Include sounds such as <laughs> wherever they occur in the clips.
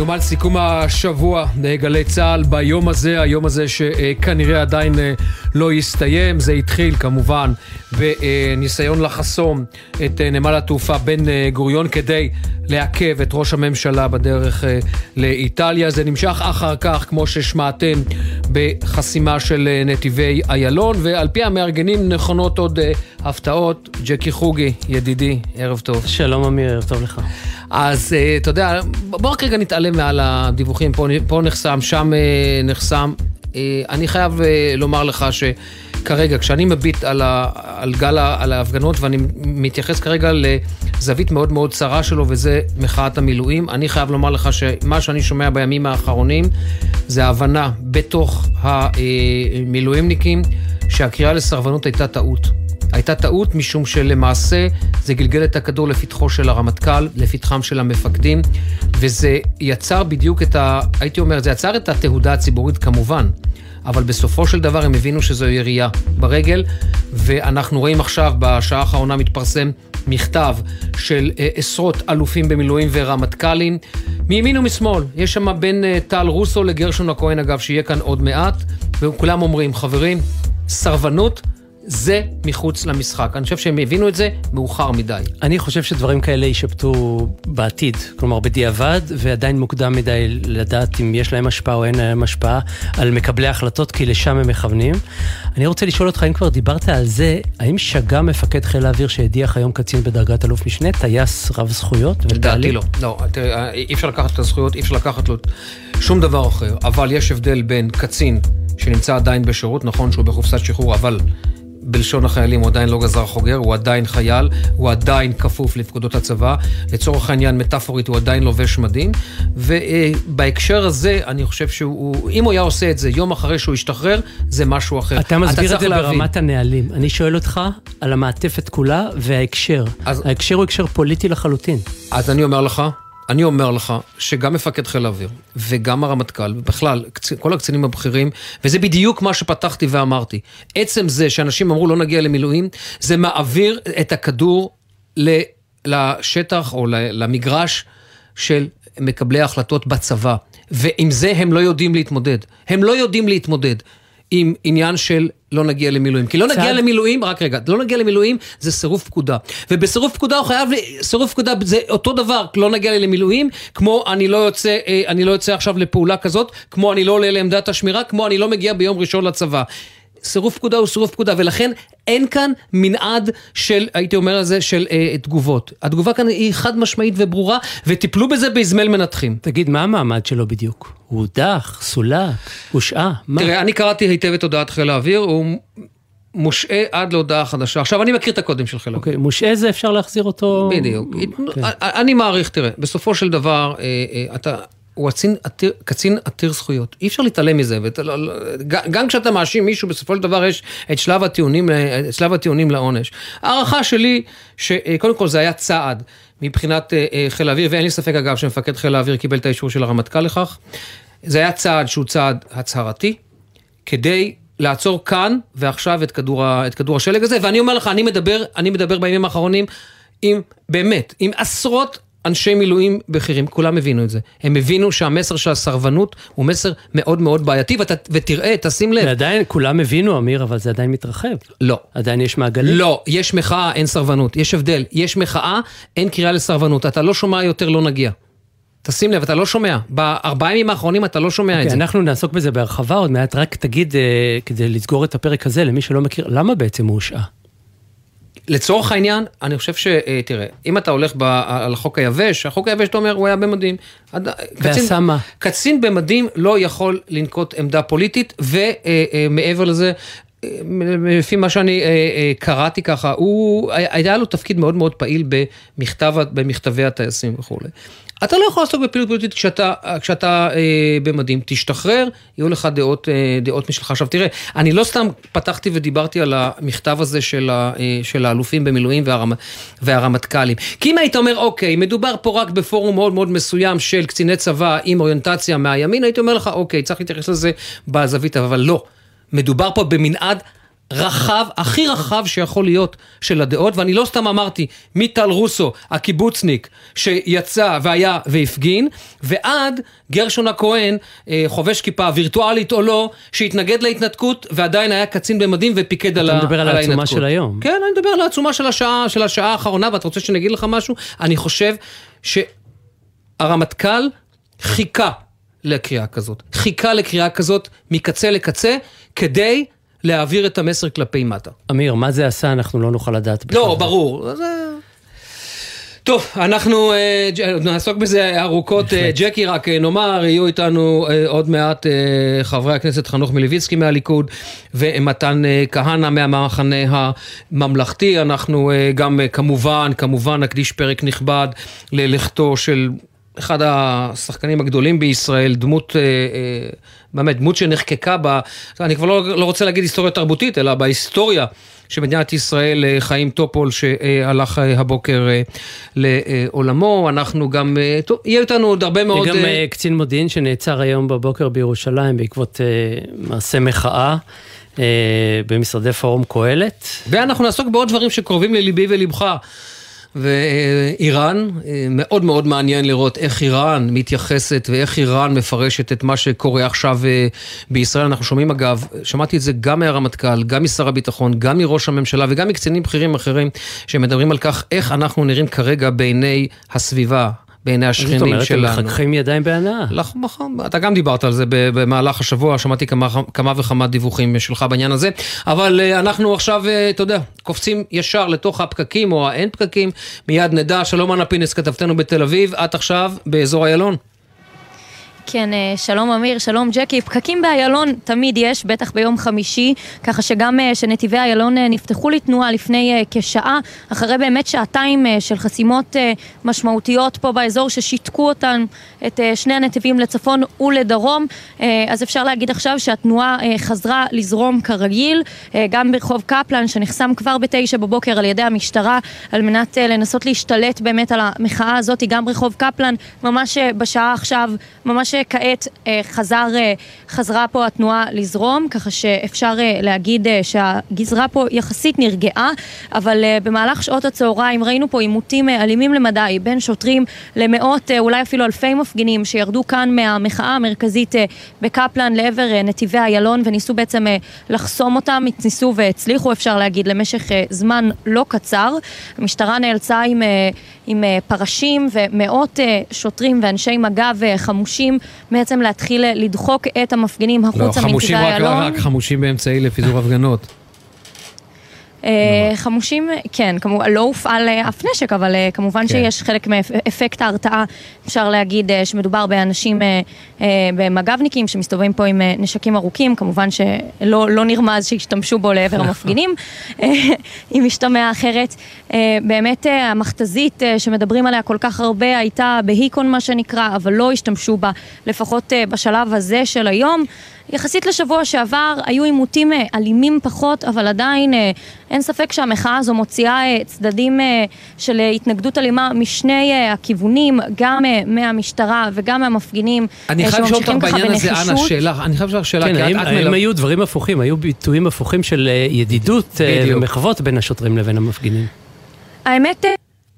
יומן סיכום השבוע בגלי צה"ל ביום הזה, היום הזה שכנראה עדיין אה, לא יסתיים. זה התחיל כמובן בניסיון לחסום את אה, נמל התעופה בן אה, גוריון כדי לעכב את ראש הממשלה בדרך לאיטליה. זה נמשך אחר כך, כמו ששמעתם, בחסימה של נתיבי איילון, ועל פי המארגנים נכונות עוד הפתעות. ג'קי חוגי, ידידי, ערב טוב. שלום אמיר, ערב טוב לך. אז אה, אתה יודע, בוא רק רגע נתעלם מעל הדיווחים, פה, פה נחסם, שם אה, נחסם. אה, אני חייב לומר לך שכרגע, כשאני מביט על, ה, על גל על ההפגנות, ואני מתייחס כרגע לזווית מאוד מאוד צרה שלו, וזה מחאת המילואים, אני חייב לומר לך שמה שאני שומע בימים האחרונים, זה ההבנה בתוך המילואימניקים שהקריאה לסרבנות הייתה טעות. הייתה טעות משום שלמעשה זה גלגל את הכדור לפתחו של הרמטכ"ל, לפתחם של המפקדים, וזה יצר בדיוק את ה... הייתי אומר, זה יצר את התהודה הציבורית כמובן. אבל בסופו של דבר הם הבינו שזו ירייה ברגל, ואנחנו רואים עכשיו, בשעה האחרונה מתפרסם מכתב של אה, עשרות אלופים במילואים ורמטכ"לים, מימין ומשמאל. יש שם בין אה, טל רוסו לגרשון הכהן, אגב, שיהיה כאן עוד מעט, וכולם אומרים, חברים, סרבנות זה מחוץ למשחק. אני חושב שהם הבינו את זה מאוחר מדי. אני חושב שדברים כאלה יישפטו בעתיד, כלומר בדיעבד, ועדיין מוקדם מדי לדעת אם יש להם השפעה או אין להם השפעה על מקבלי ההחלטות, כי לשם הם מכוונים. אני רוצה לשאול אותך, אם כבר דיברת על זה, האם שגה מפקד חיל האוויר שהדיח היום קצין בדרגת אלוף משנה, טייס רב זכויות? לדעתי לא. לא, תראה, אי אפשר לקחת את הזכויות, אי אפשר לקחת לו שום דבר אחר, אבל יש הבדל בין קצין שנמצא עדיין בשירות, נכון שהוא בחופסת שחרור, אבל בלשון החיילים הוא עדיין לא גזר חוגר, הוא עדיין חייל, הוא עדיין כפוף לפקודות הצבא. לצורך העניין, מטאפורית, הוא עדיין לובש מדים. ובהקשר הזה, אני חושב שהוא, אם הוא היה עושה את זה יום אחרי שהוא השתחרר, זה משהו אחר. אתה מסביר את זה להבין. ברמת הנהלים. אני שואל אותך על המעטפת כולה וההקשר. אז... ההקשר הוא הקשר פוליטי לחלוטין. אז אני אומר לך, אני אומר לך שגם מפקד חיל האוויר וגם הרמטכ"ל, ובכלל, כל הקצינים הבכירים, וזה בדיוק מה שפתחתי ואמרתי. עצם זה שאנשים אמרו לא נגיע למילואים, זה מעביר את הכדור לשטח או למגרש של מקבלי ההחלטות בצבא. ועם זה הם לא יודעים להתמודד. הם לא יודעים להתמודד. עם עניין של לא נגיע למילואים. כי לא צד... נגיע למילואים, רק רגע, לא נגיע למילואים זה סירוב פקודה. ובסירוב פקודה הוא חייב, סירוב פקודה זה אותו דבר, לא נגיע למילואים, כמו אני לא יוצא, אה, אני לא יוצא עכשיו לפעולה כזאת, כמו אני לא עולה לעמדת השמירה, כמו אני לא מגיע ביום ראשון לצבא. סירוב פקודה הוא סירוב פקודה, ולכן אין כאן מנעד של, הייתי אומר על זה, של אה, תגובות. התגובה כאן היא חד משמעית וברורה, וטיפלו בזה באזמל מנתחים. תגיד, מה המעמד שלו בדיוק? הוא הודח, סולק, הושעה? מה? תראה, אני קראתי היטב את הודעת חיל האוויר, הוא... מושעה עד להודעה חדשה. עכשיו, אני מכיר את הקודים של חיל האוויר. אוקיי, מושעה זה אפשר להחזיר אותו... בדיוק. אוקיי. אני מעריך, תראה, בסופו של דבר, אה, אה, אתה... הוא קצין עתיר, קצין עתיר זכויות, אי אפשר להתעלם מזה, לא, לא, גם כשאתה מאשים מישהו, בסופו של דבר יש את שלב הטיעונים, את שלב הטיעונים לעונש. הערכה שלי, שקודם כל זה היה צעד מבחינת אה, אה, חיל האוויר, ואין לי ספק אגב שמפקד חיל האוויר קיבל את האישור של הרמטכ"ל לכך, זה היה צעד שהוא צעד הצהרתי, כדי לעצור כאן ועכשיו את כדור, את כדור השלג הזה, ואני אומר לך, אני מדבר, אני מדבר בימים האחרונים עם, באמת, עם עשרות אנשי מילואים בכירים, כולם הבינו את זה. הם הבינו שהמסר של הסרבנות הוא מסר מאוד מאוד בעייתי, ות, ותראה, תשים לב. ועדיין, כולם הבינו, אמיר, אבל זה עדיין מתרחב. לא. עדיין יש מעגלים? לא, יש מחאה, אין סרבנות. יש הבדל. יש מחאה, אין קריאה לסרבנות. אתה לא שומע יותר לא נגיע. תשים לב, אתה לא שומע. בארבעה ימים האחרונים אתה לא שומע okay, את אוקיי, זה. אנחנו נעסוק בזה בהרחבה עוד מעט, רק תגיד, אה, כדי לסגור את הפרק הזה, למי שלא מכיר, למה בעצם הוא הושעה? לצורך העניין, אני חושב ש... אה, תראה, אם אתה הולך ב, על החוק היבש, החוק היבש, אתה אומר, הוא היה במדים. ועשה מה? קצין במדים לא יכול לנקוט עמדה פוליטית, ומעבר לזה, לפי מה שאני קראתי ככה, הוא, היה לו תפקיד מאוד מאוד פעיל במכתב, במכתבי הטייסים וכולי. אתה לא יכול לעסוק בפעילות פוליטית כשאתה, כשאתה אה, במדים. תשתחרר, יהיו לך דעות, אה, דעות משלך. עכשיו תראה, אני לא סתם פתחתי ודיברתי על המכתב הזה של, ה, אה, של האלופים במילואים והרמ, והרמטכ"לים. כי אם היית אומר, אוקיי, מדובר פה רק בפורום מאוד מאוד מסוים של קציני צבא עם אוריינטציה מהימין, הייתי אומר לך, אוקיי, צריך להתייחס לזה בזווית, אבל לא. מדובר פה במנעד רחב, הכי רחב שיכול להיות של הדעות, ואני לא סתם אמרתי מטל רוסו, הקיבוצניק, שיצא והיה והפגין, ועד גרשון הכהן, אה, חובש כיפה, וירטואלית או לא, שהתנגד להתנתקות ועדיין היה קצין במדים ופיקד על ההתנתקות. אתה מדבר על העצומה של היום. כן, אני מדבר על העצומה של השעה, של השעה האחרונה, ואתה רוצה שאני אגיד לך משהו? אני חושב שהרמטכ"ל חיכה לקריאה כזאת. חיכה לקריאה כזאת מקצה לקצה, כדי להעביר את המסר כלפי מטה. אמיר, מה זה עשה, אנחנו לא נוכל לדעת בכלל. לא, ברור. זה... טוב, אנחנו אה, נעסוק בזה ארוכות. אה, ג'קי, רק אה, נאמר, יהיו איתנו עוד מעט חברי הכנסת חנוך מלביצקי מהליכוד ומתן כהנא מהמחנה הממלכתי. אנחנו גם כמובן, כמובן נקדיש פרק נכבד ללכתו של אחד השחקנים הגדולים בישראל, דמות, אה, אה, באמת, דמות שנחקקה בה, אני כבר לא, לא רוצה להגיד היסטוריה תרבותית, אלא בהיסטוריה של מדינת ישראל, אה, חיים טופול, שהלך הבוקר לעולמו. אנחנו גם, טוב, יהיה איתנו עוד הרבה מאוד... גם קצין מודיעין שנעצר היום בבוקר בירושלים בעקבות מעשה מחאה. במשרדי פורום קהלת. ואנחנו נעסוק בעוד דברים שקרובים לליבי ולבך. ואיראן, מאוד מאוד מעניין לראות איך איראן מתייחסת ואיך איראן מפרשת את מה שקורה עכשיו אה, בישראל. אנחנו שומעים אגב, שמעתי את זה גם מהרמטכ"ל, גם משר הביטחון, גם מראש הממשלה וגם מקצינים בכירים אחרים שמדברים על כך איך אנחנו נראים כרגע בעיני הסביבה. בעיני השכנים שלנו. זאת אומרת, הם מחככים ידיים בהנאה. נכון, אתה גם דיברת על זה במהלך השבוע, שמעתי כמה, כמה וכמה דיווחים שלך בעניין הזה, אבל אה, אנחנו עכשיו, אה, אתה יודע, קופצים ישר לתוך הפקקים או האין פקקים, מיד נדע. שלום אנה פינס, כתבתנו בתל אביב, את עכשיו באזור איילון. כן, אה, שלום אמיר, שלום ג'קי. פקקים באיילון תמיד יש, בטח ביום חמישי, ככה שגם אה, שנתיבי איילון אה, נפתחו לתנועה לפני כשעה, אחרי באמת שעתיים של חסימות משמעותיות פה באזור ששיתקו אותן, את שני הנתיבים לצפון ולדרום, אז אפשר להגיד עכשיו שהתנועה חזרה לזרום כרגיל, גם ברחוב קפלן שנחסם כבר בתשע בבוקר על ידי המשטרה, על מנת לנסות להשתלט באמת על המחאה הזאת, גם ברחוב קפלן, ממש בשעה עכשיו, ממש שכעת אה, חזר, אה, חזרה פה התנועה לזרום, ככה שאפשר אה, להגיד שהגזרה פה יחסית נרגעה, אבל במהלך שעות הצהריים ראינו פה עימותים אלימים למדי בין שוטרים למאות, אולי אפילו אלפי מפגינים שירדו כאן מהמחאה המרכזית בקפלן לעבר נתיבי איילון וניסו בעצם לחסום אותם, ניסו והצליחו אפשר להגיד למשך זמן לא קצר. המשטרה נאלצה עם, עם פרשים ומאות שוטרים ואנשי מג"ב חמושים בעצם להתחיל לדחוק את המפגינים החוצה לא, מנתיבי איילון. לא, רק חמושים באמצעי לפיזור הפגנות. אה, חמושים, כן, כמובן, לא הופעל אה, אף נשק, אבל אה, כמובן כן. שיש חלק מאפקט ההרתעה, אפשר להגיד שמדובר באנשים, במג"בניקים שמסתובבים פה עם נשקים ארוכים, כמובן שלא לא נרמז שהשתמשו בו לעבר <laughs> המפגינים, אם משתמע אחרת. באמת המכתזית שמדברים עליה כל כך הרבה הייתה בהיקון מה שנקרא, אבל לא השתמשו בה, לפחות בשלב הזה של היום. יחסית לשבוע שעבר היו עימותים אה, אלימים פחות, אבל עדיין אה, אין ספק שהמחאה הזו מוציאה אה, צדדים של התנגדות אלימה משני הכיוונים, גם מהמשטרה וגם מהמפגינים אני חייב לשאול אותך בעניין הזה, אנה, שאלה, אני חייב לשאול שאלה, כן, האם, האם היו דברים הפוכים, היו ביטויים הפוכים של ידידות ומחוות בין השוטרים לבין המפגינים? האמת...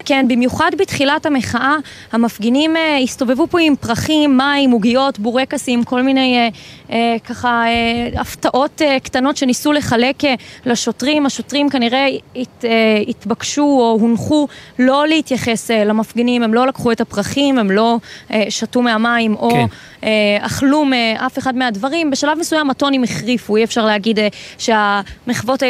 כן, במיוחד בתחילת המחאה, המפגינים אה, הסתובבו פה עם פרחים, מים, עוגיות, בורקסים, כל מיני אה, אה, ככה אה, הפתעות אה, קטנות שניסו לחלק אה, לשוטרים. השוטרים כנראה הת, אה, התבקשו או הונחו לא להתייחס אה, למפגינים, הם לא לקחו את הפרחים, הם לא אה, שתו מהמים או כן. אה, אכלו מאף אחד מהדברים. בשלב מסוים הטונים החריפו, אי אפשר להגיד אה, שהמחוות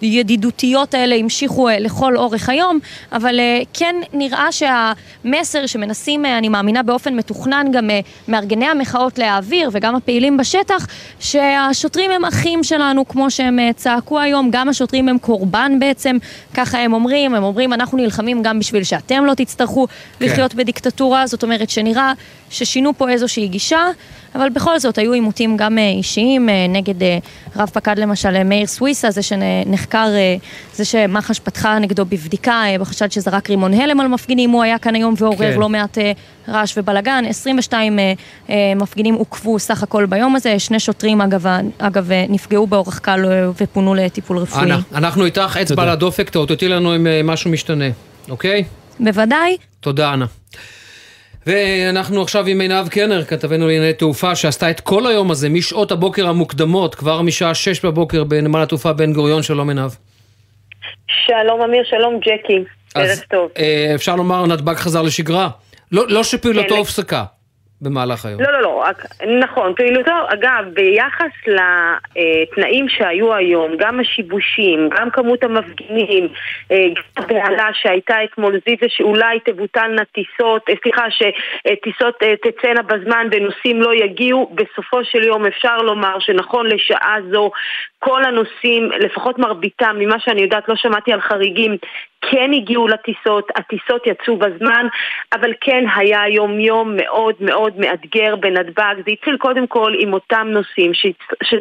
הידידותיות האלה המשיכו אה, לכל אורך היום, אבל אה, כן נראה שהמסר שמנסים, אה, אני מאמינה באופן מתוכנן, גם אה, מארגני המחאות להעביר וגם הפעילים בשטח, שהשוטרים הם אחים שלנו, כמו שהם אה, צעקו היום, גם השוטרים הם קורבן בעצם, ככה הם אומרים, הם אומרים אנחנו נלחמים גם בשביל שאתם לא תצטרכו כן. לחיות בדיקטטורה, זאת אומרת שנראה ששינו פה איזושהי גישה, אבל בכל זאת היו עימותים גם אישיים נגד רב פקד למשל מאיר סוויסה, זה שנחקר, זה שמח"ש פתחה נגדו בבדיקה בחשד שזרק רימון הלם על מפגינים, הוא היה כאן היום ועורר כן. לא מעט רעש ובלאגן, 22 מפגינים עוכבו סך הכל ביום הזה, שני שוטרים אגב, אגב נפגעו באורח קל ופונו לטיפול רפואי. אנה, אנחנו איתך, אצבע על הדופק, תאותתי לנו אם משהו משתנה, אוקיי? בוודאי. תודה, אנה. ואנחנו עכשיו עם עינב קרנר, כתבנו לענייני תעופה, שעשתה את כל היום הזה משעות הבוקר המוקדמות, כבר משעה שש בבוקר בנמל התעופה בן גוריון, שלום עינב. שלום אמיר, שלום ג'קי, ערב טוב. אה, אפשר לומר נתב"ג חזר לשגרה? לא, לא שפעילותו כן, הופסקה. במהלך היום. לא, לא, לא, נכון, פעילותו, אגב, ביחס לתנאים שהיו היום, גם השיבושים, גם כמות המפגינים, אה, גם הבהלה שהייתה אתמול זיווה שאולי תבוטלנה טיסות, אה, סליחה, שטיסות אה, תצאנה בזמן ונוסעים לא יגיעו, בסופו של יום אפשר לומר שנכון לשעה זו כל הנוסעים, לפחות מרביתם, ממה שאני יודעת, לא שמעתי על חריגים, כן הגיעו לטיסות, הטיסות יצאו בזמן, אבל כן היה יום יום מאוד מאוד מאתגר בנתב"ג. זה התחיל קודם כל עם אותם נוסעים ש... ש...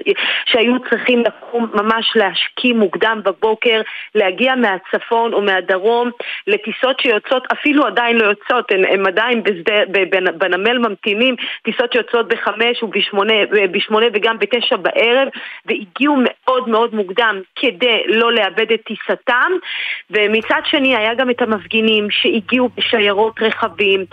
שהיו צריכים לקום ממש להשכים מוקדם בבוקר, להגיע מהצפון או מהדרום לטיסות שיוצאות, אפילו עדיין לא יוצאות, הן, הן עדיין בשדה, בנמל ממתינים, טיסות שיוצאות בחמש ובשמונה בשמונה וגם בתשע בערב, והגיעו מאוד מאוד מוקדם כדי לא לאבד את טיסתם. ומצ... מצד שני היה גם את המפגינים שהגיעו בשיירות רכבים.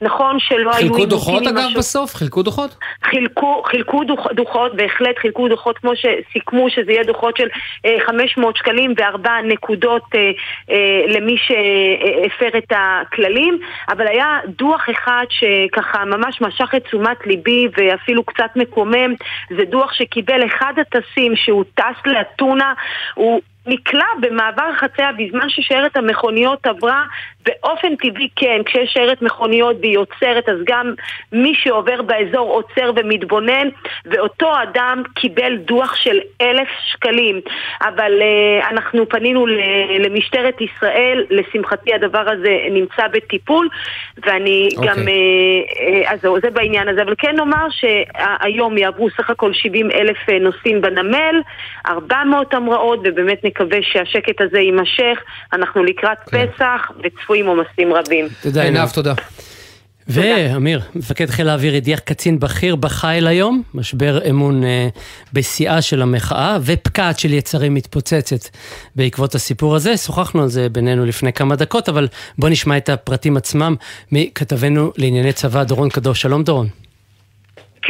נכון שלא היו... חילקו דוחות אגב משהו... בסוף? חילקו דוחות? חילקו, חילקו דוח, דוחות, בהחלט חילקו דוחות כמו שסיכמו שזה יהיה דוחות של אה, 500 שקלים וארבע נקודות אה, אה, למי שהפר את הכללים, אבל היה דוח אחד שככה ממש משך את תשומת ליבי ואפילו קצת מקומם, זה דוח שקיבל אחד הטסים שהוא טס לאתונה, הוא... נקלע במעבר חציה בזמן ששיירת המכוניות עברה באופן טבעי כן, כשיש שיירת מכוניות והיא עוצרת אז גם מי שעובר באזור עוצר ומתבונן ואותו אדם קיבל דוח של אלף שקלים אבל uh, אנחנו פנינו למשטרת ישראל, לשמחתי הדבר הזה נמצא בטיפול ואני okay. אוקיי. גם, uh, אז זהו, זה בעניין הזה אבל כן נאמר שהיום יעברו סך הכל 70 אלף נוסעים בנמל, 400 המראות ובאמת נקווה שהשקט הזה יימשך, אנחנו לקראת okay. כן. פסח וצפויים צפויים עומסים רבים. תודה, עינב, תודה. ואמיר, מפקד חיל האוויר הדיח קצין בכיר בחיל היום, משבר אמון אה, בשיאה של המחאה, ופקעת של יצרים מתפוצצת בעקבות הסיפור הזה. שוחחנו על זה בינינו לפני כמה דקות, אבל בוא נשמע את הפרטים עצמם מכתבנו לענייני צבא, דורון קדוש. שלום דורון.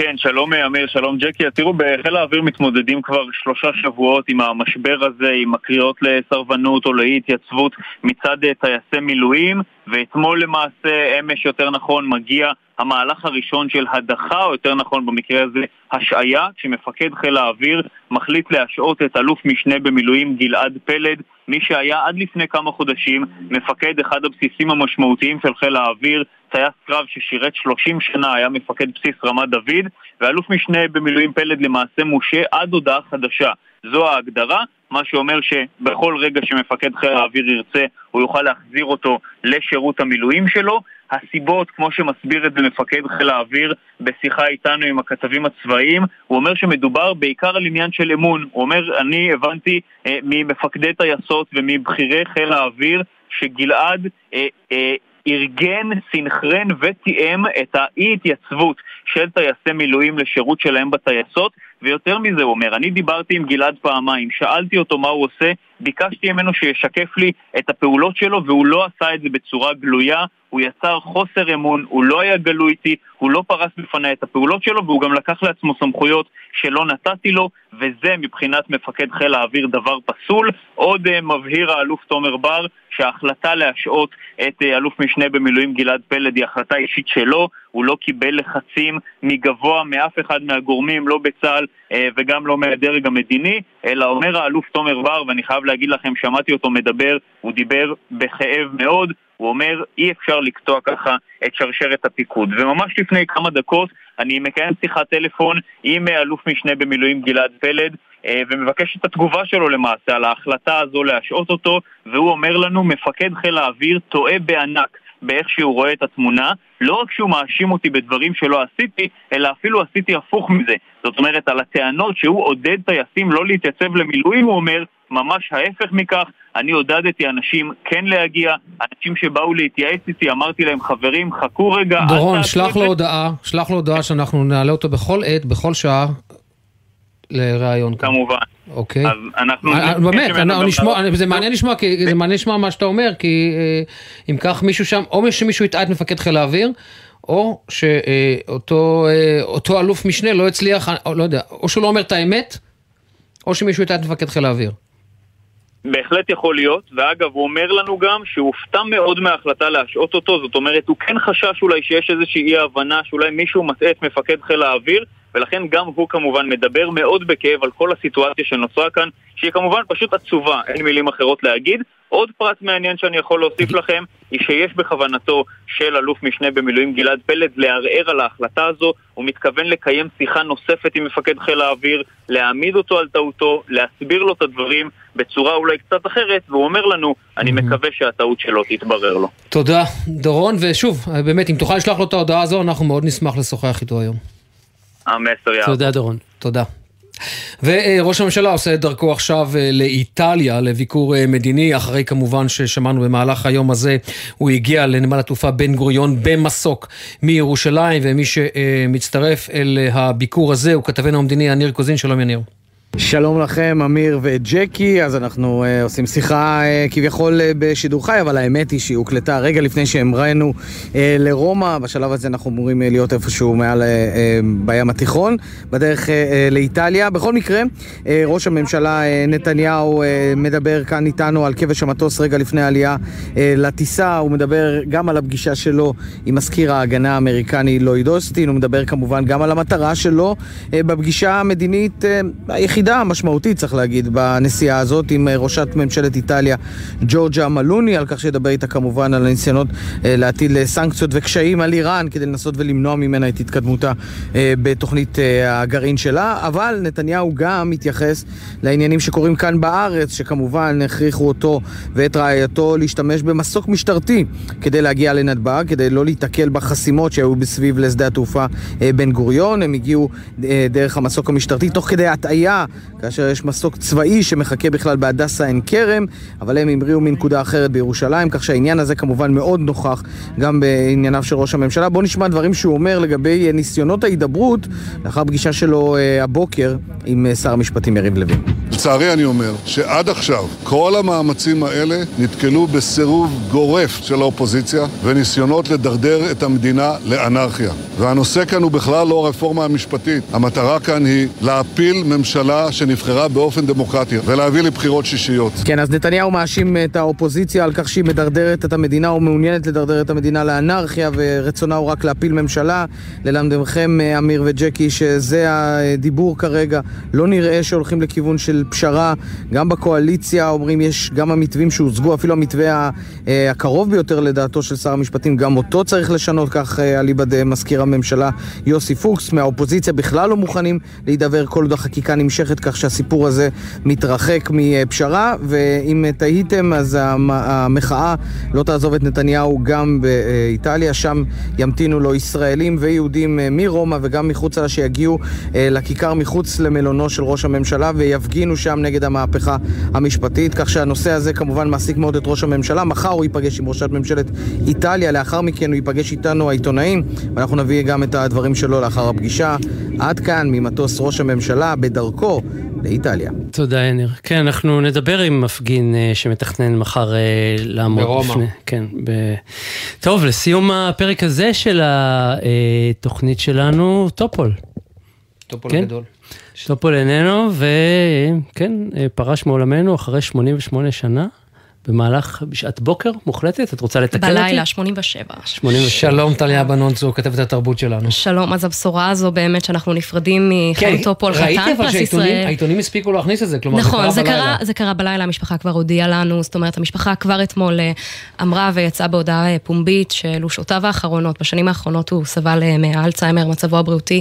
כן, שלום אמיר, שלום ג'קי. תראו, בחיל האוויר מתמודדים כבר שלושה שבועות עם המשבר הזה, עם הקריאות לסרבנות או לאי התייצבות מצד אה, טייסי מילואים, ואתמול למעשה, אמש יותר נכון, מגיע המהלך הראשון של הדחה, או יותר נכון במקרה הזה השעיה, כשמפקד חיל האוויר מחליט להשעות את אלוף משנה במילואים גלעד פלד, מי שהיה עד לפני כמה חודשים מפקד אחד הבסיסים המשמעותיים של חיל האוויר, טייס קרב ששירת 30 שנה, היה מפקד בסיס רמת דוד, ואלוף משנה במילואים פלד למעשה מושה עד הודעה חדשה. זו ההגדרה, מה שאומר שבכל רגע שמפקד חיל האוויר ירצה, הוא יוכל להחזיר אותו לשירות המילואים שלו. הסיבות, כמו שמסביר את זה מפקד חיל האוויר בשיחה איתנו עם הכתבים הצבאיים, הוא אומר שמדובר בעיקר על עניין של אמון. הוא אומר, אני הבנתי אה, ממפקדי טייסות ומבכירי חיל האוויר שגלעד אה, אה, ארגן, סינכרן ותיאם את האי-התייצבות של טייסי מילואים לשירות שלהם בטייסות, ויותר מזה הוא אומר, אני דיברתי עם גלעד פעמיים, שאלתי אותו מה הוא עושה, ביקשתי ממנו שישקף לי את הפעולות שלו והוא לא עשה את זה בצורה גלויה, הוא יצר חוסר אמון, הוא לא היה גלוי איתי, הוא לא פרס בפניי את הפעולות שלו והוא גם לקח לעצמו סמכויות שלא נתתי לו וזה מבחינת מפקד חיל האוויר דבר פסול. עוד uh, מבהיר האלוף תומר בר שההחלטה להשעות את uh, אלוף משנה במילואים גלעד פלד היא החלטה אישית שלו, הוא לא קיבל לחצים מגבוה מאף אחד מהגורמים, לא בצה"ל uh, וגם לא מהדרג המדיני, אלא אומר האלוף תומר בר, ואני חייב להגיד לכם, שמעתי אותו מדבר, הוא דיבר בכאב מאוד, הוא אומר, אי אפשר לקטוע ככה את שרשרת הפיקוד. וממש לפני כמה דקות אני מקיים שיחת טלפון עם אלוף משנה במילואים גלעד פלד, אה, ומבקש את התגובה שלו למעשה על ההחלטה הזו להשעות אותו, והוא אומר לנו, מפקד חיל האוויר טועה בענק. באיך שהוא רואה את התמונה. לא רק שהוא מאשים אותי בדברים שלא עשיתי, אלא אפילו עשיתי הפוך מזה. זאת אומרת, על הטענות שהוא עודד טייסים לא להתייצב למילואים, הוא אומר, ממש ההפך מכך, אני עודדתי אנשים כן להגיע, אנשים שבאו להתייעץ איתי, אמרתי להם, חברים, חכו רגע. דורון, שלח לו הודעה, שלח לו הודעה שאנחנו נעלה אותו בכל עת, בכל שעה, לראיון. כמובן. אוקיי. אז אנחנו... אה, אה, באמת, זה מעניין לשמוע, זה מעניין לשמוע מה שאתה אומר, כי אה, אם כך מישהו שם, או שמישהו יטעה את מפקד חיל האוויר, או שאותו אלוף משנה לא הצליח, לא יודע, או שהוא לא אומר את האמת, או שמישהו יטעה את מפקד חיל האוויר. בהחלט יכול להיות, ואגב הוא אומר לנו גם שהוא הופתע מאוד מההחלטה להשעות אותו, זאת אומרת הוא כן חשש אולי שיש איזושהי אי הבנה שאולי מישהו מטעה את מפקד חיל האוויר ולכן גם הוא כמובן מדבר מאוד בכאב על כל הסיטואציה שנוצרה כאן, שהיא כמובן פשוט עצובה, אין מילים אחרות להגיד. עוד פרט מעניין שאני יכול להוסיף לכם, היא שיש בכוונתו של אלוף משנה במילואים גלעד פלד לערער על ההחלטה הזו, הוא מתכוון לקיים שיחה נוספת עם מפקד חיל האוויר, להעמיד אותו על טעותו, להסביר לו את הדברים בצורה אולי קצת אחרת, והוא אומר לנו, אני מקווה שהטעות שלו תתברר לו. תודה, דורון, ושוב, באמת, אם תוכל לשלוח לו את ההודעה הזו, אנחנו מאוד נשמח לשוחח איתו היום. המסר יעבור. תודה דורון. תודה. וראש הממשלה עושה את דרכו עכשיו אה, לאיטליה לביקור אה, מדיני, אחרי כמובן ששמענו במהלך היום הזה, הוא הגיע לנמל התעופה בן גוריון במסוק מירושלים, ומי שמצטרף אל הביקור הזה הוא כתבנו המדיני יניר קוזין, שלום יניר. שלום לכם, אמיר וג'קי. אז אנחנו uh, עושים שיחה uh, כביכול uh, בשידור חי, אבל האמת היא שהיא הוקלטה רגע לפני שהמראנו uh, לרומא. בשלב הזה אנחנו אמורים uh, להיות איפשהו מעל uh, uh, בים התיכון, בדרך uh, uh, לאיטליה. בכל מקרה, uh, ראש הממשלה uh, נתניהו uh, מדבר כאן איתנו על כבש המטוס רגע לפני העלייה uh, לטיסה. הוא מדבר גם על הפגישה שלו עם מזכיר ההגנה האמריקני לויד אוסטין. הוא מדבר כמובן גם על המטרה שלו uh, בפגישה המדינית uh, היחידה. ירידה משמעותית, צריך להגיד, בנסיעה הזאת עם אה, ראשת ממשלת איטליה ג'ורג'ה מלוני, על כך שידבר איתה כמובן על הניסיונות אה, להטיל אה, סנקציות וקשיים על איראן כדי לנסות ולמנוע ממנה את התקדמותה בתוכנית הגרעין שלה, אבל נתניהו גם מתייחס לעניינים שקורים כאן בארץ, שכמובן הכריחו אותו ואת רעייתו להשתמש במסוק משטרתי כדי להגיע לנתב"ג, כדי לא להיתקל בחסימות שהיו בסביב לשדה התעופה בן גוריון. הם הגיעו דרך המסוק המשטרתי תוך כדי הטעיה כאשר יש מסוק צבאי שמחכה בכלל בהדסה עין כרם, אבל הם המריאו מנקודה אחרת בירושלים, כך שהעניין הזה כמובן מאוד נוכח גם בענייניו של ראש הממשלה. בואו נשמע דברים שהוא אומר לגבי ניסיונות ההידברות לאחר פגישה שלו אה, הבוקר עם אה, שר המשפטים יריב לוין. לצערי אני אומר שעד עכשיו כל המאמצים האלה נתקלו בסירוב גורף של האופוזיציה וניסיונות לדרדר את המדינה לאנרכיה. והנושא כאן הוא בכלל לא הרפורמה המשפטית. המטרה כאן היא להפיל ממשלה שנבחרה באופן דמוקרטי ולהביא לבחירות שישיות. כן, אז נתניהו מאשים את האופוזיציה על כך שהיא מדרדרת את המדינה או מעוניינת לדרדר את המדינה לאנרכיה ורצונה הוא רק להפיל ממשלה. ללמדכם, אמיר וג'קי, שזה הדיבור כרגע. לא נראה שהולכים לכיוון של פשרה. גם בקואליציה אומרים יש גם המתווים שהוצגו, אפילו המתווה הקרוב ביותר לדעתו של שר המשפטים, גם אותו צריך לשנות, כך אליבא מזכיר הממשלה יוסי פוקס. מהאופוזיציה בכלל לא מוכנים להידבר כל עוד החקיקה נמשכת. מתמשכת, כך שהסיפור הזה מתרחק מפשרה, ואם תהיתם, אז המחאה לא תעזוב את נתניהו גם באיטליה, שם ימתינו לו ישראלים ויהודים מרומא וגם מחוצה שיגיעו אה, לכיכר מחוץ למלונו של ראש הממשלה ויפגינו שם נגד המהפכה המשפטית, כך שהנושא הזה כמובן מעסיק מאוד את ראש הממשלה. מחר הוא ייפגש עם ראשת ממשלת איטליה, לאחר מכן הוא ייפגש איתנו העיתונאים, ואנחנו נביא גם את הדברים שלו לאחר הפגישה. עד כאן ממטוס ראש הממשלה בדרכו לאיטליה. תודה, יניר. כן, אנחנו נדבר עם מפגין uh, שמתכנן מחר uh, לעמוד ברומא. בפני... כן, ב... טוב, לסיום הפרק הזה של התוכנית שלנו, טופול. טופול כן? גדול. טופול איננו, וכן, אה, פרש מעולמנו אחרי 88 שנה. במהלך, בשעת בוקר מוחלטת? את רוצה לתקן אותי? בלילה, 87. 87. שלום, טליה בנון צור, כתבת התרבות שלנו. שלום, אז הבשורה הזו באמת שאנחנו נפרדים מחיים טופול חתן פרס ישראל. ראיתי אבל שהעיתונים הספיקו להכניס את זה, כלומר נכון, זה קרה בלילה. נכון, זה קרה בלילה, המשפחה כבר הודיעה לנו, זאת אומרת, המשפחה כבר אתמול אה, אמרה ויצאה בהודעה אה, פומבית שאלו שעותיו האחרונות, בשנים האחרונות הוא סבל אה, מאלצהיימר, מצבו הבריאותי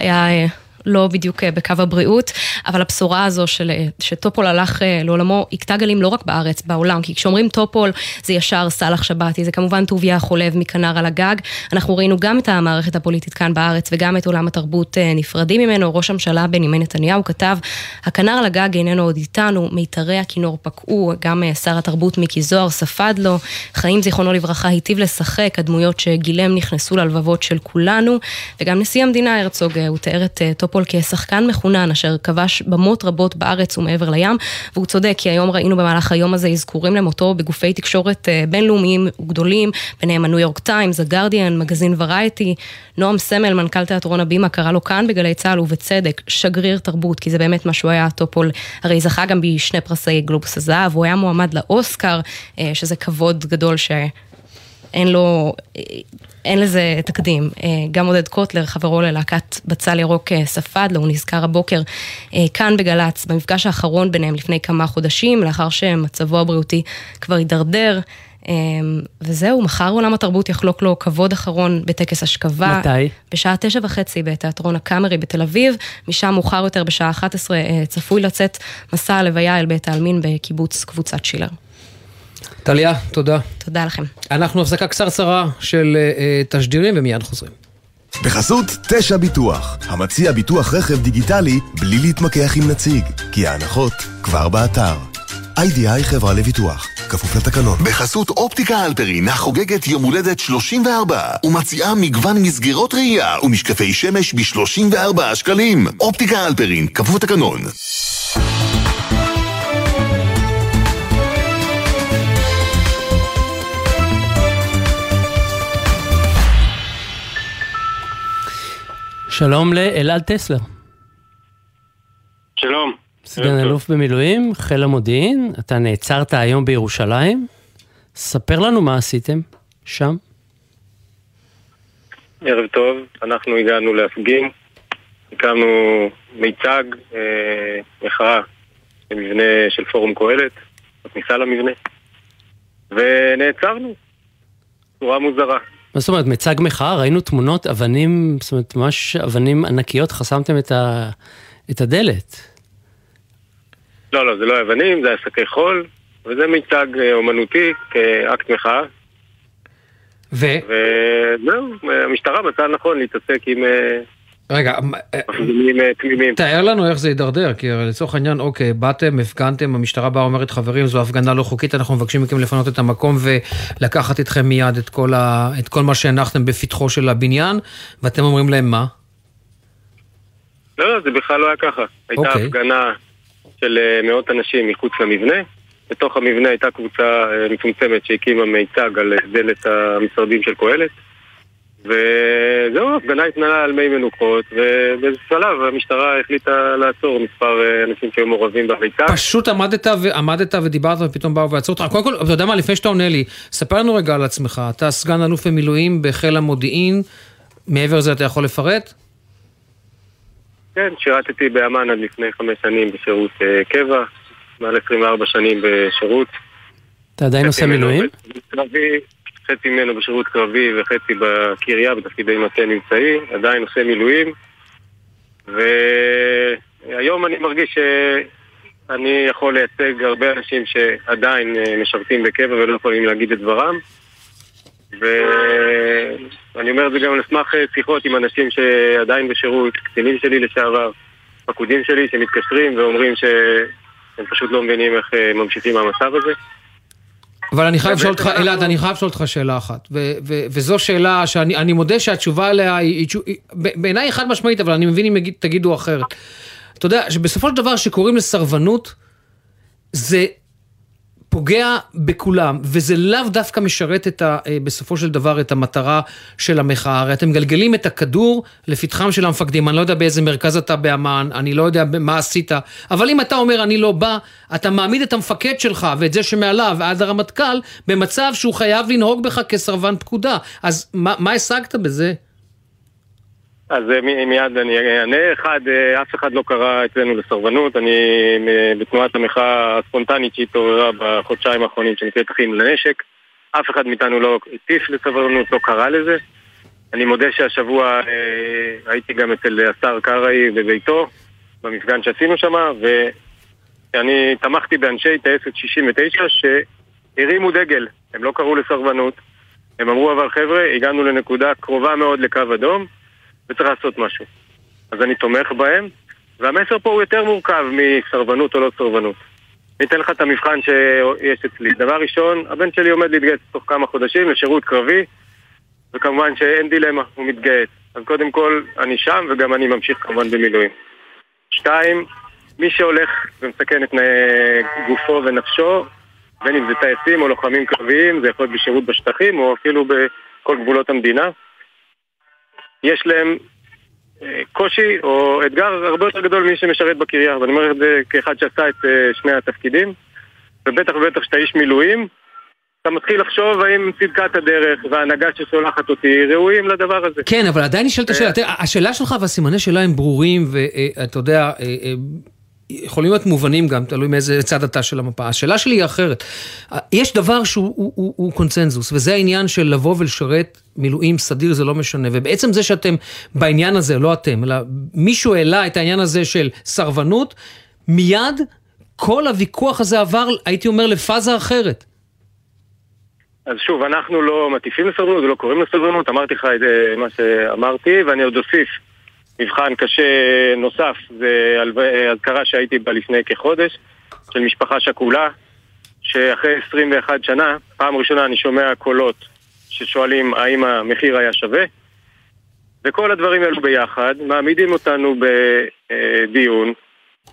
היה... לא בדיוק בקו הבריאות, אבל הבשורה הזו של, שטופול הלך לעולמו, הכתה גלים לא רק בארץ, בעולם, כי כשאומרים טופול זה ישר סאלח שבתי, זה כמובן טוביה חולב מכנר על הגג. אנחנו ראינו גם את המערכת הפוליטית כאן בארץ וגם את עולם התרבות נפרדים ממנו. ראש הממשלה בנימין נתניהו כתב, הכנר על הגג איננו עוד איתנו, מיתרי הכינור פקעו, גם שר התרבות מיקי זוהר ספד לו, חיים זיכרונו לברכה היטיב לשחק, הדמויות שגילם נכנסו ללבבות של כולנו, וגם נשיא המדינה הרצוג, הוא תיאר את טופול כשחקן מחונן אשר כבש במות רבות בארץ ומעבר לים, והוא צודק, כי היום ראינו במהלך היום הזה אזכורים למותו בגופי תקשורת בינלאומיים וגדולים, ביניהם הניו יורק טיימס, הגרדיאן, מגזין וראייטי, נועם סמל, מנכ"ל תיאטרון הבימה, קרא לו כאן בגלי צה"ל ובצדק, שגריר תרבות, כי זה באמת מה שהוא היה, טופול. הרי זכה גם בשני פרסי גלובוס הזהב, הוא היה מועמד לאוסקר, שזה כבוד גדול שאין לו, אין לזה תקדים. גם עודד קוטלר, חברו ללהקת בצל ירוק, ספד לו, הוא נזכר הבוקר כאן בגל"צ, במפגש האחרון ביניהם לפני כמה חודשים, לאחר שמצבו הבריאותי כבר הידרדר. וזהו, מחר עולם התרבות יחלוק לו כבוד אחרון בטקס אשכבה. מתי? בשעה תשע וחצי בתיאטרון הקאמרי בתל אביב, משם מאוחר יותר בשעה 11 צפוי לצאת מסע הלוויה אל בית העלמין בקיבוץ קבוצת שילר. טליה, תודה. תודה לכם. אנחנו הפסקה קצרצרה של תשדירים ומיד חוזרים. בחסות תשע ביטוח, המציע ביטוח רכב דיגיטלי בלי להתמקח עם נציג, כי ההנחות כבר באתר. איי-די-איי חברה לביטוח, כפוף לתקנון. בחסות אופטיקה אלפרין החוגגת יום הולדת 34 ומציעה מגוון מסגרות ראייה ומשקפי שמש ב-34 שקלים. אופטיקה אלפרין, כפוף לתקנון. שלום לאלעד טסלר. שלום. סגן אלוף במילואים, חיל המודיעין, אתה נעצרת היום בירושלים. ספר לנו מה עשיתם שם. ערב טוב, אנחנו הגענו להפגין, הקמנו מיצג, אה, מחאה במבנה של פורום קהלת, בכניסה למבנה, ונעצרנו, צורה מוזרה. מה זאת אומרת, מיצג מחאה? ראינו תמונות אבנים, זאת אומרת, ממש אבנים ענקיות, חסמתם את, ה... את הדלת. לא, לא, זה לא אבנים, זה שקי חול, וזה מיצג אומנותי כאקט מחאה. ו? וזהו, המשטרה מצאה נכון להתעסק עם... רגע, מפגינים תמימים. תאר לנו איך זה יידרדר, כי לצורך העניין, אוקיי, באתם, הפגנתם, המשטרה באה אומרת, חברים, זו הפגנה לא חוקית, אנחנו מבקשים מכם לפנות את המקום ולקחת איתכם מיד את כל, ה... את כל מה שהנחתם בפתחו של הבניין, ואתם אומרים להם מה? לא, לא, זה בכלל לא היה ככה. הייתה אוקיי. הפגנה של מאות אנשים מחוץ למבנה. בתוך המבנה הייתה קבוצה מצומצמת שהקימה מיצג על דלת המשרדים של קהלת. וזהו, ההפגנה התנהלה על מי מנוחות, ובאיזה שלב המשטרה החליטה לעצור מספר אנשים שהיו מעורבים במיצג. פשוט עמדת. עמדת ודיברת ופתאום באו ועצרו אותך. קודם כל, אתה יודע מה, לפני שאתה עונה לי, ספר לנו רגע על עצמך. אתה סגן אלוף במילואים בחיל המודיעין, מעבר לזה אתה יכול לפרט? כן, שירתתי באמ"ן עד לפני חמש שנים בשירות uh, קבע, מעל 24 שנים בשירות. אתה עדיין עושה מילואים? קרבי, חצי ממנו בשירות קרבי וחצי בקריה, בתפקידי מטה נמצאי, עדיין עושה מילואים. והיום אני מרגיש שאני יכול לייצג הרבה אנשים שעדיין משרתים בקבע ולא יכולים להגיד את דברם. ואני אומר את זה גם על סמך שיחות עם אנשים שעדיין בשירות, קצינים שלי לשעבר, פקודים שלי שמתקשרים ואומרים שהם פשוט לא מבינים איך ממשיכים מהמצב הזה. אבל אני חייב לשאול אותך, אלעד, אני חייב לשאול אותך שאלה אחת, וזו שאלה שאני מודה שהתשובה עליה היא, בעיניי חד משמעית, אבל אני מבין אם תגידו אחרת. אתה יודע, שבסופו של דבר שקוראים לסרבנות, זה פוגע בכולם, וזה לאו דווקא משרת את ה, בסופו של דבר את המטרה של המחאה. הרי אתם מגלגלים את הכדור לפתחם של המפקדים, אני לא יודע באיזה מרכז אתה באמ"ן, אני לא יודע מה עשית, אבל אם אתה אומר אני לא בא, אתה מעמיד את המפקד שלך ואת זה שמעליו ועד הרמטכ"ל במצב שהוא חייב לנהוג בך כסרבן פקודה. אז מה, מה השגת בזה? אז מיד אני אענה, אחד, אף אחד לא קרא אצלנו לסרבנות, אני בתנועת המחאה הספונטנית שהתעוררה בחודשיים האחרונים שנקראת אחים לנשק, אף אחד מאיתנו לא הטיף לסרבנות, לא קרא לזה. אני מודה שהשבוע אה, הייתי גם אצל השר קרעי בביתו, במפגן שעשינו שם, ואני תמכתי באנשי טייסת 69 שהרימו דגל, הם לא קראו לסרבנות. הם אמרו, אבל חבר'ה, הגענו לנקודה קרובה מאוד לקו אדום, וצריך לעשות משהו. אז אני תומך בהם, והמסר פה הוא יותר מורכב מסרבנות או לא סרבנות. אני אתן לך את המבחן שיש אצלי. דבר ראשון, הבן שלי עומד להתגייס תוך כמה חודשים לשירות קרבי, וכמובן שאין דילמה, הוא מתגייס. אז קודם כל, אני שם, וגם אני ממשיך כמובן במילואים. שתיים, מי שהולך ומסכן את גופו ונפשו, בין אם זה טייסים או לוחמים קרביים, זה יכול להיות בשירות בשטחים או אפילו בכל גבולות המדינה. יש להם אה, קושי או אתגר הרבה יותר גדול ממי שמשרת בקריה, ואני אומר את זה כאחד שעשה את אה, שני התפקידים, ובטח ובטח שאתה איש מילואים, אתה מתחיל לחשוב האם צדקת הדרך וההנהגה ששולחת אותי ראויים לדבר הזה. כן, אבל עדיין נשאלת השאלה, אה, השאלה שלך והסימני שאלה הם ברורים, ואתה יודע, יכולים להיות מובנים גם, תלוי מאיזה צד אתה של המפה. השאלה שלי היא אחרת. יש דבר שהוא הוא, הוא, הוא קונצנזוס, וזה העניין של לבוא ולשרת מילואים סדיר, זה לא משנה. ובעצם זה שאתם בעניין הזה, לא אתם, אלא מישהו העלה את העניין הזה של סרבנות, מיד כל הוויכוח הזה עבר, הייתי אומר, לפאזה אחרת. אז שוב, אנחנו לא מטיפים לסרבנות ולא קוראים לסרבנות, אמרתי לך את מה שאמרתי, ואני עוד אוסיף. מבחן קשה נוסף זה אזכרה שהייתי בה לפני כחודש, של משפחה שכולה, שאחרי 21 שנה, פעם ראשונה אני שומע קולות ששואלים האם המחיר היה שווה, וכל הדברים האלו ביחד מעמידים אותנו בדיון,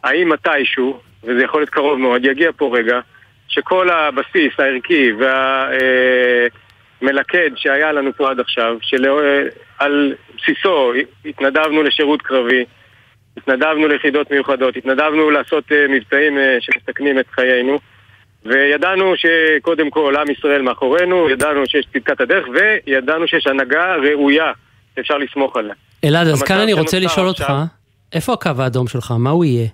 האם מתישהו, וזה יכול להיות קרוב מאוד, יגיע פה רגע, שכל הבסיס הערכי וה... מלכד שהיה לנו פה עד עכשיו, שעל בסיסו התנדבנו לשירות קרבי, התנדבנו ליחידות מיוחדות, התנדבנו לעשות אה, מבצעים אה, שמסכנים את חיינו וידענו שקודם כל עם ישראל מאחורינו, ידענו שיש צדקת הדרך וידענו שיש הנהגה ראויה שאפשר לסמוך עליה. אלעד, אז כאן אני רוצה לשאול אותך, איפה הקו האדום שלך? מה הוא יהיה?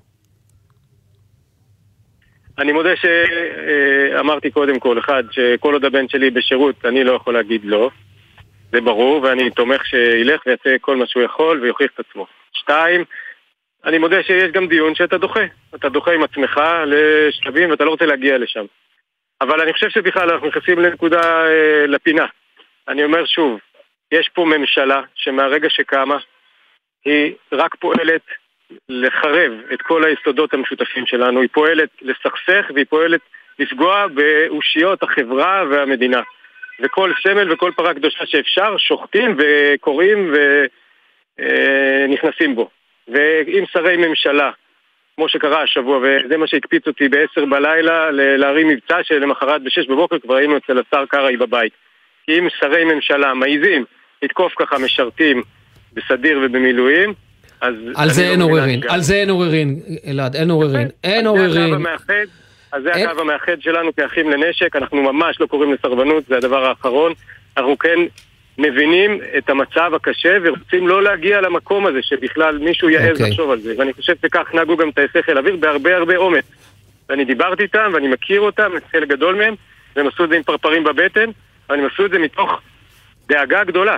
אני מודה שאמרתי קודם כל, אחד, שכל עוד הבן שלי בשירות, אני לא יכול להגיד לא. זה ברור, ואני תומך שילך ויעשה כל מה שהוא יכול ויוכיח את עצמו. שתיים, אני מודה שיש גם דיון שאתה דוחה. אתה דוחה עם עצמך לשלבים ואתה לא רוצה להגיע לשם. אבל אני חושב שבכלל אנחנו נכנסים לנקודה, אה, לפינה. אני אומר שוב, יש פה ממשלה שמהרגע שקמה, היא רק פועלת לחרב את כל היסודות המשותפים שלנו, היא פועלת לסכסך והיא פועלת לפגוע באושיות החברה והמדינה. וכל סמל וכל פרה קדושה שאפשר, שוחטים וקוראים ונכנסים בו. ואם שרי ממשלה, כמו שקרה השבוע, וזה מה שהקפיץ אותי בעשר בלילה להרים מבצע שלמחרת בשש בבוקר כבר היינו אצל השר קרעי בבית. כי אם שרי ממשלה מעיזים לתקוף ככה משרתים בסדיר ובמילואים, אז... על זה לא אין עוררין, על זה אין עוררין, אלעד, אין עוררין, אין עוררין. אז זה הקו המאחד שלנו כאחים לנשק, אנחנו ממש לא קוראים לסרבנות, זה הדבר האחרון. אנחנו כן מבינים את המצב הקשה ורוצים לא להגיע למקום הזה שבכלל מישהו יעז okay. אוקיי. לחשוב על זה. ואני חושב שכך נהגו גם טייסי חיל אוויר בהרבה הרבה אומץ. ואני דיברתי איתם ואני מכיר אותם, את חלק גדול מהם, והם עשו את זה עם פרפרים בבטן, אבל הם עשו את זה מתוך דאגה גדולה.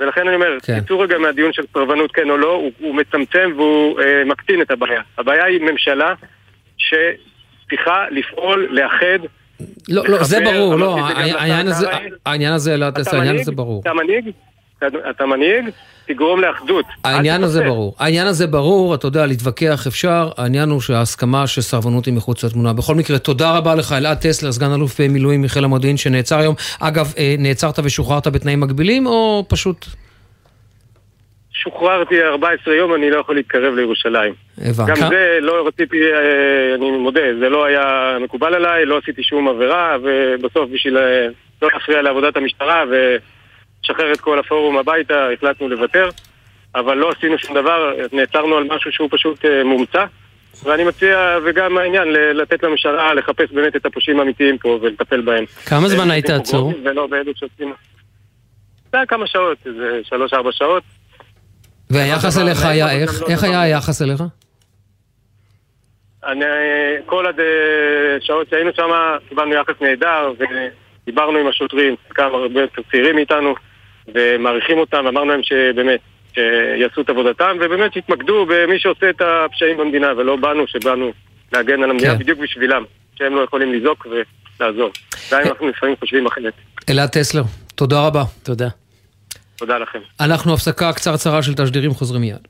ולכן אני אומר, כן. תצאו רגע מהדיון של סרבנות כן או לא, הוא, הוא מצמצם והוא אה, מקטין את הבעיה. הבעיה היא ממשלה שצריכה לפעול, לאחד. לא, לא, זה ברור, לא, העניין הזה, העניין הזה, העניין הזה ברור. אתה מנהיג? אתה מנהיג? תגרום לאחדות. העניין הזה ברור. העניין הזה ברור, אתה יודע, להתווכח אפשר, העניין הוא שההסכמה שסרבנות היא מחוץ לתמונה. בכל מקרה, תודה רבה לך, אלעד טסלר, סגן אלוף מילואים מחיל המודיעין שנעצר היום. אגב, אה, נעצרת ושוחררת בתנאים מגבילים, או פשוט... שוחררתי 14 יום, אני לא יכול להתקרב לירושלים. הבנת. גם זה לא רציתי, אה, אני מודה, זה לא היה מקובל עליי, לא עשיתי שום עבירה, ובסוף בשביל אה, לא להפריע לעבודת המשטרה, ו... לשחרר את כל הפורום הביתה, החלטנו לוותר, אבל לא עשינו שום דבר, נעצרנו על משהו שהוא פשוט uh, מומצא. ואני מציע, וגם העניין, לתת למשטרה לחפש באמת את הפושעים האמיתיים פה ולטפל בהם. כמה זמן היית עצור? ולא בעדות שעושים. זה היה כמה שעות, איזה שלוש-ארבע שעות. והיחס אליך היה איך? איך היה היחס אליך? אני, כל השעות שהיינו שם קיבלנו יחס נהדר ודיברנו עם השוטרים, כמה הרבה יותר צעירים מאיתנו ומעריכים אותם, ואמרנו להם שבאמת, שיעשו את עבודתם, ובאמת שיתמקדו במי שעושה את הפשעים במדינה, ולא בנו שבאנו להגן על המדינה כן. בדיוק בשבילם, שהם לא יכולים לזעוק ולעזור. גם אם אנחנו לפעמים חושבים אחרת. אלעד טסלר, תודה רבה. תודה. תודה לכם. אנחנו הפסקה קצרצרה של תשדירים, חוזרים מיד.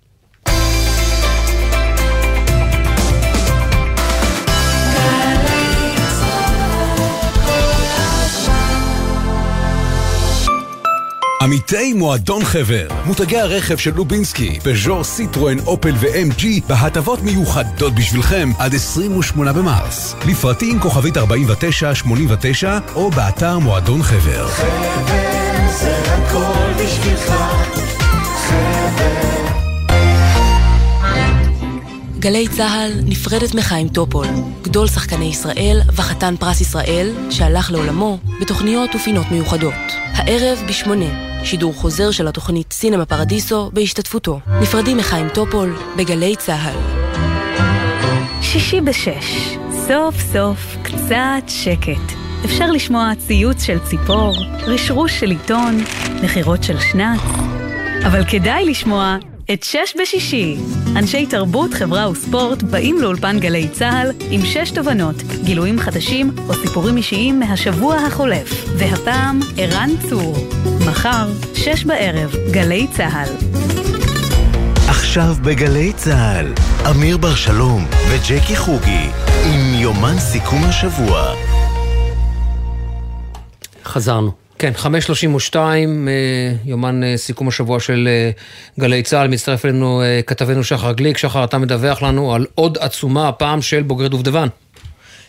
עמיתי מועדון חבר, מותגי הרכב של לובינסקי, פז'ור, סיטרואן, אופל ו-MG בהטבות מיוחדות בשבילכם עד 28 במרס. לפרטים כוכבית 4989 או באתר מועדון חבר. חבר זה הכל בשבילך, גלי צה"ל נפרדת מחיים טופול, גדול שחקני ישראל וחתן פרס ישראל שהלך לעולמו בתוכניות ופינות מיוחדות. הערב בשמונה, שידור חוזר של התוכנית סינמה פרדיסו בהשתתפותו. נפרדים מחיים טופול בגלי צה"ל. שישי בשש, סוף סוף קצת שקט. אפשר לשמוע ציוץ של ציפור, רשרוש של עיתון, נחירות של שנץ, אבל כדאי לשמוע את שש בשישי. אנשי תרבות, חברה וספורט באים לאולפן גלי צה"ל עם שש תובנות, גילויים חדשים או סיפורים אישיים מהשבוע החולף. והפעם, ערן צור. מחר, שש בערב, גלי צה"ל. עכשיו בגלי צה"ל, אמיר בר שלום וג'קי חוגי, עם יומן סיכום השבוע. חזרנו. כן, 5.32, יומן אה, סיכום השבוע של אה, גלי צה"ל, מצטרף אלינו אה, כתבנו שחר גליק. שחר, אתה מדווח לנו על עוד עצומה, הפעם של בוגרי דובדבן.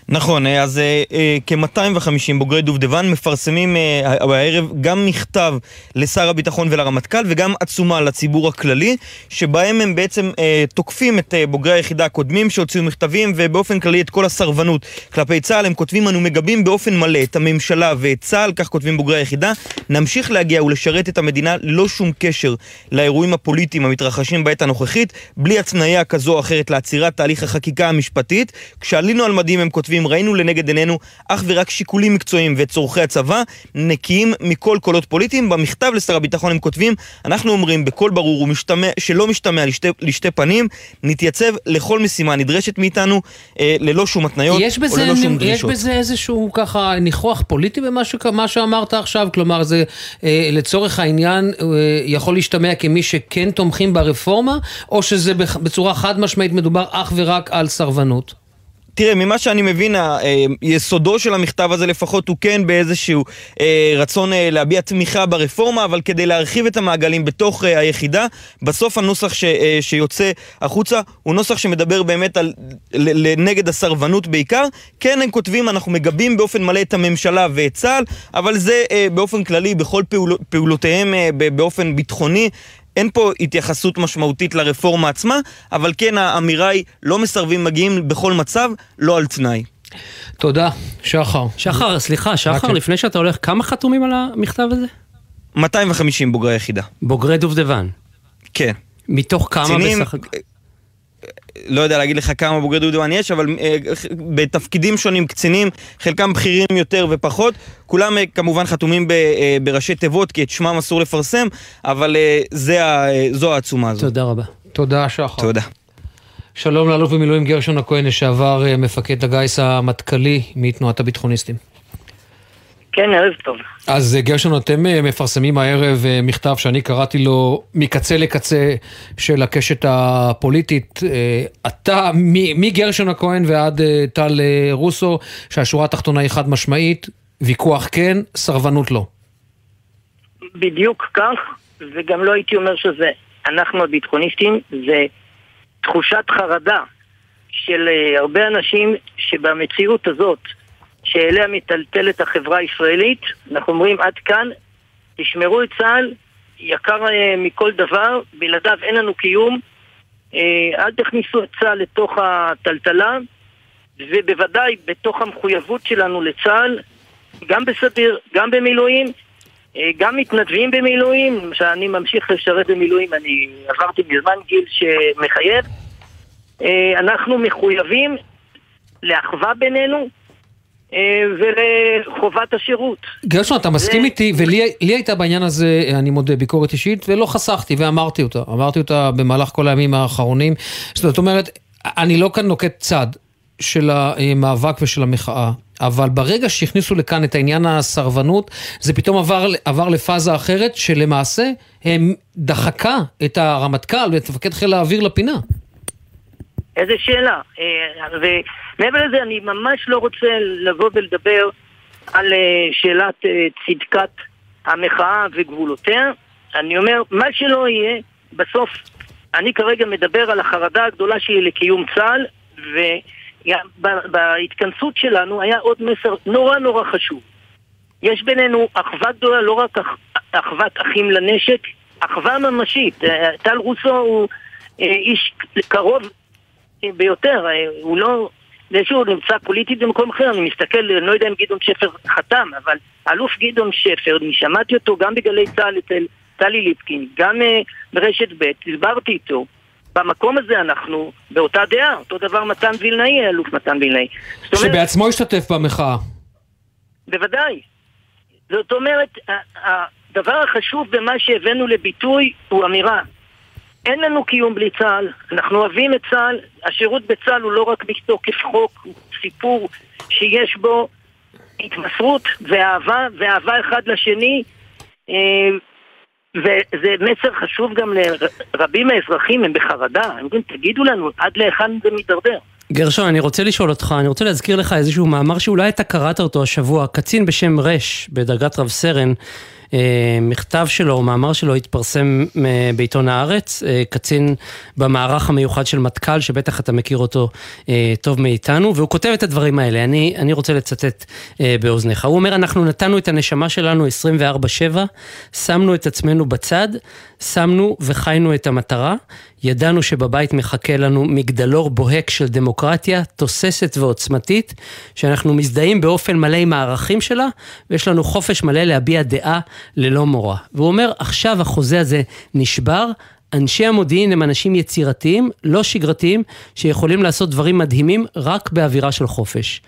נכון, אז אה, כ-250 בוגרי דובדבן מפרסמים אה, הערב גם מכתב לשר הביטחון ולרמטכ"ל וגם עצומה לציבור הכללי, שבהם הם בעצם אה, תוקפים את אה, בוגרי היחידה הקודמים שהוציאו מכתבים ובאופן כללי את כל הסרבנות כלפי צה"ל. הם כותבים, אנו מגבים באופן מלא את הממשלה ואת צה"ל, כך כותבים בוגרי היחידה. נמשיך להגיע ולשרת את המדינה ללא שום קשר לאירועים הפוליטיים המתרחשים בעת הנוכחית, בלי הצניה כזו או אחרת לעצירת תהליך החקיקה המשפטית. כשעלינו על מדים הם כותבים ראינו לנגד עינינו אך ורק שיקולים מקצועיים ואת צורכי הצבא, נקיים מכל קולות פוליטיים. במכתב לשר הביטחון הם כותבים, אנחנו אומרים בקול ברור ומשתמע, שלא משתמע לשתי, לשתי פנים, נתייצב לכל משימה הנדרשת מאיתנו, אה, ללא שום התניות יש או ללא שום יש דרישות. בזה איזשהו ככה ניחוח פוליטי במה ש- שאמרת עכשיו? כלומר, זה אה, לצורך העניין אה, יכול להשתמע כמי שכן תומכים ברפורמה, או שזה בצורה חד משמעית מדובר אך ורק על סרבנות? תראה, ממה שאני מבין, אה, יסודו של המכתב הזה לפחות הוא כן באיזשהו אה, רצון אה, להביע תמיכה ברפורמה, אבל כדי להרחיב את המעגלים בתוך היחידה, בסוף הנוסח ש, שיוצא החוצה הוא נוסח שמדבר באמת על, נגד הסרבנות בעיקר. כן, הם כותבים, אנחנו מגבים באופן מלא את הממשלה ואת צה"ל, אבל זה באופן כללי, בכל פעול, פעולותיהם באופן ביטחוני. אין פה התייחסות משמעותית לרפורמה עצמה, אבל כן האמירה היא לא מסרבים מגיעים בכל מצב, לא על תנאי. תודה, שחר. שחר, סליחה, שחר. לפני שאתה הולך, כמה חתומים על המכתב הזה? 250 בוגרי יחידה. בוגרי דובדבן. כן. מתוך כמה בסך הכל? לא יודע להגיד לך כמה בוגרי דובדבן יש, אבל אה, בתפקידים שונים קצינים, חלקם בכירים יותר ופחות, כולם אה, כמובן חתומים ב, אה, בראשי תיבות, כי את שמם אסור לפרסם, אבל זה, זו העצומה הזאת. תודה רבה. תודה, שחר. תודה. שלום לאלוף במילואים גרשון הכהן, לשעבר מפקד הגיס המטכ"לי מתנועת הביטחוניסטים. כן, ערב טוב. אז אה, גרשון, אתם אה, מפרסמים הערב אה, מכתב שאני קראתי לו מקצה לקצה של הקשת הפוליטית. אתה, מגרשון הכהן ועד טל רוסו, שהשורה התחתונה היא חד משמעית, ויכוח כן, סרבנות לא. בדיוק כך, וגם לא הייתי אומר שזה אנחנו הביטחוניסטים, זה תחושת חרדה של הרבה אנשים שבמציאות הזאת, שאליה מיטלטלת החברה הישראלית, אנחנו אומרים עד כאן, תשמרו את צה"ל, יקר אה, מכל דבר, בלעדיו אין לנו קיום, אה, אל תכניסו את צה"ל לתוך הטלטלה, ובוודאי בתוך המחויבות שלנו לצה"ל, גם בסדיר, גם במילואים, אה, גם מתנדבים במילואים, למשל אני ממשיך לשרת במילואים, אני עברתי מזמן גיל שמחייב. אנחנו מחויבים לאחווה בינינו, ולחובת השירות. גרשון, אתה מסכים זה- איתי, ולי לי הייתה בעניין הזה, אני מודה, ביקורת אישית, ולא חסכתי, ואמרתי אותה. אמרתי אותה במהלך כל הימים האחרונים. זאת אומרת, אני לא כאן נוקט צד של המאבק ושל המחאה, אבל ברגע שהכניסו לכאן את העניין הסרבנות, זה פתאום עבר, עבר לפאזה אחרת, שלמעשה הם דחקה את הרמטכ"ל ואת מפקד חיל האוויר לפינה. איזה שאלה. אה, ומעבר לזה, אני ממש לא רוצה לבוא ולדבר על אה, שאלת אה, צדקת המחאה וגבולותיה. אני אומר, מה שלא יהיה, בסוף, אני כרגע מדבר על החרדה הגדולה שלי לקיום צה"ל, ובהתכנסות שלנו היה עוד מסר נורא נורא חשוב. יש בינינו אחווה גדולה, לא רק אח- אחוות אחים לנשק, אחווה ממשית. טל רוסו הוא איש קרוב ביותר, אה, הוא לא... זה שהוא נמצא פוליטית במקום אחר, אני מסתכל, אני לא יודע אם גדעון שפר חתם, אבל אלוף גדעון שפר, אני שמעתי אותו גם בגלי צה"ל אצל טלי ליפקין, גם אה, ברשת ב', דיברתי איתו. במקום הזה אנחנו באותה דעה, אותו דבר מתן וילנאי, האלוף מתן וילנאי. שבעצמו השתתף במחאה. בוודאי. זאת אומרת, הדבר החשוב במה שהבאנו לביטוי הוא אמירה. אין לנו קיום בלי צה"ל, אנחנו אוהבים את צה"ל, השירות בצה"ל הוא לא רק מתוקף חוק, הוא סיפור שיש בו התמסרות ואהבה, ואהבה אחד לשני, אה, וזה מסר חשוב גם לרבים מהאזרחים, הם בחרדה, הם אומרים, תגידו לנו, עד להיכן זה מידרדר. גרשון, אני רוצה לשאול אותך, אני רוצה להזכיר לך איזשהו מאמר שאולי אתה קראת אותו השבוע, קצין בשם רש, בדרגת רב סרן, מכתב שלו, מאמר שלו התפרסם אה, בעיתון הארץ, אה, קצין במערך המיוחד של מטכ"ל, שבטח אתה מכיר אותו אה, טוב מאיתנו, והוא כותב את הדברים האלה, אני, אני רוצה לצטט אה, באוזניך. הוא אומר, אנחנו נתנו את הנשמה שלנו 24-7, שמנו את עצמנו בצד, שמנו וחיינו את המטרה, ידענו שבבית מחכה לנו מגדלור בוהק של דמוקרטיה, תוססת ועוצמתית, שאנחנו מזדהים באופן מלא עם הערכים שלה, ויש לנו חופש מלא להביע דעה ללא מורא. והוא אומר, עכשיו החוזה הזה נשבר, אנשי המודיעין הם אנשים יצירתיים, לא שגרתיים, שיכולים לעשות דברים מדהימים רק באווירה של חופש.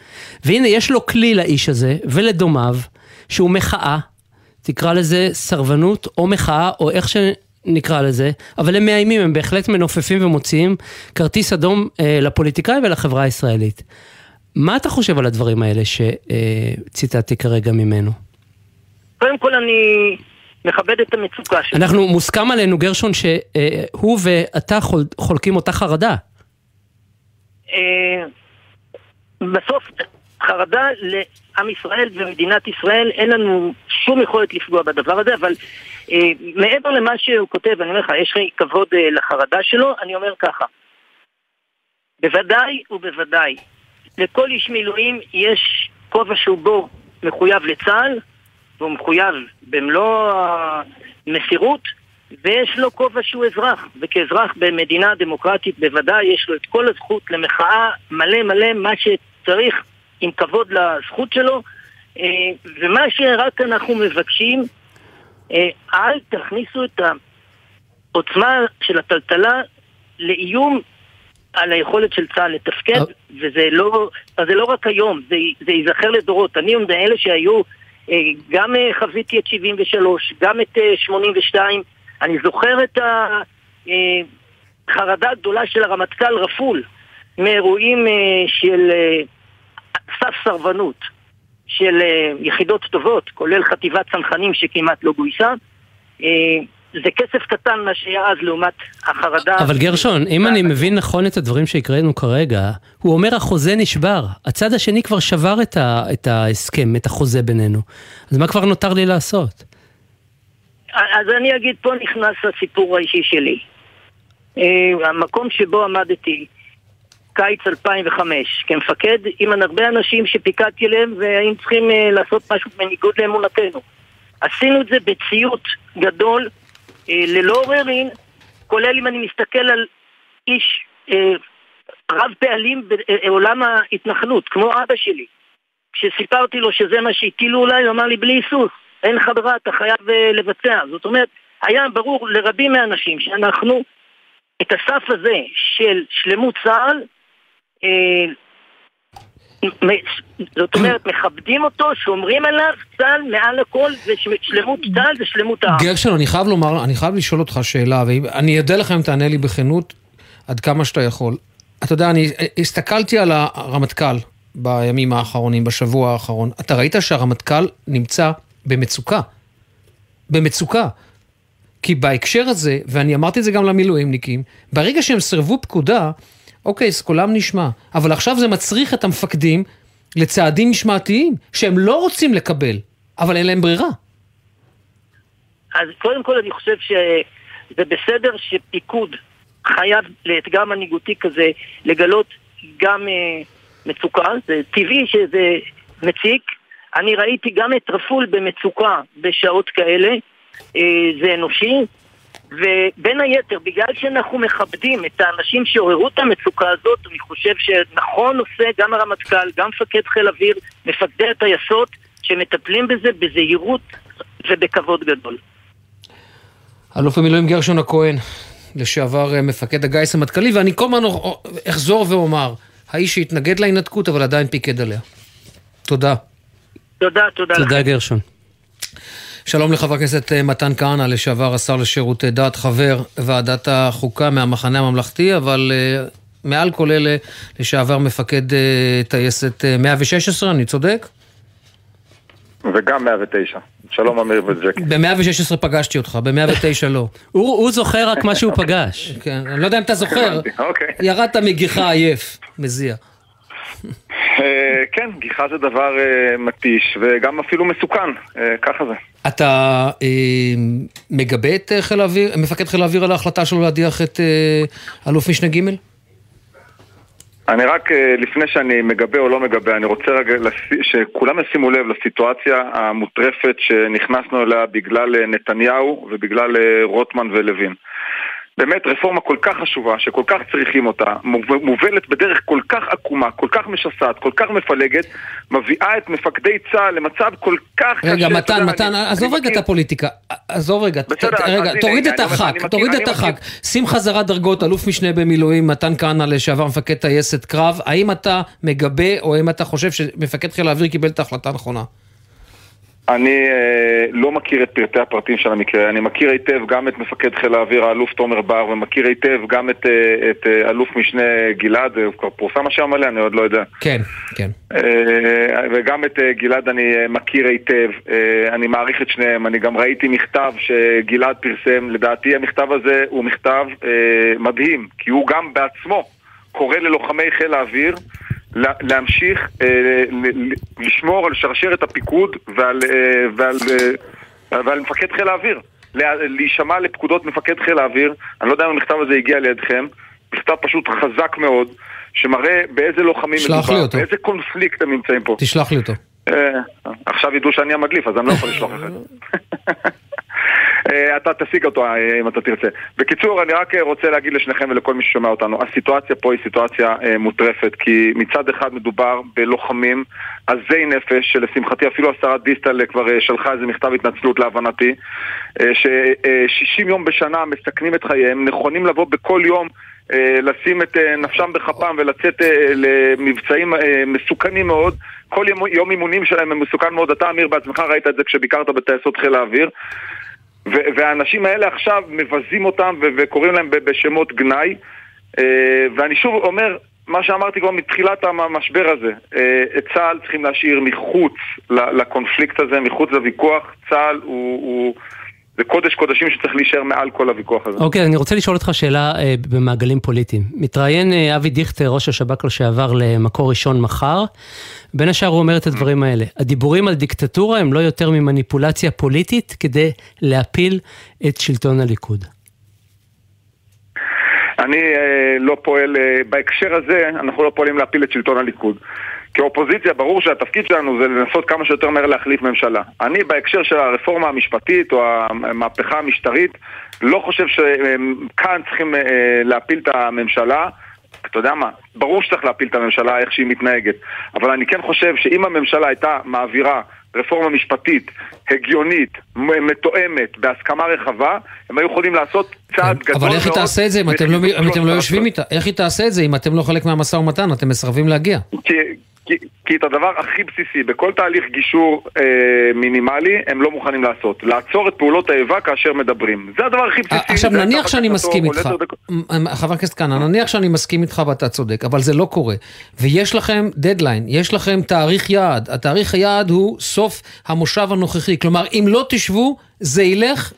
והנה, יש לו כלי לאיש הזה, ולדומיו, שהוא מחאה, תקרא לזה סרבנות או מחאה או איך שנקרא לזה, אבל הם מאיימים, הם בהחלט מנופפים ומוציאים כרטיס אדום אה, לפוליטיקאים ולחברה הישראלית. מה אתה חושב על הדברים האלה שציטטתי כרגע ממנו? קודם כל אני מכבד את המצוקה שלו. אנחנו, מוסכם עלינו, גרשון, שהוא ואתה חול, חולקים אותה חרדה. אה, בסוף, חרדה לעם ישראל ומדינת ישראל, אין לנו שום יכולת לפגוע בדבר הזה, אבל אה, מעבר למה שהוא כותב, אני אומר לך, יש לי כבוד אה, לחרדה שלו, אני אומר ככה, בוודאי ובוודאי, לכל איש מילואים יש כובע שהוא בו מחויב לצה"ל, והוא מחויב במלוא המסירות, ויש לו כובע שהוא אזרח, וכאזרח במדינה דמוקרטית בוודאי יש לו את כל הזכות למחאה מלא מלא מה שצריך עם כבוד לזכות שלו, אה, ומה שרק אנחנו מבקשים, אה, אל תכניסו את העוצמה של הטלטלה לאיום על היכולת של צה"ל לתפקד, וזה לא, זה לא רק היום, זה, זה ייזכר לדורות. אני מאלה שהיו, אה, גם חוויתי את 73, גם את אה, 82, אני זוכר את החרדה הגדולה של הרמטכ"ל רפול מאירועים של סף סרבנות של אה, יחידות טובות, כולל חטיבת צנחנים שכמעט לא גויסה. אה, זה כסף קטן מה שהיה אז לעומת החרדה. אבל גרשון, אם אני מבין נכון את הדברים שהקראנו כרגע, הוא אומר החוזה נשבר. הצד השני כבר שבר את, ה, את ההסכם, את החוזה בינינו. אז מה כבר נותר לי לעשות? אז אני אגיד, פה נכנס הסיפור האישי שלי. אה, המקום שבו עמדתי, קיץ 2005, כמפקד, עם הרבה אנשים שפיקדתי עליהם והיינו צריכים אה, לעשות משהו בניגוד לאמונתנו. עשינו את זה בציות גדול, אה, ללא עוררין, כולל אם אני מסתכל על איש אה, רב פעלים בעולם ההתנחלות, כמו אבא שלי. כשסיפרתי לו שזה מה שהטילו עליי, הוא אמר לי, בלי היסוס, אין לך ברירה, אתה חייב אה, לבצע. זאת אומרת, היה ברור לרבים מהאנשים שאנחנו, את הסף הזה של שלמות צה"ל, זאת אומרת, מכבדים אותו, שומרים עליו, צה"ל מעל הכל, ושלמות צה"ל זה שלמות העם. גרשון, אני חייב לומר, אני חייב לשאול אותך שאלה, ואני אודה לך אם תענה לי בכנות עד כמה שאתה יכול. אתה יודע, אני הסתכלתי על הרמטכ"ל בימים האחרונים, בשבוע האחרון. אתה ראית שהרמטכ"ל נמצא במצוקה. במצוקה. כי בהקשר הזה, ואני אמרתי את זה גם למילואימניקים, ברגע שהם סירבו פקודה, אוקיי, אז קולם נשמע. אבל עכשיו זה מצריך את המפקדים לצעדים משמעתיים, שהם לא רוצים לקבל, אבל אין להם ברירה. אז קודם כל אני חושב שזה בסדר שפיקוד חייב לאתגר מנהיגותי כזה לגלות גם uh, מצוקה, זה טבעי שזה מציק. אני ראיתי גם את רפול במצוקה בשעות כאלה, uh, זה אנושי, ובין היתר, בגלל שאנחנו מכבדים את האנשים שעוררו את המצוקה הזאת, אני חושב שנכון עושה גם הרמטכ"ל, גם מפקד חיל אוויר, מפקדי הטייסות, שמטפלים בזה בזהירות ובכבוד גדול. אלוף המילואים גרשון הכהן, לשעבר אה, מפקד הגיס המטכ"לי, ואני כל הזמן אחזור ואומר, האיש שהתנגד להתנתקות אבל עדיין פיקד עליה. תודה. תודה, תודה לכם. תודה גרשון. שלום לחבר הכנסת אה, מתן כהנא, לשעבר השר לשירותי דת, חבר ועדת החוקה מהמחנה הממלכתי, אבל uh, מעל כל אלה, לשעבר מפקד uh, טייסת uh, 116, אני צודק? וגם 109. שלום אמיר וג'קי. ב-116 פגשתי אותך, ב-109 לא. <laughs> הוא, הוא זוכר רק מה שהוא פגש. כן, אני לא יודע אם אתה זוכר. אוקיי. ירדת מגיחה עייף, מזיע. אה, כן, גיחה זה דבר אה, מתיש וגם אפילו מסוכן, אה, ככה זה. אתה מגבה את חיל האוויר, מפקד חיל האוויר על ההחלטה שלו להדיח את אלוף משנה ג'? אני רק, לפני שאני מגבה או לא מגבה, אני רוצה רגע שכולם ישימו לב לסיטואציה המוטרפת שנכנסנו אליה בגלל נתניהו ובגלל רוטמן ולוין. באמת רפורמה כל כך חשובה, שכל כך צריכים אותה, מובלת בדרך כל כך עקומה, כל כך משסעת, כל כך מפלגת, מביאה את מפקדי צה"ל למצב כל כך קשה. רגע, מתן, מתן, עזוב רגע את הפוליטיקה, עזוב רגע, רגע, תוריד את הח"כ, תוריד את הח"כ, שים חזרה דרגות, אלוף משנה במילואים, מתן כהנא לשעבר מפקד טייסת קרב, האם אתה מגבה או האם אתה חושב שמפקד חיל האוויר קיבל את ההחלטה הנכונה? אני אה, לא מכיר את פרטי הפרטים של המקרה, אני מכיר היטב גם את מפקד חיל האוויר האלוף תומר בר ומכיר היטב גם את, אה, את אה, אלוף משנה גלעד, הוא כבר פורסם השם עליה, אני עוד לא יודע. כן, כן. אה, וגם את אה, גלעד אני אה, מכיר היטב, אה, אני מעריך את שניהם, אני גם ראיתי מכתב שגלעד פרסם, לדעתי המכתב הזה הוא מכתב אה, מדהים, כי הוא גם בעצמו קורא ללוחמי חיל האוויר להמשיך אה, לשמור על שרשרת הפיקוד ועל, אה, ועל, אה, ועל מפקד חיל האוויר. להישמע לפקודות מפקד חיל האוויר, אני לא יודע אם המכתב הזה הגיע לידכם, מכתב פשוט חזק מאוד, שמראה באיזה לוחמים מדובר, באיזה קונפליקט הם נמצאים פה. תשלח לי אותו. עכשיו ידעו שאני המדליף, אז אני לא יכול לשלוח לך. אה, <laughs> אתה תשיג אותו אה, אם אתה תרצה. בקיצור, אני רק אה, רוצה להגיד לשניכם ולכל מי ששומע אותנו, הסיטואציה פה היא סיטואציה מוטרפת, כי מצד אחד מדובר בלוחמים עזי נפש, שלשמחתי אפילו השרה דיסטל כבר שלחה איזה מכתב התנצלות להבנתי, ש-60 יום בשנה מסכנים את חייהם, נכונים לבוא בכל יום לשים את נפשם בכפם ולצאת למבצעים מסוכנים מאוד. כל יום, יום אימונים שלהם מסוכן מאוד. אתה, אמיר, בעצמך ראית את זה כשביקרת בטייסות חיל האוויר. והאנשים האלה עכשיו מבזים אותם וקוראים להם בשמות גנאי. אה, ואני שוב אומר, מה שאמרתי כבר מתחילת המשבר הזה, אה, את צה"ל צריכים להשאיר מחוץ לקונפליקט הזה, מחוץ לוויכוח. צה"ל הוא... הוא זה קודש קודשים שצריך להישאר מעל כל הוויכוח הזה. אוקיי, okay, אני רוצה לשאול אותך שאלה אה, במעגלים פוליטיים. מתראיין אה, אבי דיכטר, ראש השב"כ לשעבר, למקור ראשון מחר. בין השאר הוא אומר את הדברים האלה. הדיבורים על דיקטטורה הם לא יותר ממניפולציה פוליטית כדי להפיל את שלטון הליכוד. אני אה, לא פועל, אה, בהקשר הזה, אנחנו לא פועלים להפיל את שלטון הליכוד. כאופוזיציה ברור שהתפקיד שלנו זה לנסות כמה שיותר מהר להחליף ממשלה. אני בהקשר של הרפורמה המשפטית או המהפכה המשטרית לא חושב שכאן צריכים אה, להפיל את הממשלה. אתה יודע מה, ברור שצריך להפיל את הממשלה איך שהיא מתנהגת אבל אני כן חושב שאם הממשלה הייתה מעבירה רפורמה משפטית הגיונית, מתואמת, בהסכמה רחבה, הם היו יכולים לעשות צעד כן, גדול מאוד. אבל איך היא תעשה את זה אם אתם לא, אם אתם לא יושבים איתה? איך היא תעשה את זה אם אתם לא חלק מהמשא ומתן? אתם מסרבים להגיע. כי, כי, את הדבר הכי בסיסי, בכל תהליך גישור אה, מינימלי, הם לא מוכנים לעשות. לעצור את פעולות האיבה כאשר מדברים. זה הדבר הכי בסיסי. עכשיו נניח שאני מסכים איתך, מ- חבר הכנסת כהנא, נניח שאני מסכים איתך ואתה צודק, אבל זה לא קורה. ויש לכם דדליין, יש לכם תאריך יעד. התאריך היעד הוא סוף המושב הנוכחי. כלומר, אם לא תשבו, זה ילך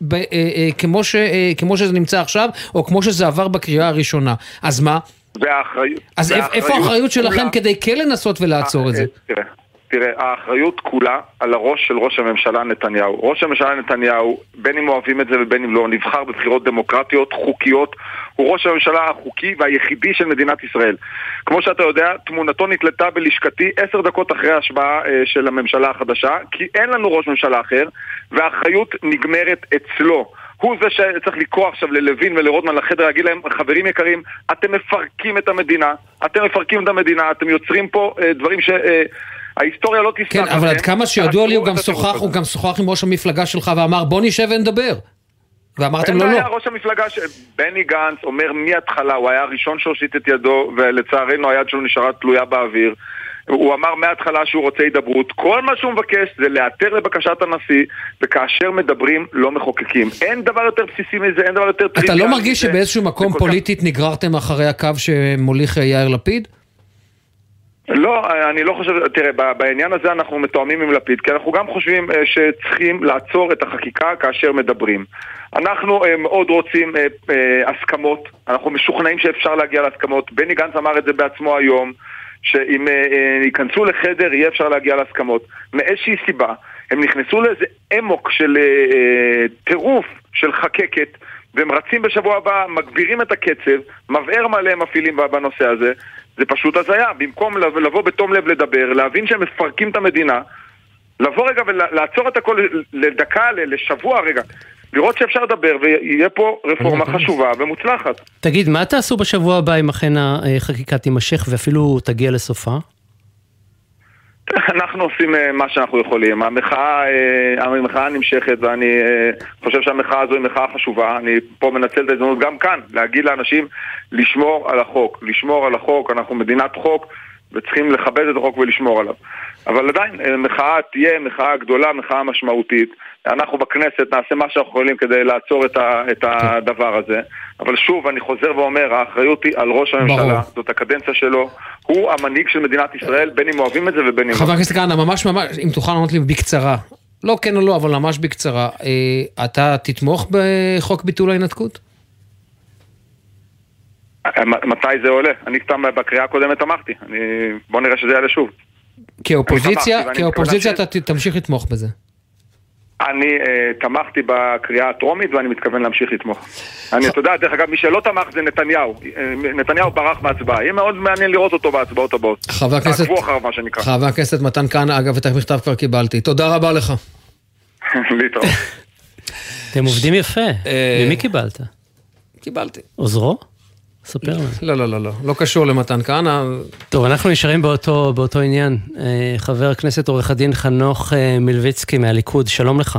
ב, אה, אה, כמו, ש, אה, כמו שזה נמצא עכשיו, או כמו שזה עבר בקריאה הראשונה. אז מה? והאחריות... אז איפ- איפה האחריות שלכם כולה- כדי כן לנסות ולעצור את זה? תראה, תראה, האחריות כולה על הראש של ראש הממשלה נתניהו. ראש הממשלה נתניהו, בין אם אוהבים את זה ובין אם לא, נבחר בבחירות דמוקרטיות, חוקיות. הוא ראש הממשלה החוקי והיחידי של מדינת ישראל. כמו שאתה יודע, תמונתו נתלתה בלשכתי עשר דקות אחרי ההשבעה אה, של הממשלה החדשה, כי אין לנו ראש ממשלה אחר, והאחריות נגמרת אצלו. הוא זה שצריך לקרוא עכשיו ללוין ולרוטמן לחדר, להגיד להם, חברים יקרים, אתם מפרקים את המדינה, אתם מפרקים את המדינה, אתם יוצרים פה אה, דברים ש... אה, ההיסטוריה לא תסלח כן. אבל עד כמה שידוע לי, הוא גם שוחח. הוא גם שוחח עם ראש המפלגה שלך ואמר, בוא נשב ונדבר. ואמרתם לו לא. בעיה, ראש המפלגה, ש... בני גנץ אומר מההתחלה, הוא היה הראשון שהושיט את ידו, ולצערנו היד שלו נשארה תלויה באוויר. הוא אמר מההתחלה שהוא רוצה הידברות. כל מה שהוא מבקש זה להיעתר לבקשת הנשיא, וכאשר מדברים לא מחוקקים. אין דבר יותר בסיסי מזה, אין דבר יותר אתה טריוויאלי לא מרגיש מזה. שבאיזשהו מקום כל כך- פוליטית נגררתם אחרי הקו שמוליך אה, יאיר לפיד? לא, אני לא חושב, תראה, בעניין הזה אנחנו מתואמים עם לפיד, כי אנחנו גם חושבים אה, שצריכים לעצור את החקיקה כאשר מדברים. אנחנו אה, מאוד רוצים הסכמות, אנחנו משוכנעים שאפשר להגיע להסכמות. בני גנץ אמר את זה בעצמו היום, שאם אה, אה, ייכנסו לחדר יהיה אפשר להגיע להסכמות. מאיזושהי סיבה, הם נכנסו לאיזה אמוק של אה, טירוף של חקקת. והם רצים בשבוע הבא, מגבירים את הקצב, מבער מלא הם מפעילים בנושא הזה, זה פשוט הזיה. במקום לב- לבוא בתום לב לדבר, להבין שהם מפרקים את המדינה, לבוא רגע ולעצור את הכל לדקה, לשבוע רגע, לראות שאפשר לדבר ויהיה פה רפורמה חשובה ומוצלחת. תגיד, מה תעשו בשבוע הבא אם אכן החקיקה תימשך ואפילו תגיע לסופה? אנחנו עושים אה, מה שאנחנו יכולים. המחאה, אה, המחאה נמשכת ואני אה, חושב שהמחאה הזו היא מחאה חשובה. אני פה מנצל את ההזדמנות גם כאן, להגיד לאנשים לשמור על החוק. לשמור על החוק, אנחנו מדינת חוק וצריכים לכבד את החוק ולשמור עליו. אבל עדיין, אה, מחאה תהיה מחאה גדולה, מחאה משמעותית. אנחנו בכנסת נעשה מה שאנחנו יכולים כדי לעצור את, ה, את הדבר הזה. אבל שוב, אני חוזר ואומר, האחריות היא על ראש הממשלה, ברור. זאת הקדנציה שלו. הוא המנהיג של מדינת ישראל, בין אם אוהבים את זה ובין אם לא. חבר הכנסת כהנא, ממש ממש, אם תוכל לענות לי בקצרה. לא כן או לא, אבל ממש בקצרה. אה, אתה תתמוך בחוק ביטול ההתנתקות? מ- מתי זה עולה? אני סתם בקריאה הקודמת תמכתי. אני... בוא נראה שזה יעלה שוב. כאופוזיציה, כאופוזיציה אתה תמשיך לתמוך בזה. אני אה, תמכתי בקריאה הטרומית ואני מתכוון להמשיך לתמוך. אני, אתה יודע, דרך אגב, מי שלא תמך זה נתניהו. אה, נתניהו ברח מהצבעה. יהיה מאוד מעניין לראות אותו בהצבעות הבאות. חבר הכנסת, תעקבו אחריו, מה שנקרא. חבר הכנסת מתן כהנא, אגב, את המכתב כבר קיבלתי. תודה רבה לך. <laughs> להתראות. אתם עובדים יפה. אה, ממי קיבלת? קיבלתי. עוזרו? ספר לנו. לא, לא, לא, לא. לא קשור למתן כהנא. טוב, אנחנו נשארים באותו, באותו עניין. אה, חבר הכנסת עורך הדין חנוך אה, מלביצקי מהליכוד, שלום לך.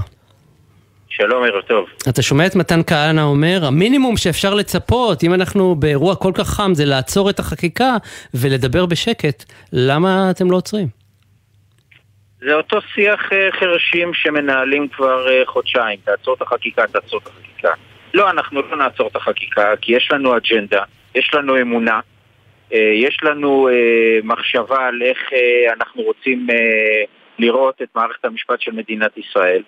שלום, ערב טוב. אתה שומע את מתן כהנא אומר, המינימום שאפשר לצפות, אם אנחנו באירוע כל כך חם, זה לעצור את החקיקה ולדבר בשקט. למה אתם לא עוצרים? זה אותו שיח אה, חרשים שמנהלים כבר חודשיים. תעצור את החקיקה, תעצור את החקיקה. לא, אנחנו לא נעצור את החקיקה, כי יש לנו אג'נדה, יש לנו אמונה, אה, יש לנו אה, מחשבה על איך אה, אנחנו רוצים לראות את מערכת המשפט של מדינת ישראל.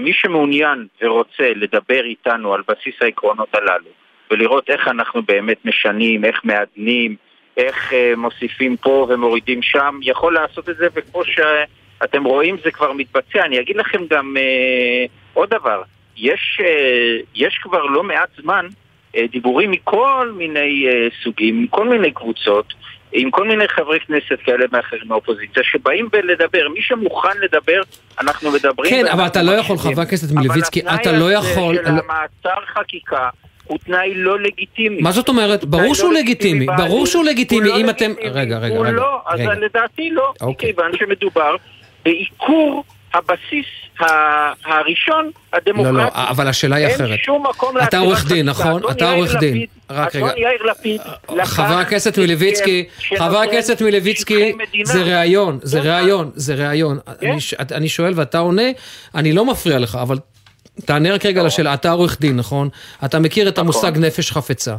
מי שמעוניין ורוצה לדבר איתנו על בסיס העקרונות הללו, ולראות איך אנחנו באמת משנים, איך מעדנים, איך מוסיפים פה ומורידים שם, יכול לעשות את זה, וכמו שאתם רואים זה כבר מתבצע. אני אגיד לכם גם עוד דבר, יש, יש כבר לא מעט זמן דיבורים מכל מיני אה, סוגים, מכל מיני קבוצות, עם כל מיני חברי כנסת כאלה ואחרים מהאופוזיציה, שבאים לדבר. מי שמוכן לדבר, אנחנו מדברים. כן, אבל אתה לא יכול. חבר הכנסת מלביצקי, אבל אתה לא התנאי יכול... הזה של המעצר חקיקה הוא תנאי לא לגיטימי. מה זאת אומרת? ברור תנאי שהוא לא לגיטימי. ברור שהוא לגיטימי, הוא לא אם אתם... לגיטימי. רגע, רגע, הוא רגע. לא, אז רגע. לדעתי לא, אוקיי. מכיוון שמדובר בעיקור הבסיס הראשון, הדמוקרטי. לא, לא, אבל השאלה היא אחרת. אין שום מקום אתה לעצירת עורך דין. נכון? אדון אתה עורך דין. רק אדון רגע. יאיר לפיד לקח חבר הכנסת מלביצקי, חבר הכנסת מלביצקי. זה ראיון, זה כן. ראיון, זה ראיון. כן. אני שואל ואתה עונה, אני לא מפריע לך, אבל תענה רק רגע לשאלה, אתה עורך דין, נכון? אתה מכיר את המושג נפש חפצה.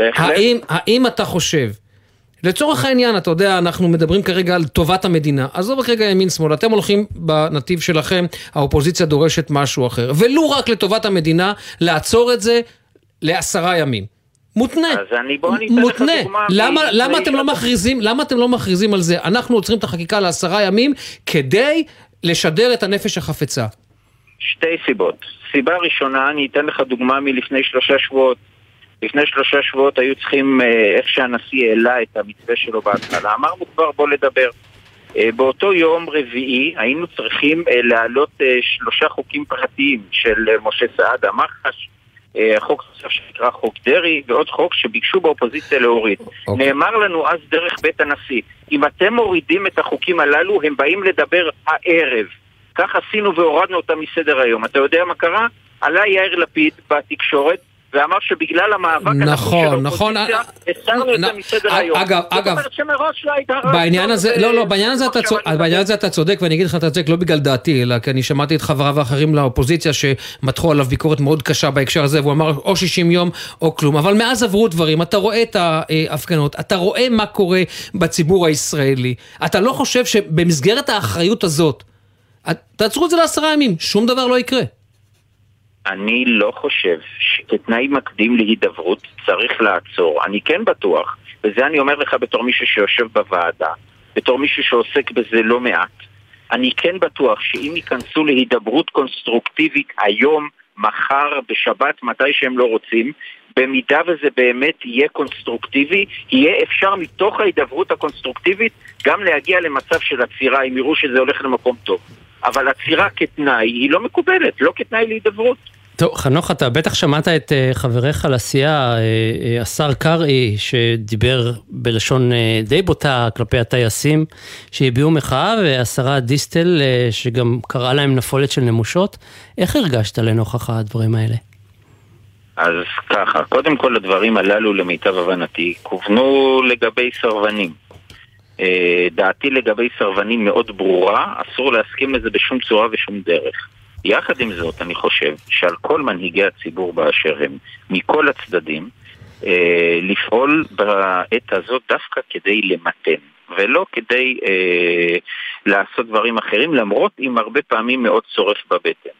האם, האם אתה חושב, לצורך העניין, אתה יודע, אנחנו מדברים כרגע על טובת המדינה, עזוב רגע ימין שמאל, אתם הולכים בנתיב שלכם, האופוזיציה דורשת משהו אחר, ולו רק לטובת המדינה, לעצור את זה לעשרה ימים. מותנה, אז אני, בוא אני אתן לך מותנה. דוגמה. למה, מ- למה אתם לא מ- מכריזים, למה אתם לא מכריזים על זה? אנחנו עוצרים את החקיקה לעשרה ימים כדי לשדר את הנפש החפצה. שתי סיבות. סיבה ראשונה, אני אתן לך דוגמה מלפני שלושה שבועות. לפני שלושה שבועות היו צריכים, אה, איך שהנשיא העלה את המתווה שלו בהתחלה, אמרנו כבר בוא לדבר. אה, באותו יום רביעי היינו צריכים אה, להעלות שלושה חוקים פרטיים של משה סעדה, מח"ש, חוק נוסף שנקרא חוק דרעי, ועוד חוק שביקשו באופוזיציה להוריד. אוקיי. נאמר לנו אז דרך בית הנשיא, אם אתם מורידים את החוקים הללו, הם באים לדבר הערב. כך עשינו והורדנו אותם מסדר היום. אתה יודע מה קרה? עלה יאיר לפיד בתקשורת ואמר שבגלל המאבק נכון, נכון. האופוזיציה, הסרנו את זה מסדר היום. אגב, אגב, לא. בעניין הזה, לא, לא, בעניין הזה אתה צודק, בעניין הזה אתה צודק, ואני אגיד לך, אתה צודק לא בגלל דעתי, אלא כי אני שמעתי את חבריו האחרים לאופוזיציה שמתחו עליו ביקורת מאוד קשה בהקשר הזה, והוא אמר או 60 יום או כלום, אבל מאז עברו דברים, אתה רואה את ההפגנות, אתה רואה מה קורה בציבור הישראלי, אתה לא חושב שבמסגרת האחריות הזאת, תעצרו את זה לעשרה ימים, שום דבר לא יקרה. אני לא חושב שכתנאי מקדים להידברות צריך לעצור. אני כן בטוח, וזה אני אומר לך בתור מישהו שיושב בוועדה, בתור מישהו שעוסק בזה לא מעט, אני כן בטוח שאם ייכנסו להידברות קונסטרוקטיבית היום, מחר, בשבת, מתי שהם לא רוצים, במידה וזה באמת יהיה קונסטרוקטיבי, יהיה אפשר מתוך ההידברות הקונסטרוקטיבית גם להגיע למצב של עצירה, אם יראו שזה הולך למקום טוב. אבל עצירה כתנאי היא לא מקובלת, לא כתנאי להידברות. טוב, חנוך, אתה בטח שמעת את אה, חבריך לסיעה, אה, אה, השר קרעי, שדיבר בלשון די בוטה כלפי הטייסים שהביעו מחאה, והשרה דיסטל, שגם קראה להם נפולת של נמושות. איך הרגשת לנוכח הדברים האלה? אז ככה, קודם כל הדברים הללו למיטב הבנתי כוונו לגבי סרבנים. דעתי לגבי סרבנים מאוד ברורה, אסור להסכים לזה בשום צורה ושום דרך. יחד עם זאת, אני חושב שעל כל מנהיגי הציבור באשר הם, מכל הצדדים, אה, לפעול בעת הזאת דווקא כדי למתן, ולא כדי אה, לעשות דברים אחרים, למרות אם הרבה פעמים מאוד צורף בבטן.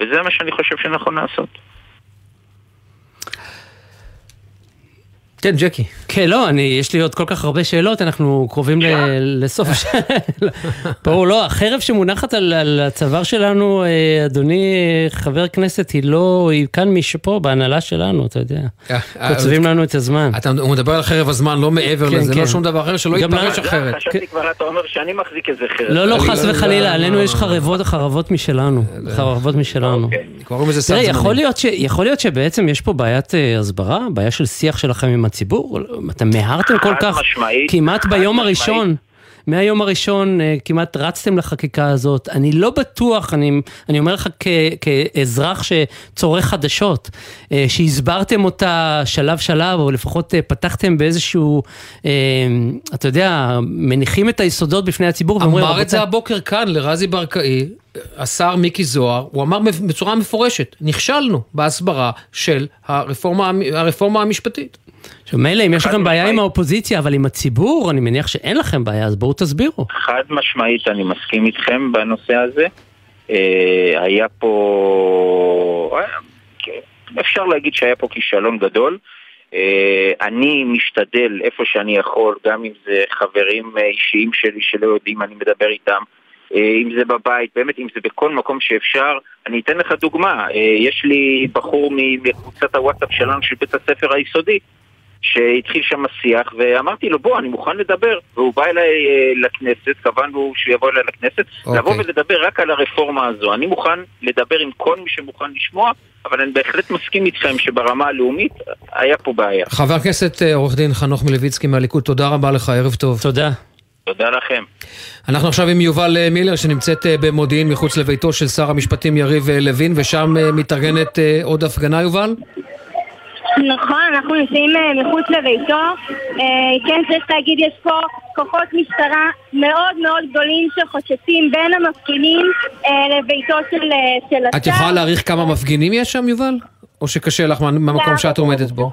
וזה מה שאני חושב שנכון לעשות. כן, ג'קי. כן, לא, אני, יש לי עוד כל כך הרבה שאלות, אנחנו קרובים ל, לסוף השאלה. פה לא, החרב שמונחת על, על הצוואר שלנו, אה, אדוני חבר הכנסת, היא לא, היא כאן משפה, בהנהלה שלנו, אתה יודע. קוצבים לנו את הזמן. אתה הוא מדבר על חרב הזמן, לא מעבר כן, לזה, כן. לא שום דבר אחר, שלא יתפרש אחרת. חשבתי כבר, אתה אומר שאני מחזיק איזה חרב. לא, לא, חס וחלילה, עלינו יש חרבות, חרבות משלנו, חרבות משלנו. קוראים לזה תראה, זמנים. יכול להיות ש- יכול להיות שבעצם יש פה בעיית אה, הסברה, בעיה של שיח שלכם עם הציבור? אתם מיהרתם כל חד כך, משמעית, כמעט ביום משמעית. הראשון. מהיום הראשון אה, כמעט רצתם לחקיקה הזאת. אני לא בטוח, אני, אני אומר לך כ, כאזרח שצורך חדשות, אה, שהסברתם אותה שלב שלב, או לפחות אה, פתחתם באיזשהו, אתה יודע, מניחים את היסודות בפני הציבור ואומרים, אמר את זה "רבותיי, הבוקר כאן לרזי ברקאי, השר מיקי זוהר, הוא אמר בצורה מפורשת, נכשלנו בהסברה של הרפורמה, הרפורמה המשפטית. עכשיו מילא אם יש לכם בעיה עם האופוזיציה, אבל עם הציבור, אני מניח שאין לכם בעיה, אז בואו תסבירו. חד משמעית, אני מסכים איתכם בנושא הזה. אה, היה פה... אה, אפשר להגיד שהיה פה כישלון גדול. אה, אני משתדל איפה שאני יכול, גם אם זה חברים אישיים שלי שלא יודעים, אני מדבר איתם. אם זה בבית, באמת, אם זה בכל מקום שאפשר. אני אתן לך דוגמה, יש לי בחור מקבוצת הוואטסאפ שלנו של בית הספר היסודי, שהתחיל שם שיח, ואמרתי לו, בוא, אני מוכן לדבר. והוא בא אליי אה, לכנסת, קבענו שהוא יבוא אליי לכנסת, אוקיי. לבוא ולדבר רק על הרפורמה הזו. אני מוכן לדבר עם כל מי שמוכן לשמוע, אבל אני בהחלט מסכים איתכם שברמה הלאומית היה פה בעיה. חבר הכנסת אה, עורך דין חנוך מלביצקי מהליכוד, תודה רבה לך, ערב טוב. תודה. תודה לכם. אנחנו עכשיו עם יובל אה, מילר שנמצאת אה, במודיעין מחוץ לביתו של שר המשפטים יריב לוין ושם מתארגנת עוד הפגנה יובל? נכון, אנחנו נמצאים אה, מחוץ לביתו. אה, כן, צריך להגיד, יש פה כוחות משטרה מאוד מאוד גדולים שחוצצים בין המפגינים אה, לביתו של השר. את יכולה להעריך כמה מפגינים יש שם יובל? או שקשה לך מה- מהמקום שאת עומדת בו?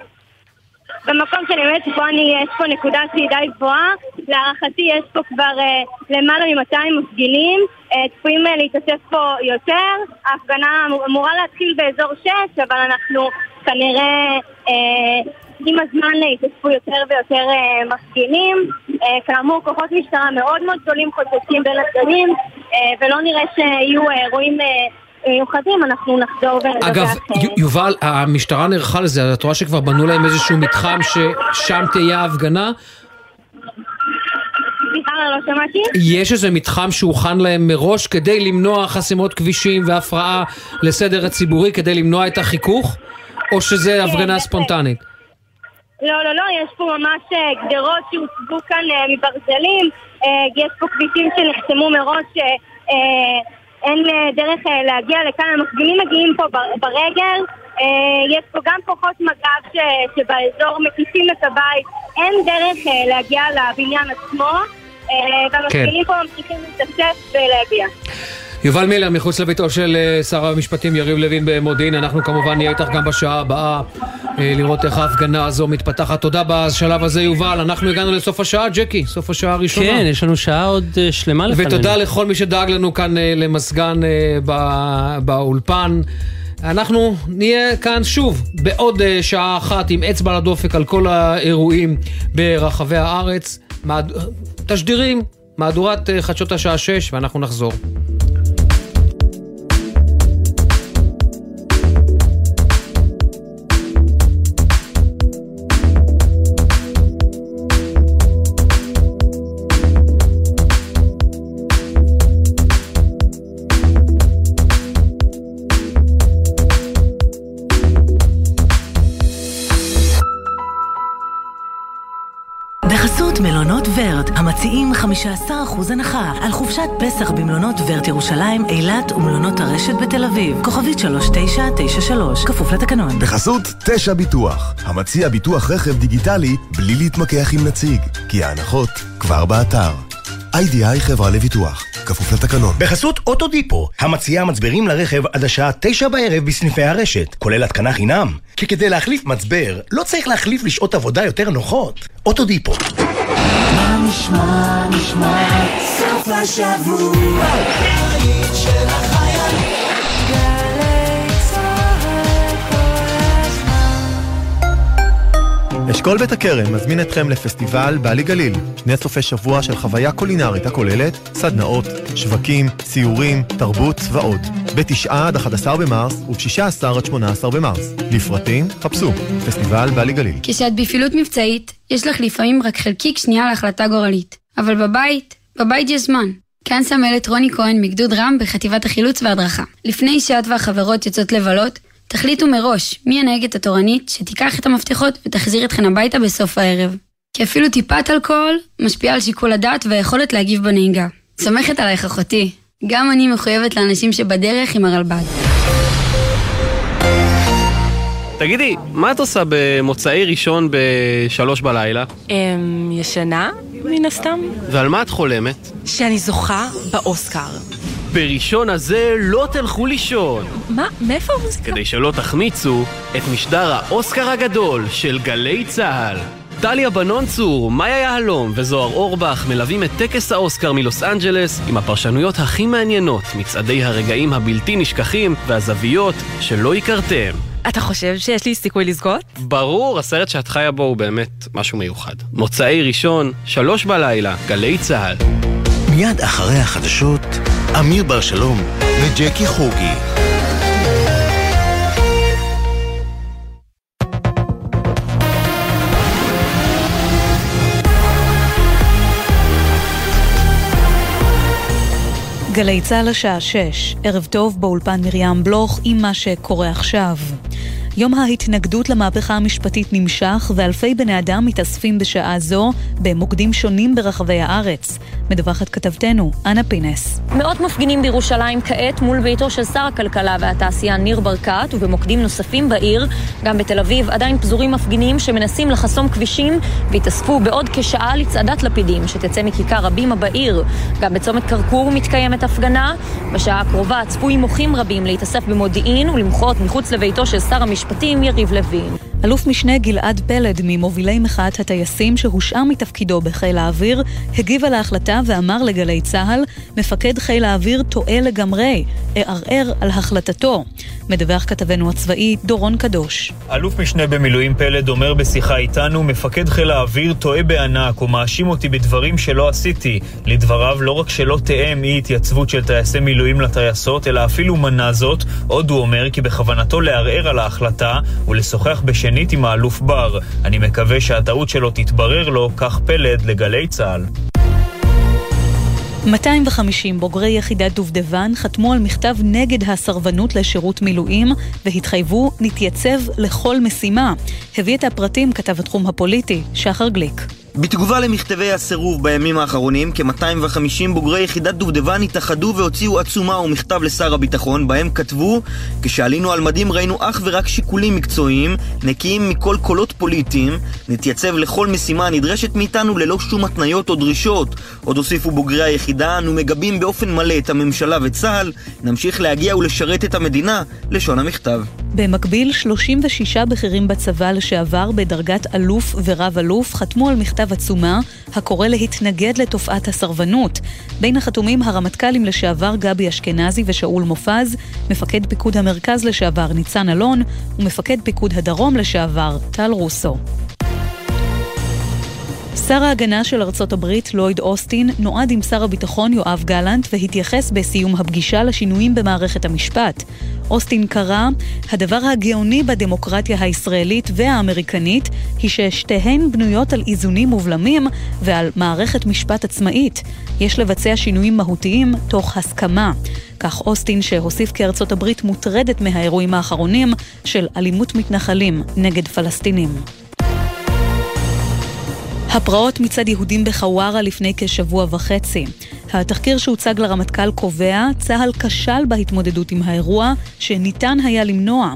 במקום שאני עומדת פה, אני, יש פה נקודה שהיא די גבוהה. להערכתי יש פה כבר אה, למעלה מ-200 מפגינים. אה, צפויים אה, להתאסף פה יותר. ההפגנה אמור- אמורה להתחיל באזור 6, אבל אנחנו כנראה אה, עם הזמן אה, יתאספו יותר ויותר אה, מפגינים. אה, כאמור, כוחות משטרה מאוד מאוד גדולים חוצצים בין הצדדים, אה, ולא נראה שיהיו אה, אירועים אה, מיוחדים, אנחנו נחזור ונדווח. אגב, אה, יובל, המשטרה נערכה לזה, את רואה שכבר בנו להם איזשהו מתחם ששם תהיה ההפגנה? לא? יש איזה מתחם שהוכן להם מראש כדי למנוע חסימות כבישים והפרעה לסדר הציבורי, כדי למנוע את החיכוך? או שזה הפגנה ספונטנית? לא, לא, לא, יש פה ממש אה, גדרות שהוצבו כאן אה, מברזלים, אה, יש פה כבישים שנחסמו מראש, אין אה, דרך להגיע לכאן, המפגינים מגיעים פה בר- ברגל, יש פה גם כוחות מג"ב שבאזור מקיפים את הבית, אין דרך להגיע לבניין עצמו, אה, והמפגינים פה ממשיכים להתאסף ולהגיע. יובל מילר, מחוץ לביתו של אה, שר המשפטים יריב לוין במודיעין, אנחנו כמובן נהיה איתך גם בשעה הבאה אה, לראות איך ההפגנה הזו מתפתחת. תודה בשלב הזה יובל, אנחנו הגענו לסוף השעה, ג'קי, סוף השעה הראשונה. כן, יש לנו שעה עוד אה, שלמה לפנינו. ותודה לכל מי שדאג לנו כאן למזגן אה, ב- באולפן. אנחנו נהיה כאן שוב בעוד שעה אחת עם אצבע על הדופק על כל האירועים ברחבי הארץ. תשדירים, מהדורת חדשות השעה 6 ואנחנו נחזור. ורט, המציעים 15% הנחה על חופשת פסח במלונות ורט ירושלים, אילת ומלונות הרשת בתל אביב. כוכבית 3993, כפוף לתקנון. בחסות תשע ביטוח, המציע ביטוח רכב דיגיטלי בלי להתמקח עם נציג, כי ההנחות כבר באתר. איי-די-איי חברה לביטוח, כפוף לתקנון. בחסות אוטודיפו, המציעה מצברים לרכב עד השעה תשע בערב בסניפי הרשת, כולל התקנה חינם. כי כדי להחליף מצבר, לא צריך להחליף לשעות עבודה יותר נוחות. אוטודיפו. מה נשמע, נשמע, סוף השבוע, של החיילים. אשכול בית הכרם מזמין אתכם לפסטיבל בעלי גליל, שני סופי שבוע של חוויה קולינרית הכוללת סדנאות, שווקים, ציורים, תרבות ועוד. ב-9 עד 11 במרס וב-16 עד 18 במרס. לפרטים חפשו פסטיבל בעלי גליל. כשאת בפעילות מבצעית, יש לך לפעמים רק חלקיק שנייה להחלטה גורלית. אבל בבית, בבית יש זמן. כאן סמלת רוני כהן מגדוד רם בחטיבת החילוץ וההדרכה. לפני שאת והחברות יוצאות לבלות, תחליטו מראש מי הנהגת התורנית שתיקח את המפתחות ותחזיר אתכן הביתה בסוף הערב. כי אפילו טיפת אלכוהול משפיעה על שיקול הדעת והיכולת להגיב בנהיגה. סומכת עלייך אחותי. גם אני מחויבת לאנשים שבדרך עם הרלב"ד. תגידי, מה את עושה במוצאי ראשון בשלוש בלילה? אמ, ישנה, מן הסתם. ועל מה את חולמת? שאני זוכה באוסקר. בראשון הזה לא תלכו לישון, מה? מאיפה המוזיקה? כדי שלא תחמיצו את משדר האוסקר הגדול של גלי צה"ל. טליה בנון צור, מאיה יהלום וזוהר אורבך מלווים את טקס האוסקר מלוס אנג'לס עם הפרשנויות הכי מעניינות, מצעדי הרגעים הבלתי נשכחים והזוויות שלא הכרתם. אתה חושב שיש לי סיכוי לזכות? ברור, הסרט שאת חיה בו הוא באמת משהו מיוחד. מוצאי ראשון, שלוש בלילה, גלי צה"ל. מיד אחרי החדשות, אמיר בר שלום וג'קי חוגי. גלי צה"ל השעה 6, ערב טוב באולפן מרים בלוך עם מה שקורה עכשיו. יום ההתנגדות למהפכה המשפטית נמשך, ואלפי בני אדם מתאספים בשעה זו במוקדים שונים ברחבי הארץ. מדווחת כתבתנו, אנה פינס. מאות מפגינים בירושלים כעת מול ביתו של שר הכלכלה והתעשייה ניר ברקת ובמוקדים נוספים בעיר. גם בתל אביב עדיין פזורים מפגינים שמנסים לחסום כבישים והתאספו בעוד כשעה לצעדת לפידים שתצא מכיכר הבימה בעיר. גם בצומת כרכור מתקיימת הפגנה. בשעה הקרובה צפויים מוחים רבים להתאסף במודיעין ולמחות מחוץ לביתו של שר המשפטים יריב לוין. אלוף משנה גלעד פלד, ממובילי מחאת הטייסים שהושעה מתפקידו בחיל האוויר, הגיב על ההחלטה ואמר לגלי צה"ל, מפקד חיל האוויר טועה לגמרי, אערער על החלטתו. מדווח כתבנו הצבאי דורון קדוש. אלוף משנה במילואים פלד אומר בשיחה איתנו, מפקד חיל האוויר טועה בענק ומאשים אותי בדברים שלא עשיתי. לדבריו, לא רק שלא תאם אי התייצבות של טייסי מילואים לטייסות, אלא אפילו מנע זאת. עוד הוא אומר כי בכוונתו לערער על ההחלטה ולשוחח בשנית עם האלוף בר. אני מקווה שהטעות שלו תתברר לו, כך פלד לגלי צה"ל. 250 בוגרי יחידת דובדבן חתמו על מכתב נגד הסרבנות לשירות מילואים והתחייבו נתייצב לכל משימה. הביא את הפרטים כתב התחום הפוליטי, שחר גליק. בתגובה למכתבי הסירוב בימים האחרונים, כ-250 בוגרי יחידת דובדבן התאחדו והוציאו עצומה ומכתב לשר הביטחון, בהם כתבו כשעלינו על מדים ראינו אך ורק שיקולים מקצועיים, נקיים מכל קולות פוליטיים, נתייצב לכל משימה הנדרשת מאיתנו ללא שום התניות או דרישות. עוד הוסיפו בוגרי היחידה, אנו מגבים באופן מלא את הממשלה וצה"ל, נמשיך להגיע ולשרת את המדינה, לשון המכתב. במקביל, 36 בכירים בצבא לשעבר בדרגת אלוף ורב אלוף חתמו על מכתב עצומה הקורא להתנגד לתופעת הסרבנות. בין החתומים הרמטכ"לים לשעבר גבי אשכנזי ושאול מופז, מפקד פיקוד המרכז לשעבר ניצן אלון ומפקד פיקוד הדרום לשעבר טל רוסו. שר ההגנה של ארצות הברית, לויד אוסטין, נועד עם שר הביטחון יואב גלנט והתייחס בסיום הפגישה לשינויים במערכת המשפט. אוסטין קרא, הדבר הגאוני בדמוקרטיה הישראלית והאמריקנית היא ששתיהן בנויות על איזונים ובלמים ועל מערכת משפט עצמאית. יש לבצע שינויים מהותיים תוך הסכמה. כך אוסטין שהוסיף כי ארצות הברית מוטרדת מהאירועים האחרונים של אלימות מתנחלים נגד פלסטינים. הפרעות מצד יהודים בחווארה לפני כשבוע וחצי. התחקיר שהוצג לרמטכ"ל קובע, צה"ל כשל בהתמודדות עם האירוע, שניתן היה למנוע.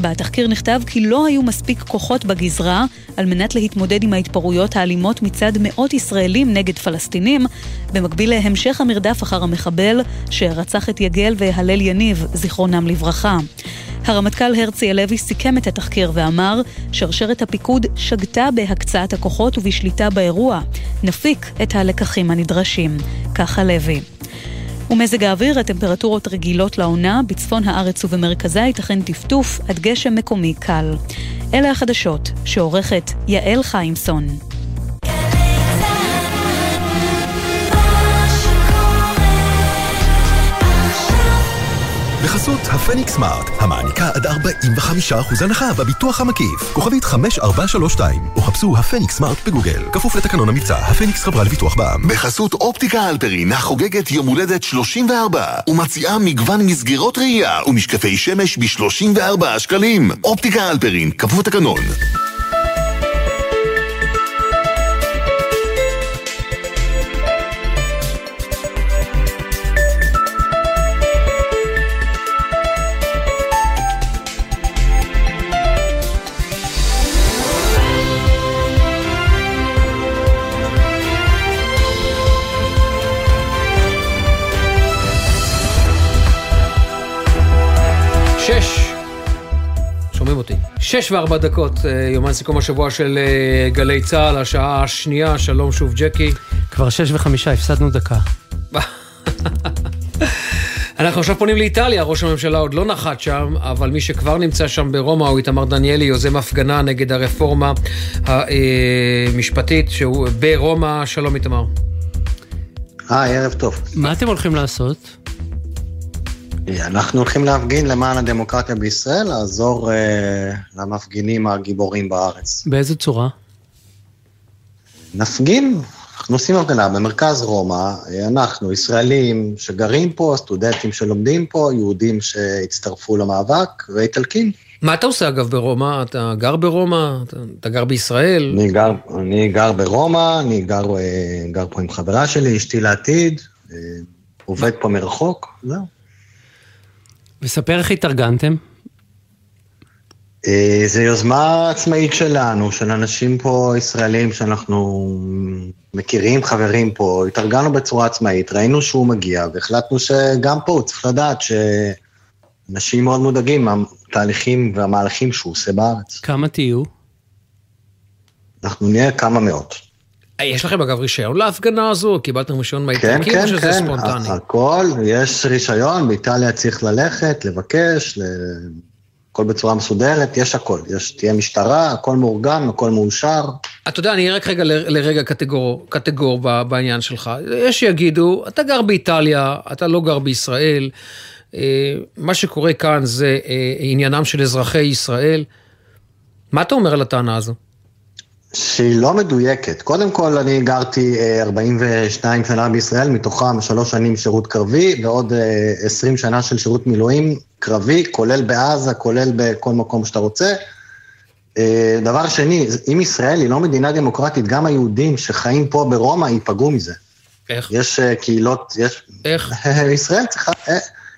בתחקיר נכתב כי לא היו מספיק כוחות בגזרה על מנת להתמודד עם ההתפרעויות האלימות מצד מאות ישראלים נגד פלסטינים, במקביל להמשך המרדף אחר המחבל שרצח את יגל והלל יניב, זיכרונם לברכה. הרמטכ"ל הרצי הלוי סיכם את התחקיר ואמר, שרשרת הפיקוד שגתה בהקצאת הכוחות ובשליטה באירוע. נפיק את הלקחים הנדרשים. כך הלוי. ומזג האוויר, הטמפרטורות רגילות לעונה, בצפון הארץ ובמרכזה ייתכן טפטוף עד גשם מקומי קל. אלה החדשות, שעורכת יעל חיימסון. בחסות הפניקס סמארט, המעניקה עד 45% הנחה בביטוח המקיף. כוכבית 5432, או חפשו הפניקס סמארט בגוגל. כפוף לתקנון המבצע, הפניקס חברה לביטוח בע"מ. בחסות אופטיקה אלפרין החוגגת יום הולדת 34 ומציעה מגוון מסגרות ראייה ומשקפי שמש ב-34 שקלים. אופטיקה אלפרין, כפוף לתקנון. שש וארבע דקות, אה, יומן סיכום השבוע של אה, גלי צה"ל, השעה השנייה, שלום שוב ג'קי. כבר שש וחמישה, הפסדנו דקה. <laughs> אנחנו עכשיו פונים לאיטליה, ראש הממשלה עוד לא נחת שם, אבל מי שכבר נמצא שם ברומא הוא איתמר דניאלי, יוזם הפגנה נגד הרפורמה המשפטית שהוא ברומא. שלום איתמר. היי, ערב טוב. מה אתם הולכים לעשות? אנחנו הולכים להפגין למען הדמוקרטיה בישראל, לעזור אה, למפגינים הגיבורים בארץ. באיזה צורה? נפגין, אנחנו עושים הפגנה במרכז רומא, אה, אנחנו ישראלים שגרים פה, סטודנטים שלומדים פה, יהודים שהצטרפו למאבק, ואיטלקים. מה אתה עושה אגב ברומא? אתה גר ברומא? אתה, אתה גר בישראל? אני גר, אני גר ברומא, אני גר, אה, גר פה עם חברה שלי, אשתי לעתיד, עובד פה מרחוק, זהו. וספר איך התארגנתם. אה, זו יוזמה עצמאית שלנו, של אנשים פה ישראלים שאנחנו מכירים, חברים פה, התארגנו בצורה עצמאית, ראינו שהוא מגיע, והחלטנו שגם פה הוא צריך לדעת שאנשים מאוד מודאגים מהתהליכים והמהלכים שהוא עושה בארץ. כמה תהיו? אנחנו נהיה כמה מאות. אה, יש לכם אגב רישיון להפגנה הזו? קיבלתם רישיון כן, מהאיטלקים כן, או שזה כן, ספונטני? הכל, יש רישיון, באיטליה צריך ללכת, לבקש. הכל בצורה מסודרת, יש הכל. יש, תהיה משטרה, הכל מאורגן, הכל מאושר. אתה יודע, אני אהיה רק רגע לרגע קטגור, קטגור בעניין שלך. יש שיגידו, אתה גר באיטליה, אתה לא גר בישראל. אה, מה שקורה כאן זה אה, עניינם של אזרחי ישראל. מה אתה אומר על הטענה הזו? שהיא לא מדויקת. קודם כל, אני גרתי אה, 42 שנה בישראל, מתוכם שלוש שנים שירות קרבי, ועוד אה, 20 שנה של שירות מילואים קרבי, כולל בעזה, כולל בכל מקום שאתה רוצה. אה, דבר שני, אם ישראל היא לא מדינה דמוקרטית, גם היהודים שחיים פה ברומא ייפגעו מזה. איך? יש אה, קהילות, יש... איך? <laughs> ישראל צריכה...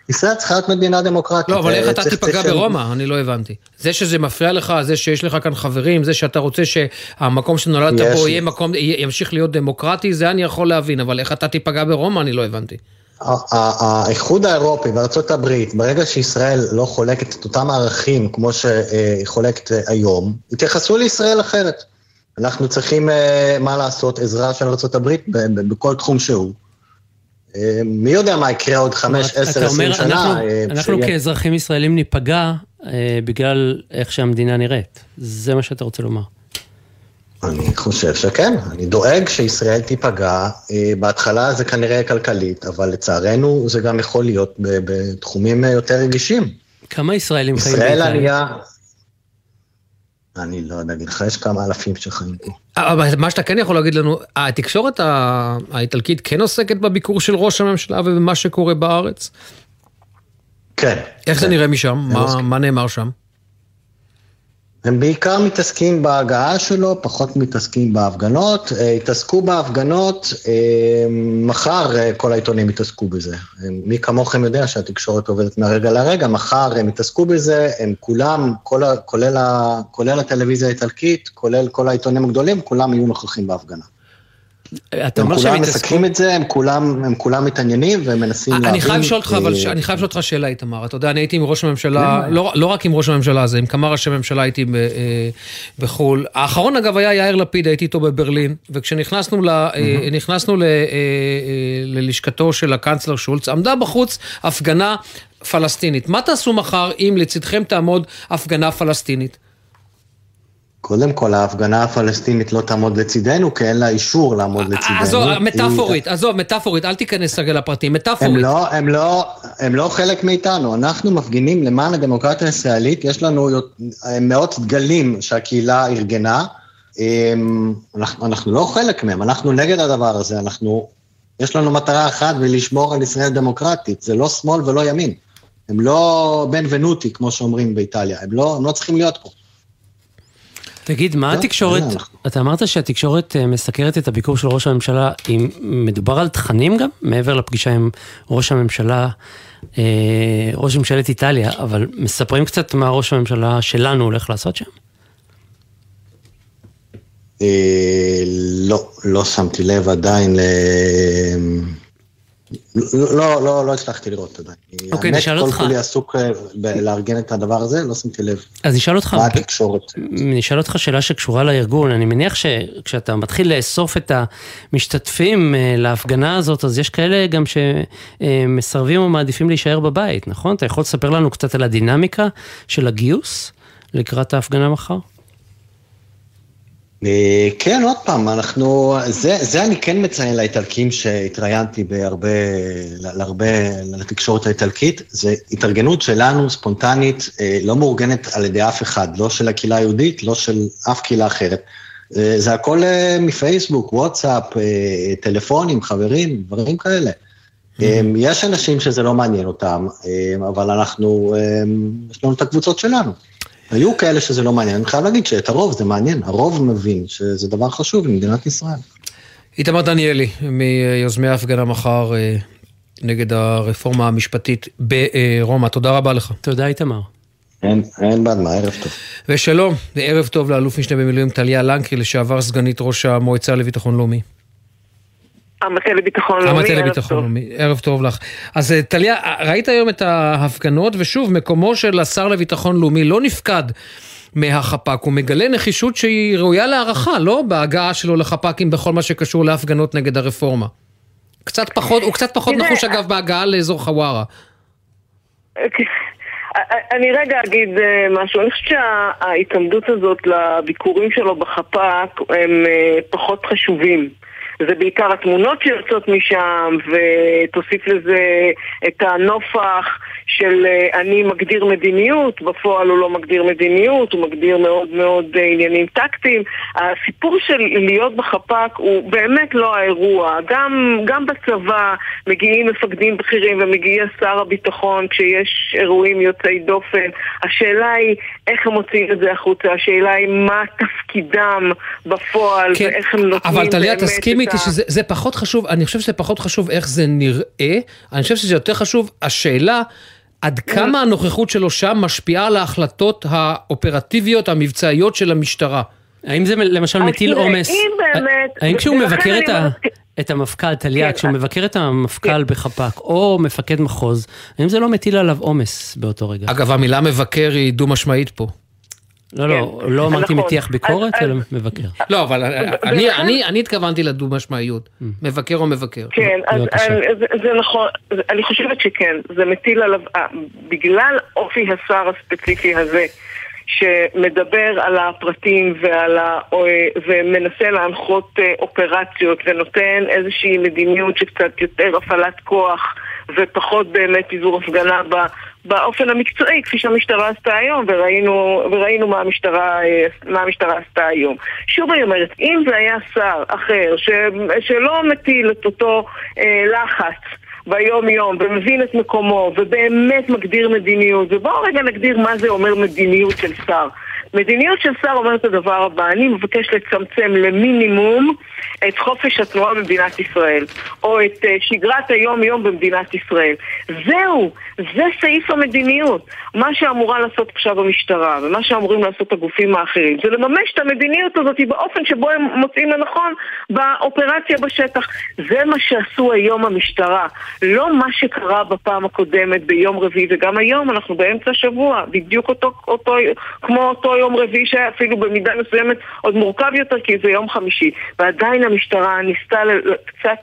ישראל צריכה להיות מדינה דמוקרטית. לא, אבל אה, איך אתה תיפגע ברומא? אני לא הבנתי. זה שזה מפריע לך, זה שיש לך כאן חברים, זה שאתה רוצה שהמקום שנולדת בו. יהיה מקום, ימשיך להיות דמוקרטי, זה אני יכול להבין, אבל איך אתה תיפגע ברומא? אני לא הבנתי. האיחוד האירופי וארצות הברית, ברגע שישראל לא חולקת את אותם ערכים כמו שהיא חולקת אה, היום, יתייחסו לישראל אחרת. אנחנו צריכים, אה, מה לעשות, עזרה של ארצות הברית בכל תחום שהוא. אה, מי יודע מה יקרה עוד חמש, עשר, עשרים שנה. אנחנו, אה, אנחנו כאזרחים ישראלים ניפגע אה, בגלל איך שהמדינה נראית. זה מה שאתה רוצה לומר. אני חושב שכן, אני דואג שישראל תיפגע, אה, בהתחלה זה כנראה כלכלית, אבל לצערנו זה גם יכול להיות בתחומים אה, יותר רגישים. כמה ישראלים חיים ישראל באיטליה? אני לא יודע להגיד לך, יש כמה אלפים שחיים פה. אבל מה שאתה כן יכול להגיד לנו, התקשורת האיטלקית כן עוסקת בביקור של ראש הממשלה ובמה שקורה בארץ? כן. איך זה נראה משם? מה- מה נאמר שם? הם בעיקר מתעסקים בהגעה שלו, פחות מתעסקים בהפגנות. אה, התעסקו בהפגנות, אה, מחר אה, כל העיתונים יתעסקו בזה. מי כמוכם יודע שהתקשורת עובדת מהרגע לרגע, מחר הם יתעסקו בזה, הם כולם, כל כולל, כולל הטלוויזיה האיטלקית, כולל כל העיתונים הגדולים, כולם יהיו נוכחים בהפגנה. הם כולם שהם התעסקו... מסכמים את זה, הם כולם, הם כולם מתעניינים ומנסים להבין. אני חייב לשאול אותך, אבל אני חייב לשאול אותך שאלה, איתמר. אתה יודע, אני הייתי עם ראש הממשלה, לא לא רק עם ראש הממשלה הזה, עם כמה ראשי ממשלה הייתי ב- אה, בחו"ל. האחרון, אגב, היה יאיר לפיד, הייתי איתו בברלין, וכשנכנסנו ל- אה, ל- אה, אה, ללשכתו של הקנצלר שולץ, עמדה בחוץ הפגנה פלסטינית. מה תעשו מחר אם לצדכם תעמוד הפגנה פלסטינית? קודם כל, ההפגנה הפלסטינית לא תעמוד לצידנו, כי אין לה אישור לעמוד לצידנו. עזוב, היא- מטאפורית, עזוב, מטאפורית, אל תיכנס רגע לפרטים, הם מטאפורית. לא, הם, לא, הם לא חלק מאיתנו, אנחנו מפגינים למען הדמוקרטיה הישראלית, יש לנו יות- מאות דגלים שהקהילה ארגנה, אמ, אנחנו, אנחנו לא חלק מהם, אנחנו נגד הדבר הזה, אנחנו, יש לנו מטרה אחת ולשמור על ישראל דמוקרטית, זה לא שמאל ולא ימין, הם לא בן ונוטי, כמו שאומרים באיטליה, הם לא, הם לא צריכים להיות פה. תגיד, מה לא, התקשורת, אנחנו. אתה אמרת שהתקשורת אה, מסקרת את הביקור של ראש הממשלה, אם מדובר על תכנים גם, מעבר לפגישה עם ראש הממשלה, אה, ראש ממשלת איטליה, אבל מספרים קצת מה ראש הממשלה שלנו הולך לעשות שם? אה, לא, לא שמתי לב עדיין. לא, לא, לא, לא הצלחתי לראות עדיין. אוקיי, האמת, נשאל כל אותך. כולי עסוק אה, בלארגן את הדבר הזה, לא שמתי לב. אז נשאל אותך, מה התקשורת? נשאל אותך שאלה שקשורה לארגון, אני מניח שכשאתה מתחיל לאסוף את המשתתפים אה, להפגנה הזאת, אז יש כאלה גם שמסרבים או מעדיפים להישאר בבית, נכון? אתה יכול לספר לנו קצת על הדינמיקה של הגיוס לקראת ההפגנה מחר? אה, כן, עוד פעם, אנחנו, זה, זה אני כן מציין לאיטלקים שהתראיינתי בהרבה, להרבה, לתקשורת האיטלקית, זה התארגנות שלנו, ספונטנית, אה, לא מאורגנת על ידי אף אחד, לא של הקהילה היהודית, לא של אף קהילה אחרת. אה, זה הכל מפייסבוק, וואטסאפ, טלפונים, חברים, דברים כאלה. אה, יש אנשים שזה לא מעניין אותם, אבל אנחנו, יש לנו את הקבוצות שלנו. היו כאלה שזה לא מעניין, אני חייב להגיד שאת הרוב זה מעניין, הרוב מבין שזה דבר חשוב למדינת ישראל. איתמר דניאלי, מיוזמי ההפגנה מחר אה, נגד הרפורמה המשפטית ברומא, תודה רבה לך. תודה איתמר. אין, אין בעד מה, ערב טוב. ושלום, וערב טוב לאלוף משנה במילואים טליה לנקרי, לשעבר סגנית ראש המועצה לביטחון לאומי. המטה לביטחון לאומי, המטה ערב לביטחון טוב. לאומי, ערב טוב לך. אז אה, טליה, ראית היום את ההפגנות, ושוב, מקומו של השר לביטחון לאומי לא נפקד מהחפ"ק, הוא מגלה נחישות שהיא ראויה להערכה, לא? בהגעה שלו לחפ"קים בכל מה שקשור להפגנות נגד הרפורמה. קצת פחות, הוא קצת פחות נחוש אגב בהגעה לאזור חווארה. אוקיי. אני רגע אגיד אה, משהו, אני חושבת שההתעמדות הזאת לביקורים שלו בחפ"ק הם אה, פחות חשובים. זה בעיקר התמונות שיוצאות משם, ותוסיף לזה את הנופח של אה, אני מגדיר מדיניות, בפועל הוא לא מגדיר מדיניות, הוא מגדיר מאוד מאוד אה, עניינים טקטיים. הסיפור של להיות בחפ"ק הוא באמת לא האירוע. גם, גם בצבא מגיעים מפקדים בכירים ומגיע שר הביטחון כשיש אירועים יוצאי דופן. השאלה היא איך הם מוציאים את זה החוצה, השאלה היא מה תפקידם בפועל כן, ואיך הם נותנים אבל טליה, באמת תסכימי את איתי ה- שזה זה פחות חשוב, אני חושב שזה פחות חשוב איך זה נראה, אני חושב שזה יותר חשוב השאלה עד כמה הנוכחות שלו שם משפיעה על ההחלטות האופרטיביות, המבצעיות של המשטרה. האם זה למשל מטיל עומס? אם באמת- האם כשהוא מבקר את ה... אומרת- את המפכ"ל, טליה, כן, כשהוא אה- מבקר את המפכ"ל בחפ"ק, או מפקד מחוז, האם זה לא מטיל עליו עומס באותו רגע? אגב, המילה מבקר היא דו-משמעית פה. לא, לא, לא אמרתי נכון. מטיח ביקורת, אלא מבקר. לא, אבל אני- התכוונתי לדו-משמעיות, מבקר או מבקר. כן, זה, נכון, אני חושבת שכן, זה מטיל עליו, אה, בגלל אופי השר הספציפי הזה, שמדבר על הפרטים ועל ה, או, ומנסה להנחות אה, אופרציות ונותן איזושהי מדיניות שקצת יותר הפעלת כוח ופחות באמת פיזור הפגנה באופן המקצועי, כפי שהמשטרה עשתה היום, וראינו, וראינו מה, המשטרה, אה, מה המשטרה עשתה היום. שוב אני אומרת, אם זה היה שר אחר ש, שלא מטיל את אותו אה, לחץ ביום יום ומבין את מקומו ובאמת מגדיר מדיניות ובואו רגע נגדיר מה זה אומר מדיניות של שר מדיניות של שר אומרת את הדבר הבא אני מבקש לצמצם למינימום את חופש התנועה במדינת ישראל או את אה, שגרת היום-יום במדינת ישראל. זהו, זה סעיף המדיניות. מה שאמורה לעשות עכשיו המשטרה ומה שאמורים לעשות הגופים האחרים זה לממש את המדיניות הזאת באופן שבו הם מוצאים לנכון באופרציה בשטח. זה מה שעשו היום המשטרה לא מה שקרה בפעם הקודמת ביום רביעי וגם היום אנחנו באמצע השבוע בדיוק אותו, אותו, כמו אותו יום רביעי שהיה אפילו במידה מסוימת עוד מורכב יותר כי זה יום חמישי ועדיין המשטרה ניסתה קצת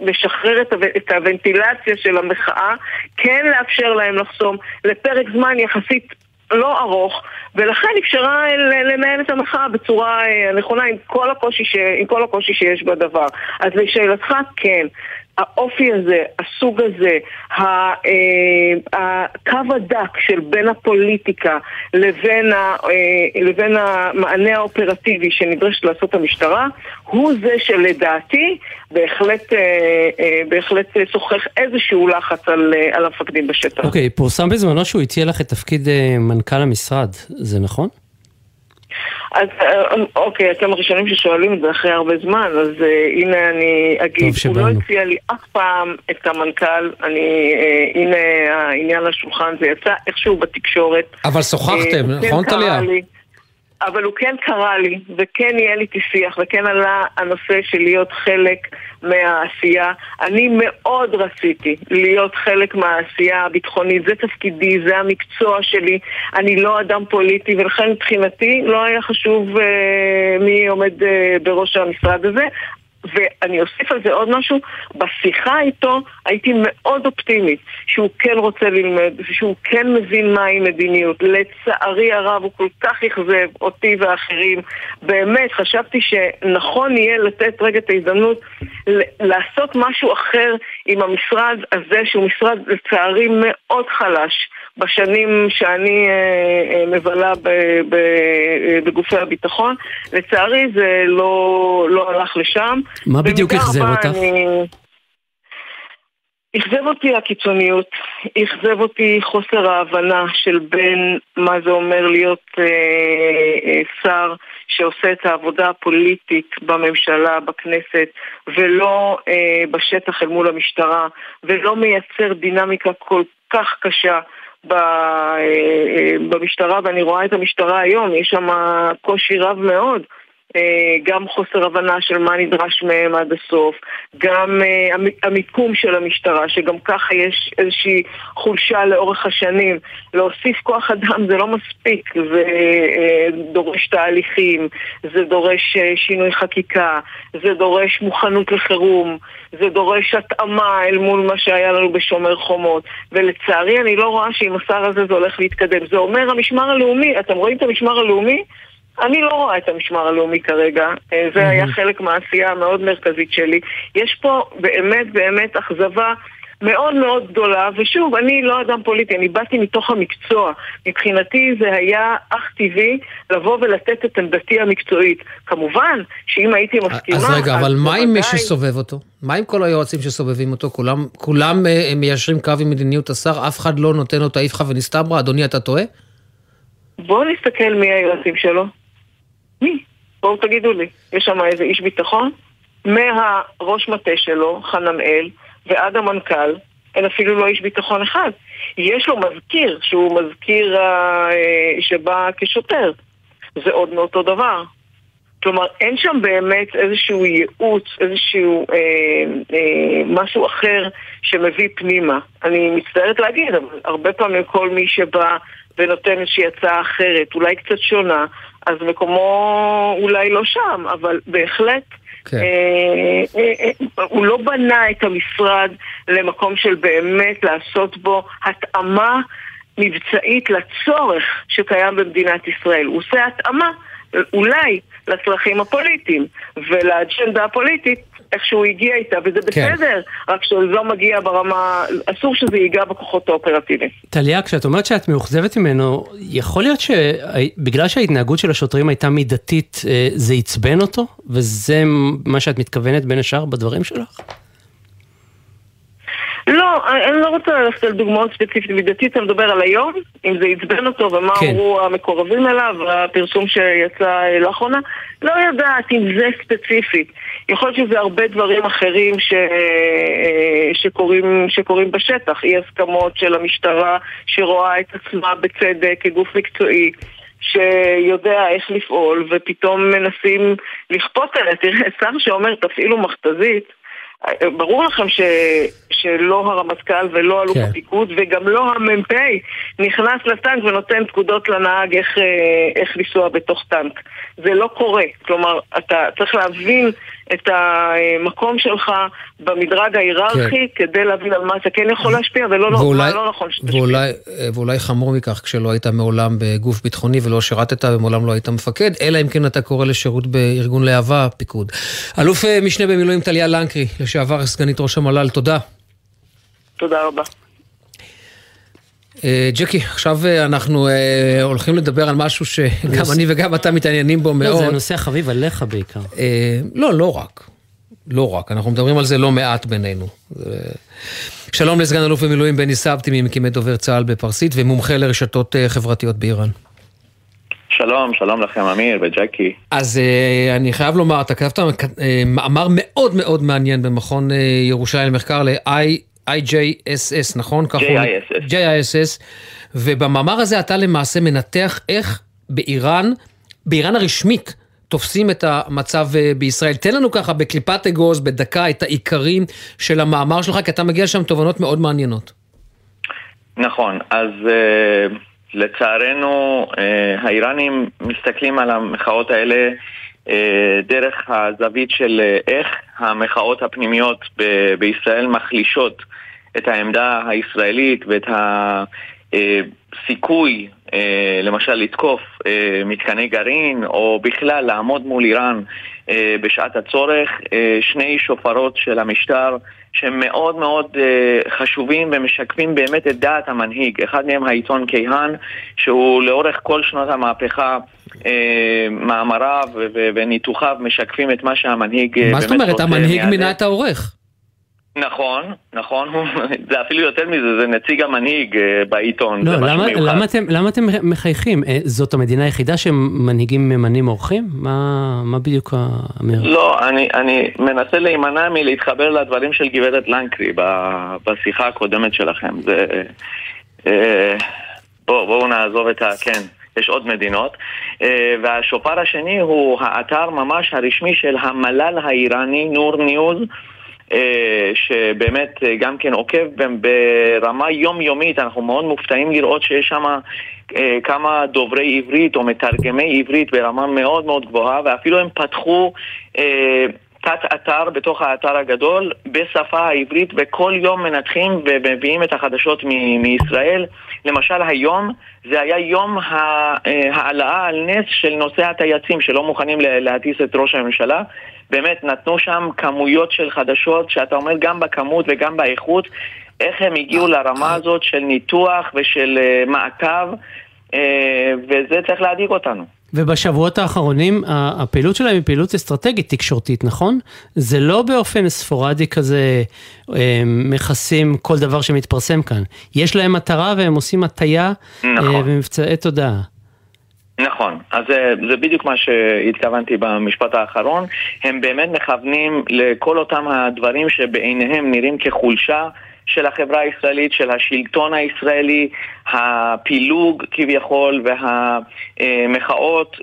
לשחרר את, את הוונטילציה של המחאה כן לאפשר להם לחסום לפרק זמן יחסית לא ארוך, ולכן אפשרה לנהל את המחאה בצורה אה, הנכונה עם כל, הקושי ש... עם כל הקושי שיש בדבר. אז לשאלתך, כן. האופי הזה, הסוג הזה, אה, הקו הדק של בין הפוליטיקה לבין, ה, אה, לבין המענה האופרטיבי שנדרשת לעשות המשטרה, הוא זה שלדעתי בהחלט, אה, בהחלט שוחח איזשהו לחץ על, על המפקדים בשטח. אוקיי, פורסם בזמנו שהוא הציע לך את תפקיד מנכ"ל המשרד, זה נכון? אז אה, אוקיי, אתם הראשונים ששואלים את זה אחרי הרבה זמן, אז אה, הנה אני אגיד, הוא. לא הציע לי אף פעם את המנכ"ל, אני, אה, הנה העניין לשולחן, זה יצא איכשהו בתקשורת. אבל שוחחתם, כן נכון, טליה? לי, אבל הוא כן קרא לי, וכן ניהל איתי שיח, וכן עלה הנושא של להיות חלק מהעשייה. אני מאוד רציתי להיות חלק מהעשייה הביטחונית, זה תפקידי, זה המקצוע שלי. אני לא אדם פוליטי, ולכן מבחינתי לא היה חשוב אה, מי עומד אה, בראש המשרד הזה. ואני אוסיף על זה עוד משהו, בשיחה איתו הייתי מאוד אופטימית שהוא כן רוצה ללמד, ושהוא כן מבין מהי מדיניות. לצערי הרב הוא כל כך אכזב אותי ואחרים. באמת, חשבתי שנכון יהיה לתת רגע את ההזדמנות לעשות משהו אחר עם המשרד הזה, שהוא משרד לצערי מאוד חלש. בשנים שאני אה, אה, מבלה אה, בגופי הביטחון. לצערי זה לא, לא הלך לשם. מה בדיוק אכזב אותך? אני... אכזב אותי הקיצוניות, אכזב אותי חוסר ההבנה של בין מה זה אומר להיות אה, אה, שר שעושה את העבודה הפוליטית בממשלה, בכנסת, ולא אה, בשטח אל מול המשטרה, ולא מייצר דינמיקה כל כך קשה במשטרה, ואני רואה את המשטרה היום, יש שם קושי רב מאוד. אה, גם חוסר הבנה של מה נדרש מהם עד הסוף, גם אה, המ- המיקום של המשטרה, שגם ככה יש איזושהי חולשה לאורך השנים. להוסיף כוח אדם זה לא מספיק, זה אה, דורש תהליכים, זה דורש שינוי חקיקה, זה דורש מוכנות לחירום, זה דורש התאמה אל מול מה שהיה לנו בשומר חומות. ולצערי אני לא רואה שעם השר הזה זה הולך להתקדם. זה אומר המשמר הלאומי, אתם רואים את המשמר הלאומי? אני לא רואה את המשמר הלאומי כרגע, אה, זה היה חלק מהעשייה המאוד מרכזית שלי. יש פה באמת באמת אכזבה מאוד מאוד גדולה, ושוב, אני לא אדם פוליטי, אני באתי מתוך המקצוע. מבחינתי זה היה אך טבעי לבוא ולתת את עמדתי המקצועית. כמובן שאם הייתי מסכימה... אז רגע, אבל מה עם מי שסובב אותו? מה עם כל היועצים שסובבים אותו? כולם, כולם אה, מיישרים קו עם מדיניות השר? אף אחד לא נותן לו את האיפכא ונסתברא? אדוני, אתה טועה? בואו נסתכל מי היועצים שלו. מי? בואו תגידו לי. יש שם איזה איש ביטחון? מהראש מטה שלו, חנמאל, ועד המנכ"ל, אין אפילו לא איש ביטחון אחד. יש לו מזכיר, שהוא מזכיר אה, שבא כשוטר. זה עוד מאותו דבר. כלומר, אין שם באמת איזשהו ייעוץ, איזשהו אה, אה, משהו אחר שמביא פנימה. אני מצטערת להגיד, אבל הרבה פעמים כל מי שבא ונותן איזושהי הצעה אחרת, אולי קצת שונה, אז מקומו אולי לא שם, אבל בהחלט כן. אה, אה, אה, הוא לא בנה את המשרד למקום של באמת לעשות בו התאמה מבצעית לצורך שקיים במדינת ישראל. הוא עושה התאמה אולי לצרכים הפוליטיים ולאג'נדה הפוליטית איך שהוא הגיע איתה, וזה כן. בסדר, רק שזה לא מגיע ברמה, אסור שזה ייגע בכוחות האופרטיביים. טליה, כשאת אומרת שאת מאוכזבת ממנו, יכול להיות שבגלל שההתנהגות של השוטרים הייתה מידתית, אה, זה עצבן אותו? וזה מה שאת מתכוונת בין השאר בדברים שלך? לא, אני לא רוצה ללכת על דוגמאות ספציפית מידתית, אני מדבר על היום, אם זה עצבן אותו ומה כן. אמרו המקורבים אליו, הפרסום שיצא אה, לאחרונה, לא יודעת אם זה ספציפית. יכול להיות שזה הרבה דברים אחרים ש... אה, שקורים, שקורים בשטח, אי הסכמות של המשטרה שרואה את עצמה בצדק כגוף מקצועי. שיודע איך לפעול, ופתאום מנסים לכפות עליה. תראה, שר שאומר תפעילו מכתזית, ברור לכם ש, שלא הרמטכ"ל ולא אלוף כן. הפיקוד וגם לא המ"פ נכנס לטנק ונותן פקודות לנהג איך, אה, איך לנסוע בתוך טנק. זה לא קורה. כלומר, אתה צריך להבין את המקום שלך במדרג ההיררכי כן. כדי להבין על מה אתה כן יכול להשפיע ולא לא, ואולי, לא נכון שתשפיע. ואולי, ואולי חמור מכך, כשלא היית מעולם בגוף ביטחוני ולא שירתת ומעולם לא היית מפקד, אלא אם כן אתה קורא לשירות בארגון להבה, פיקוד. אלוף אה, משנה במילואים טליה לנקרי, לשעבר סגנית ראש המל"ל, תודה. תודה רבה. אה, ג'קי, עכשיו אה, אנחנו אה, הולכים לדבר על משהו שגם אני וגם אתה מתעניינים בו לא, מאוד. זה נושא החביב עליך בעיקר. לא, לא רק. לא רק, אנחנו מדברים על זה לא מעט בינינו. שלום לסגן אלוף במילואים בני סבתי, ממקימי דובר צה"ל בפרסית ומומחה לרשתות חברתיות באיראן. שלום, שלום לכם אמיר וג'קי. אז אני חייב לומר, אתה כתבת מאמר מאוד מאוד מעניין במכון ירושלים למחקר ל-IJSS, נכון? JISS. JISS, ובמאמר הזה אתה למעשה מנתח איך באיראן, באיראן הרשמית, תופסים את המצב אה, בישראל. תן לנו ככה בקליפת אגוז, בדקה, את העיקרים של המאמר שלך, כי אתה מגיע לשם תובנות מאוד מעניינות. נכון, אז uh, לצערנו uh, האיראנים מסתכלים על המחאות האלה דרך הזווית של uh, איך המחאות הפנימיות ב- בישראל מחלישות את העמדה הישראלית ואת הסיכוי uh, למשל לתקוף מתקני גרעין או בכלל לעמוד מול איראן בשעת הצורך, שני שופרות של המשטר שהם מאוד מאוד uh, חשובים ומשקפים באמת את דעת המנהיג. אחד מהם העיתון כיהן, שהוא לאורך כל שנות המהפכה, uh, מאמריו וניתוחיו משקפים את מה שהמנהיג uh, מה באמת זאת אומרת? רוצה המנהיג. מינה את העורך. נכון, נכון, זה אפילו יותר מזה, זה נציג המנהיג אה, בעיתון. לא, זה משהו למה, מיוחד. למה, אתם, למה אתם מחייכים? אה, זאת המדינה היחידה שמנהיגים ממנים אורחים? מה, מה בדיוק האמירה? לא, אני, אני מנסה להימנע מלהתחבר לדברים של גברת לנקרי בשיחה הקודמת שלכם. זה... אה, בואו בוא נעזוב את ה... כן. יש עוד מדינות, אה, והשופר השני הוא האתר ממש הרשמי של המל"ל האיראני, נור ניוז, שבאמת אה, גם כן עוקב ברמה יומיומית, אנחנו מאוד מופתעים לראות שיש שם אה, כמה דוברי עברית או מתרגמי עברית ברמה מאוד מאוד גבוהה, ואפילו הם פתחו אה, תת-אתר בתוך האתר הגדול בשפה העברית, וכל יום מנתחים ומביאים את החדשות מ- מישראל. למשל היום זה היה יום אה, העלאה על נס של נושא הטייסים שלא מוכנים להטיס את ראש הממשלה. באמת נתנו שם כמויות של חדשות שאתה אומר גם בכמות וגם באיכות איך הם הגיעו לרמה הזאת של ניתוח ושל אה, מעקב אה, וזה צריך להדאיג אותנו. ובשבועות האחרונים הפעילות שלהם היא פעילות אסטרטגית תקשורתית, נכון? זה לא באופן ספורדי כזה אה, מכסים כל דבר שמתפרסם כאן. יש להם מטרה והם עושים הטיה נכון. אה, ומבצעי תודעה. נכון, אז זה, זה בדיוק מה שהתכוונתי במשפט האחרון. הם באמת מכוונים לכל אותם הדברים שבעיניהם נראים כחולשה של החברה הישראלית, של השלטון הישראלי, הפילוג כביכול והמחאות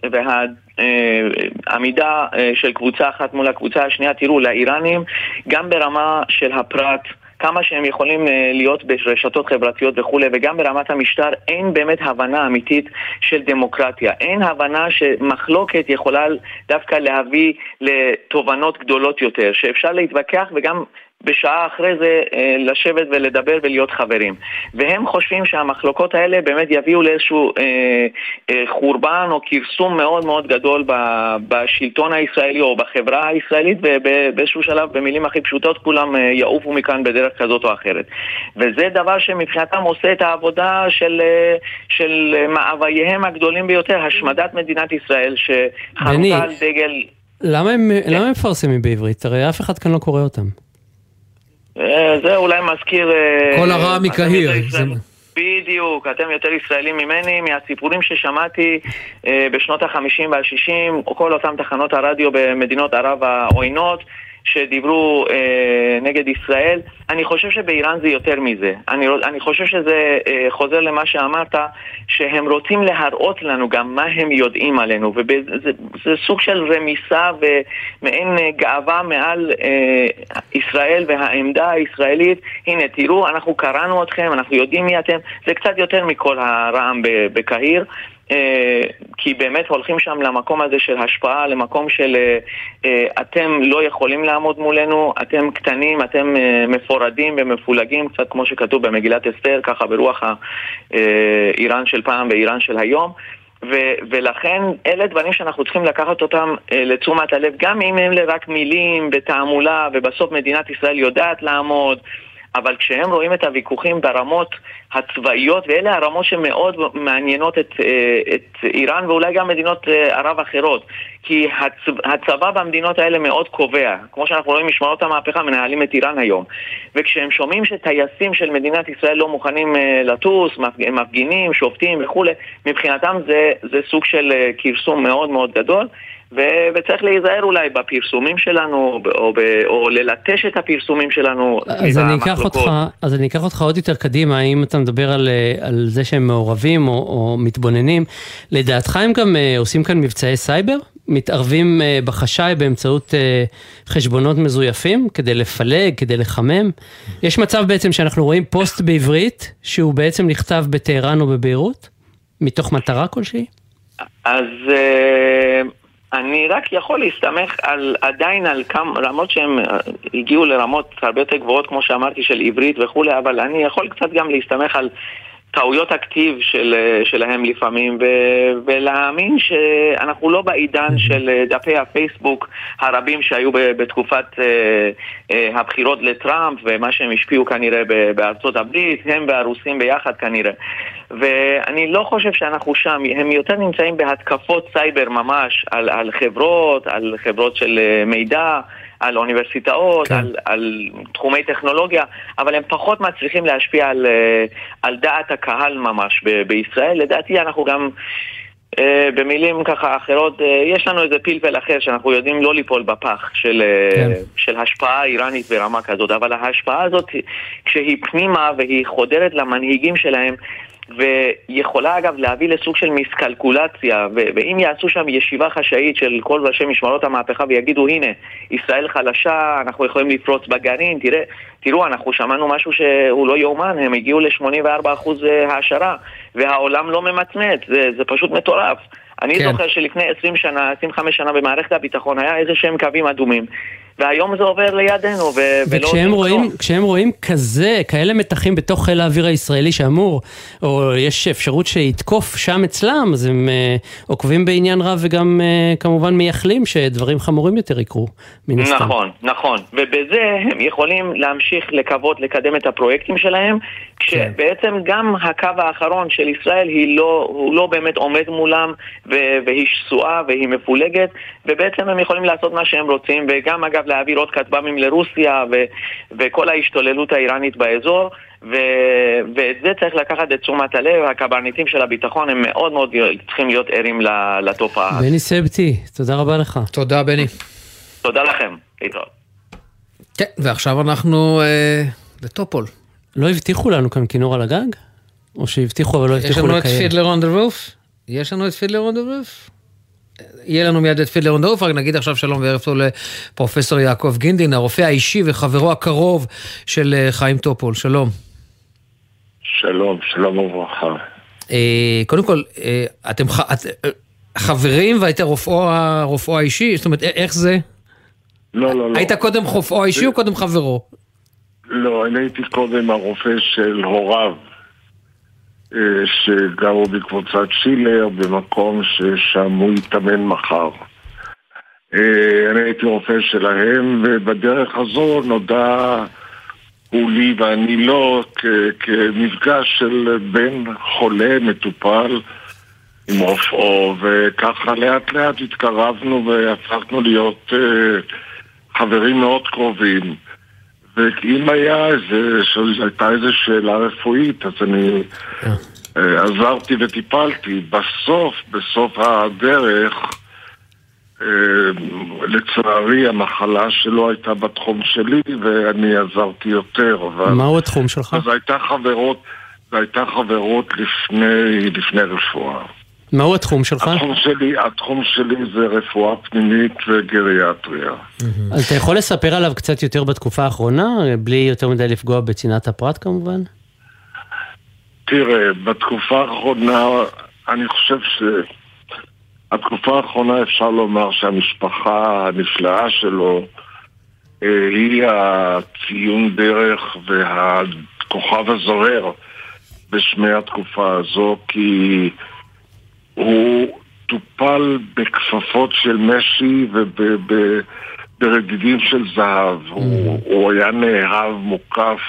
והעמידה אה, של קבוצה אחת מול הקבוצה השנייה. תראו, לאיראנים, גם ברמה של הפרט, כמה שהם יכולים אה, להיות ברשתות חברתיות וכולי, וגם ברמת המשטר, אין באמת הבנה אמיתית של דמוקרטיה. אין הבנה שמחלוקת יכולה דווקא להביא לתובנות גדולות יותר, שאפשר להתווכח וגם... בשעה אחרי זה אה, לשבת ולדבר ולהיות חברים. והם חושבים שהמחלוקות האלה באמת יביאו לאיזשהו אה, אה, חורבן או כרסום מאוד מאוד גדול בשלטון הישראלי או בחברה הישראלית, ובאיזשהו שלב, במילים הכי פשוטות, כולם יעופו מכאן בדרך כזאת או אחרת. וזה דבר שמבחינתם עושה את העבודה של, של מאווייהם הגדולים ביותר, השמדת מדינת ישראל, שחרותה על דגל... למה הם, כן. למה הם מפרסמים בעברית? הרי אף אחד כאן לא קורא אותם. אה, זה אולי מזכיר... אה, כל הרע מקהיר. בדיוק, אתם יותר ישראלים ממני, מהסיפורים ששמעתי אה, בשנות ה-50 וה-60, או כל אותן תחנות הרדיו במדינות ערב העוינות, שדיברו אה, נגד ישראל. אני חושב שבאיראן זה יותר מזה. אני, אני חושב שזה אה, חוזר למה שאמרת, שהם רוצים להראות לנו גם מה הם יודעים עלינו, וזה זה סוג של רמיסה ומעין אה, גאווה מעל אה, ישראל והעמדה הישראלית. הנה, תראו, אנחנו קראנו אתכם, אנחנו יודעים מי אתם. זה קצת יותר מכל הרעם בקהיר. אה, כי באמת הולכים שם למקום הזה של השפעה, למקום של אה, אה, אתם לא יכולים לעמוד מולנו, אתם קטנים, אתם אה, מפורדים ומפולגים, קצת כמו שכתוב במגילת אסתר, ככה ברוח האיראן של פעם ואיראן של היום. ו- ולכן אלה דברים שאנחנו צריכים לקחת אותם אה, לתשומת הלב, גם אם הם רק מילים ותעמולה, ובסוף מדינת ישראל יודעת לעמוד, אבל כשהם רואים את הוויכוחים ברמות הצבאיות, ואלה הרמות שמאוד מעניינות את, אה, את איראן ואולי גם מדינות אה, ערב אחרות, כי הצ, הצבא במדינות האלה מאוד קובע, כמו שאנחנו רואים משמרות המהפכה מנהלים את איראן היום, וכשהם שומעים שטייסים של מדינת ישראל לא מוכנים אה, לטוס, מפג- מפגינים, שופטים וכולי, מבחינתם זה, זה סוג של כרסום מאוד מאוד גדול. ו- וצריך להיזהר אולי בפרסומים שלנו, או, ב- או ללטש את הפרסומים שלנו. אז אני. אותך, אז אני אקח אותך עוד יותר קדימה, אם אתה מדבר על, אה, על זה שהם מעורבים או, או מתבוננים, לדעתך הם גם אה, עושים כאן מבצעי סייבר? מתערבים אה, בחשאי באמצעות חשבונות מזויפים כדי לפלג, כדי לחמם? יש מצב בעצם שאנחנו רואים פוסט בעברית שהוא בעצם נכתב בטהרן או בביירות? מתוך מטרה כלשהי? אז אני רק יכול להסתמך על, עדיין על כמה רמות שהם אה, הגיעו לרמות הרבה יותר גבוהות, כמו שאמרתי, של עברית וכולי, אבל אני יכול קצת גם להסתמך על טעויות הכתיב של, אה, שלהם לפעמים, ו, ולהאמין שאנחנו לא בעידן של אה, דפי הפייסבוק הרבים שהיו בתקופת אה, אה, הבחירות לטראמפ, ומה שהם השפיעו כנראה בארצות הברית, הם והרוסים ביחד כנראה. ואני לא חושב שאנחנו שם, הם יותר נמצאים בהתקפות סייבר ממש על, על חברות, על חברות של אה, מידע, על אוניברסיטאות, כן. על, על תחומי טכנולוגיה, אבל הם פחות מצליחים להשפיע על, אה, על דעת הקהל ממש ב- בישראל. לדעתי אנחנו גם... אה, במילים ככה אחרות, אה, יש לנו איזה פלפל אחר שאנחנו יודעים לא ליפול בפח של, כן. של השפעה איראנית ברמה כזאת, אבל ההשפעה הזאת, כשהיא פנימה והיא חודרת למנהיגים שלהם, ויכולה אגב להביא לסוג של מיסקלקולציה, ואם יעשו שם ישיבה חשאית של כל ראשי משמרות המהפכה ויגידו הנה, ישראל חלשה, אנחנו יכולים לפרוץ בגרעין, תראה, תראו, אנחנו שמענו משהו שהוא לא יאומן, הם הגיעו ל-84% העשרה, והעולם לא ממצמץ, זה, זה פשוט מטורף. אני כן. זוכר שלפני 20 שנה, 25 שנה במערכת הביטחון היה איזה שהם קווים אדומים, והיום זה עובר לידינו, ו- ולא וכשהם רואים. כשהם רואים כזה, כאלה מתחים בתוך חיל האוויר הישראלי שאמור, או יש אפשרות שיתקוף שם אצלם, אז הם אה, עוקבים בעניין רב וגם אה, כמובן מייחלים שדברים חמורים יותר יקרו, מן הסתם. נכון, נכון. ובזה הם יכולים להמשיך לקוות לקדם את הפרויקטים שלהם, כשבעצם גם הקו האחרון של ישראל היא לא, הוא לא באמת עומד מולם, ו- והיא שסועה והיא מפולגת, ובעצם הם יכולים לעשות מה שהם רוצים, וגם אגב להעביר עוד כטב"מים לרוסיה, ו- וכל ההשתוללות האיראנית באזור. ו- ואת זה צריך לקחת לתשומת הלב, הקברניטים של הביטחון הם מאוד מאוד צריכים להיות ערים ל- לתופעה. בני סבטי, תודה רבה לך. תודה, בני. תודה לכם, להתראות. כן, ועכשיו אנחנו אה, לטופול. לא הבטיחו לנו כאן כינור על הגג? או שהבטיחו אבל לא יש הבטיחו לנו את לקיים? פידלר און דה רוף? יש לנו את Fiddler on the roof? יהיה לנו מיד את Fiddler רק נגיד עכשיו שלום וערב טוב לפרופסור יעקב גינדין, הרופא האישי וחברו הקרוב של אה, חיים טופול, שלום. שלום, שלום וברכה. אה, קודם כל, אה, אתם חברים והיית רופאו רופאו האישי? זאת אומרת, איך זה? לא, לא, לא. היית קודם רופאו האישי או קודם חברו? לא, אני הייתי קודם הרופא של הוריו, שגרו בקבוצת שילר, במקום ששם הוא יתאמן מחר. אה, אני הייתי רופא שלהם, ובדרך הזו נודע הוא לי ואני לא כמפגש של בן חולה, מטופל, עם רופאו, וככה לאט לאט התקרבנו והפכנו להיות אה, חברים מאוד קרובים. ואם היה איזה, שהייתה איזו שאלה רפואית, אז אני אה, עזרתי וטיפלתי. בסוף, בסוף הדרך, אה, לצערי המחלה שלו הייתה בתחום שלי ואני עזרתי יותר, אבל... מהו התחום שלך? אז הייתה חברות, הייתה חברות לפני, לפני רפואה. מהו התחום שלך? התחום שלי, התחום שלי זה רפואה פנימית וגריאטריה. אז אתה יכול לספר עליו קצת יותר בתקופה האחרונה, בלי יותר מדי לפגוע בצנעת הפרט כמובן? תראה, בתקופה האחרונה, אני חושב שהתקופה האחרונה אפשר לומר שהמשפחה הנפלאה שלו אה, היא הציון דרך והכוכב הזוהר בשמי התקופה הזו, כי הוא טופל בכפפות של משי וברדידים של זהב. הוא, הוא היה נאהב, מוקף.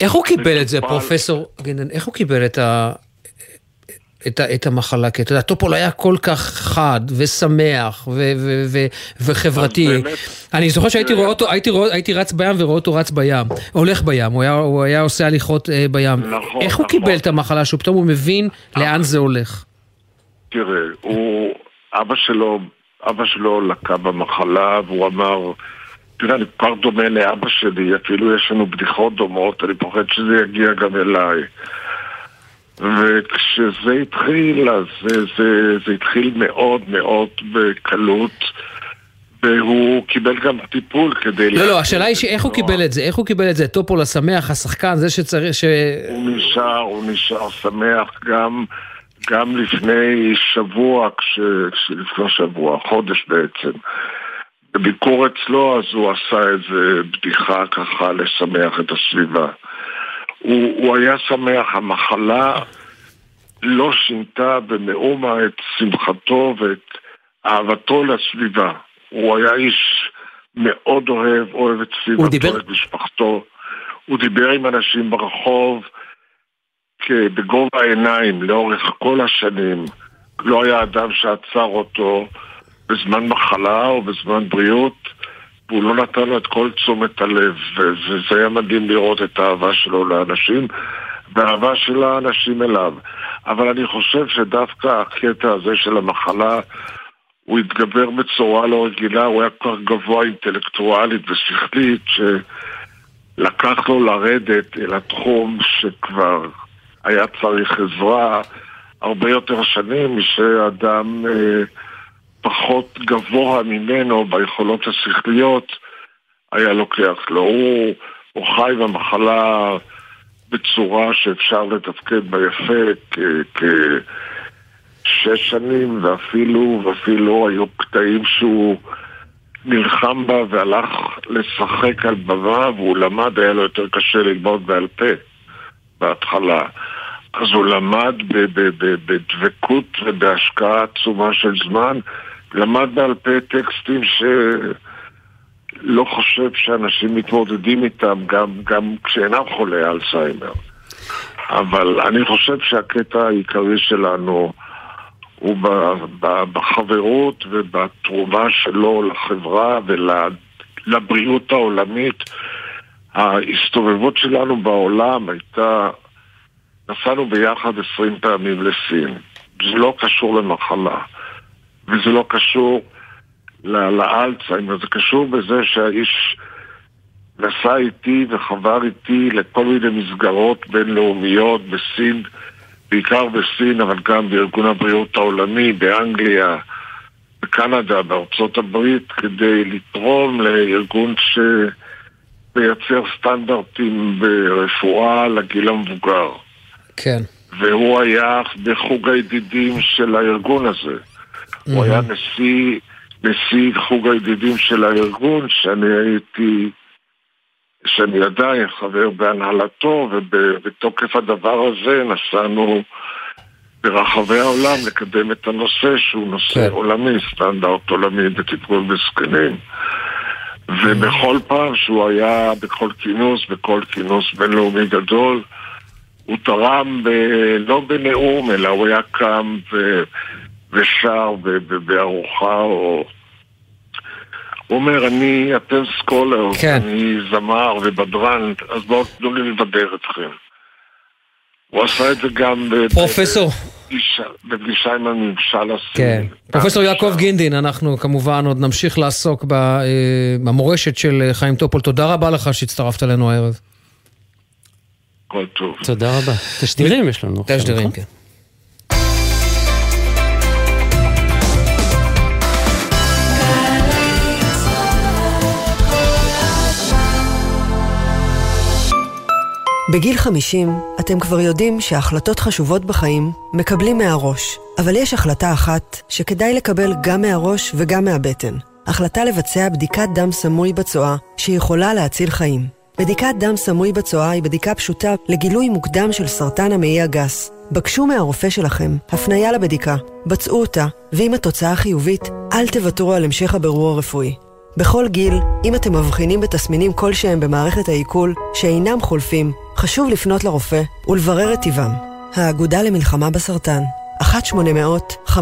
איך הוא קיבל את זה, פרופסור גינדין? איך הוא קיבל את ה... את, ה, את המחלה, כי אתה יודע, טופול היה כל כך חד ושמח ו, ו, ו, וחברתי. אני זוכר שהייתי רואה אותו, הייתי, רואה, הייתי רץ בים ורואה אותו רץ בים, הולך בים, הוא היה, הוא היה עושה הליכות אה, בים. נכון, איך הוא נכון. קיבל את המחלה שהוא פתאום הוא מבין לאן זה הולך? תראה, הוא, אבא שלו, אבא שלו לקה במחלה והוא אמר, תראה, אני כבר דומה לאבא שלי, אפילו יש לנו בדיחות דומות, אני פוחד שזה יגיע גם אליי. וכשזה התחיל, אז זה, זה, זה התחיל מאוד מאוד בקלות, והוא קיבל גם טיפול כדי... לא, לא, השאלה היא שאיך הוא. קיבל את זה, איך הוא קיבל את זה, טופול השמח, השחקן, זה שצריך, ש... הוא נשאר, הוא נשאר שמח גם, גם לפני שבוע, כש, לפני שבוע, חודש בעצם. בביקור אצלו אז הוא עשה איזה בדיחה ככה לשמח את הסביבה. הוא, הוא היה שמח, המחלה לא שינתה במאומה את שמחתו ואת אהבתו לסביבה. הוא היה איש מאוד אוהב, אוהב את סביבתו, דיבר- את משפחתו. הוא דיבר עם אנשים ברחוב בגובה העיניים לאורך כל השנים. לא היה אדם שעצר אותו בזמן מחלה או בזמן בריאות והוא לא נתן לו את כל תשומת הלב, וזה היה מדהים לראות את האהבה שלו לאנשים, והאהבה של האנשים אליו. אבל אני חושב שדווקא הקטע הזה של המחלה, הוא התגבר בצורה לא רגילה, הוא היה כל כך גבוה אינטלקטואלית ושכלית, שלקח לו לרדת אל התחום שכבר היה צריך עזרה הרבה יותר שנים משאדם אה, פחות גבוה ממנו ביכולות השכליות היה לוקח לו. הוא, הוא חי במחלה בצורה שאפשר לתפקד בה יפה כשש שנים, ואפילו, ואפילו היו קטעים שהוא נלחם בה והלך לשחק על במה והוא למד, היה לו יותר קשה ללמוד בעל פה בהתחלה. אז הוא למד בדבקות ובהשקעה עצומה של זמן, למד בעל פה טקסטים שלא חושב שאנשים מתמודדים איתם גם, גם כשאינם חולי אלצהיימר. אבל אני חושב שהקטע העיקרי שלנו הוא בחברות ובתרומה שלו לחברה ולבריאות העולמית. ההסתובבות שלנו בעולם הייתה נסענו ביחד עשרים פעמים לסין. זה לא קשור למחלה, וזה לא קשור לאלצהיימר, זה קשור בזה שהאיש נסע איתי וחבר איתי לכל מיני מסגרות בינלאומיות בסין, בעיקר בסין, אבל גם בארגון הבריאות העולמי, באנגליה, בקנדה, בארצות הברית, כדי לתרום לארגון שמייצר סטנדרטים ברפואה לגיל המבוגר. כן. והוא היה בחוג הידידים של הארגון הזה. Mm-hmm. הוא היה נשיא, נשיא חוג הידידים של הארגון, שאני הייתי, שאני עדיין חבר בהנהלתו, ובתוקף הדבר הזה נסענו ברחבי העולם לקדם את הנושא, שהוא נושא כן. עולמי, סטנדרט עולמי בטיפול בזקנים. ובכל פעם שהוא היה בכל כינוס, בכל כינוס בינלאומי גדול, הוא תרם ב, לא בנאום, אלא הוא היה קם ו, ושר בארוחה או... הוא אומר, אני, אתם סקולר, כן. אני זמר ובדרן, אז בואו תנו לי לבדר אתכם. הוא עשה את זה גם פרופסור. בפגישה עם הממשל הסיני. כן. פרופסור יעקב גינדין, אנחנו כמובן עוד נמשיך לעסוק אה, במורשת של חיים טופול. תודה רבה לך שהצטרפת אלינו הערב. הכל טוב. תודה רבה. תשדירים יש לנו. תשדירים, כן. בגיל 50 אתם כבר יודעים שהחלטות חשובות בחיים מקבלים מהראש, אבל יש החלטה אחת שכדאי לקבל גם מהראש וגם מהבטן. החלטה לבצע בדיקת דם סמוי בצואה שיכולה להציל חיים. בדיקת דם סמוי בצואה היא בדיקה פשוטה לגילוי מוקדם של סרטן המעי הגס. בקשו מהרופא שלכם הפניה לבדיקה, בצעו אותה, ואם התוצאה חיובית, אל תוותרו על המשך הבירור הרפואי. בכל גיל, אם אתם מבחינים בתסמינים כלשהם במערכת העיכול שאינם חולפים, חשוב לפנות לרופא ולברר את טיבם. האגודה למלחמה בסרטן, 1-800-599-995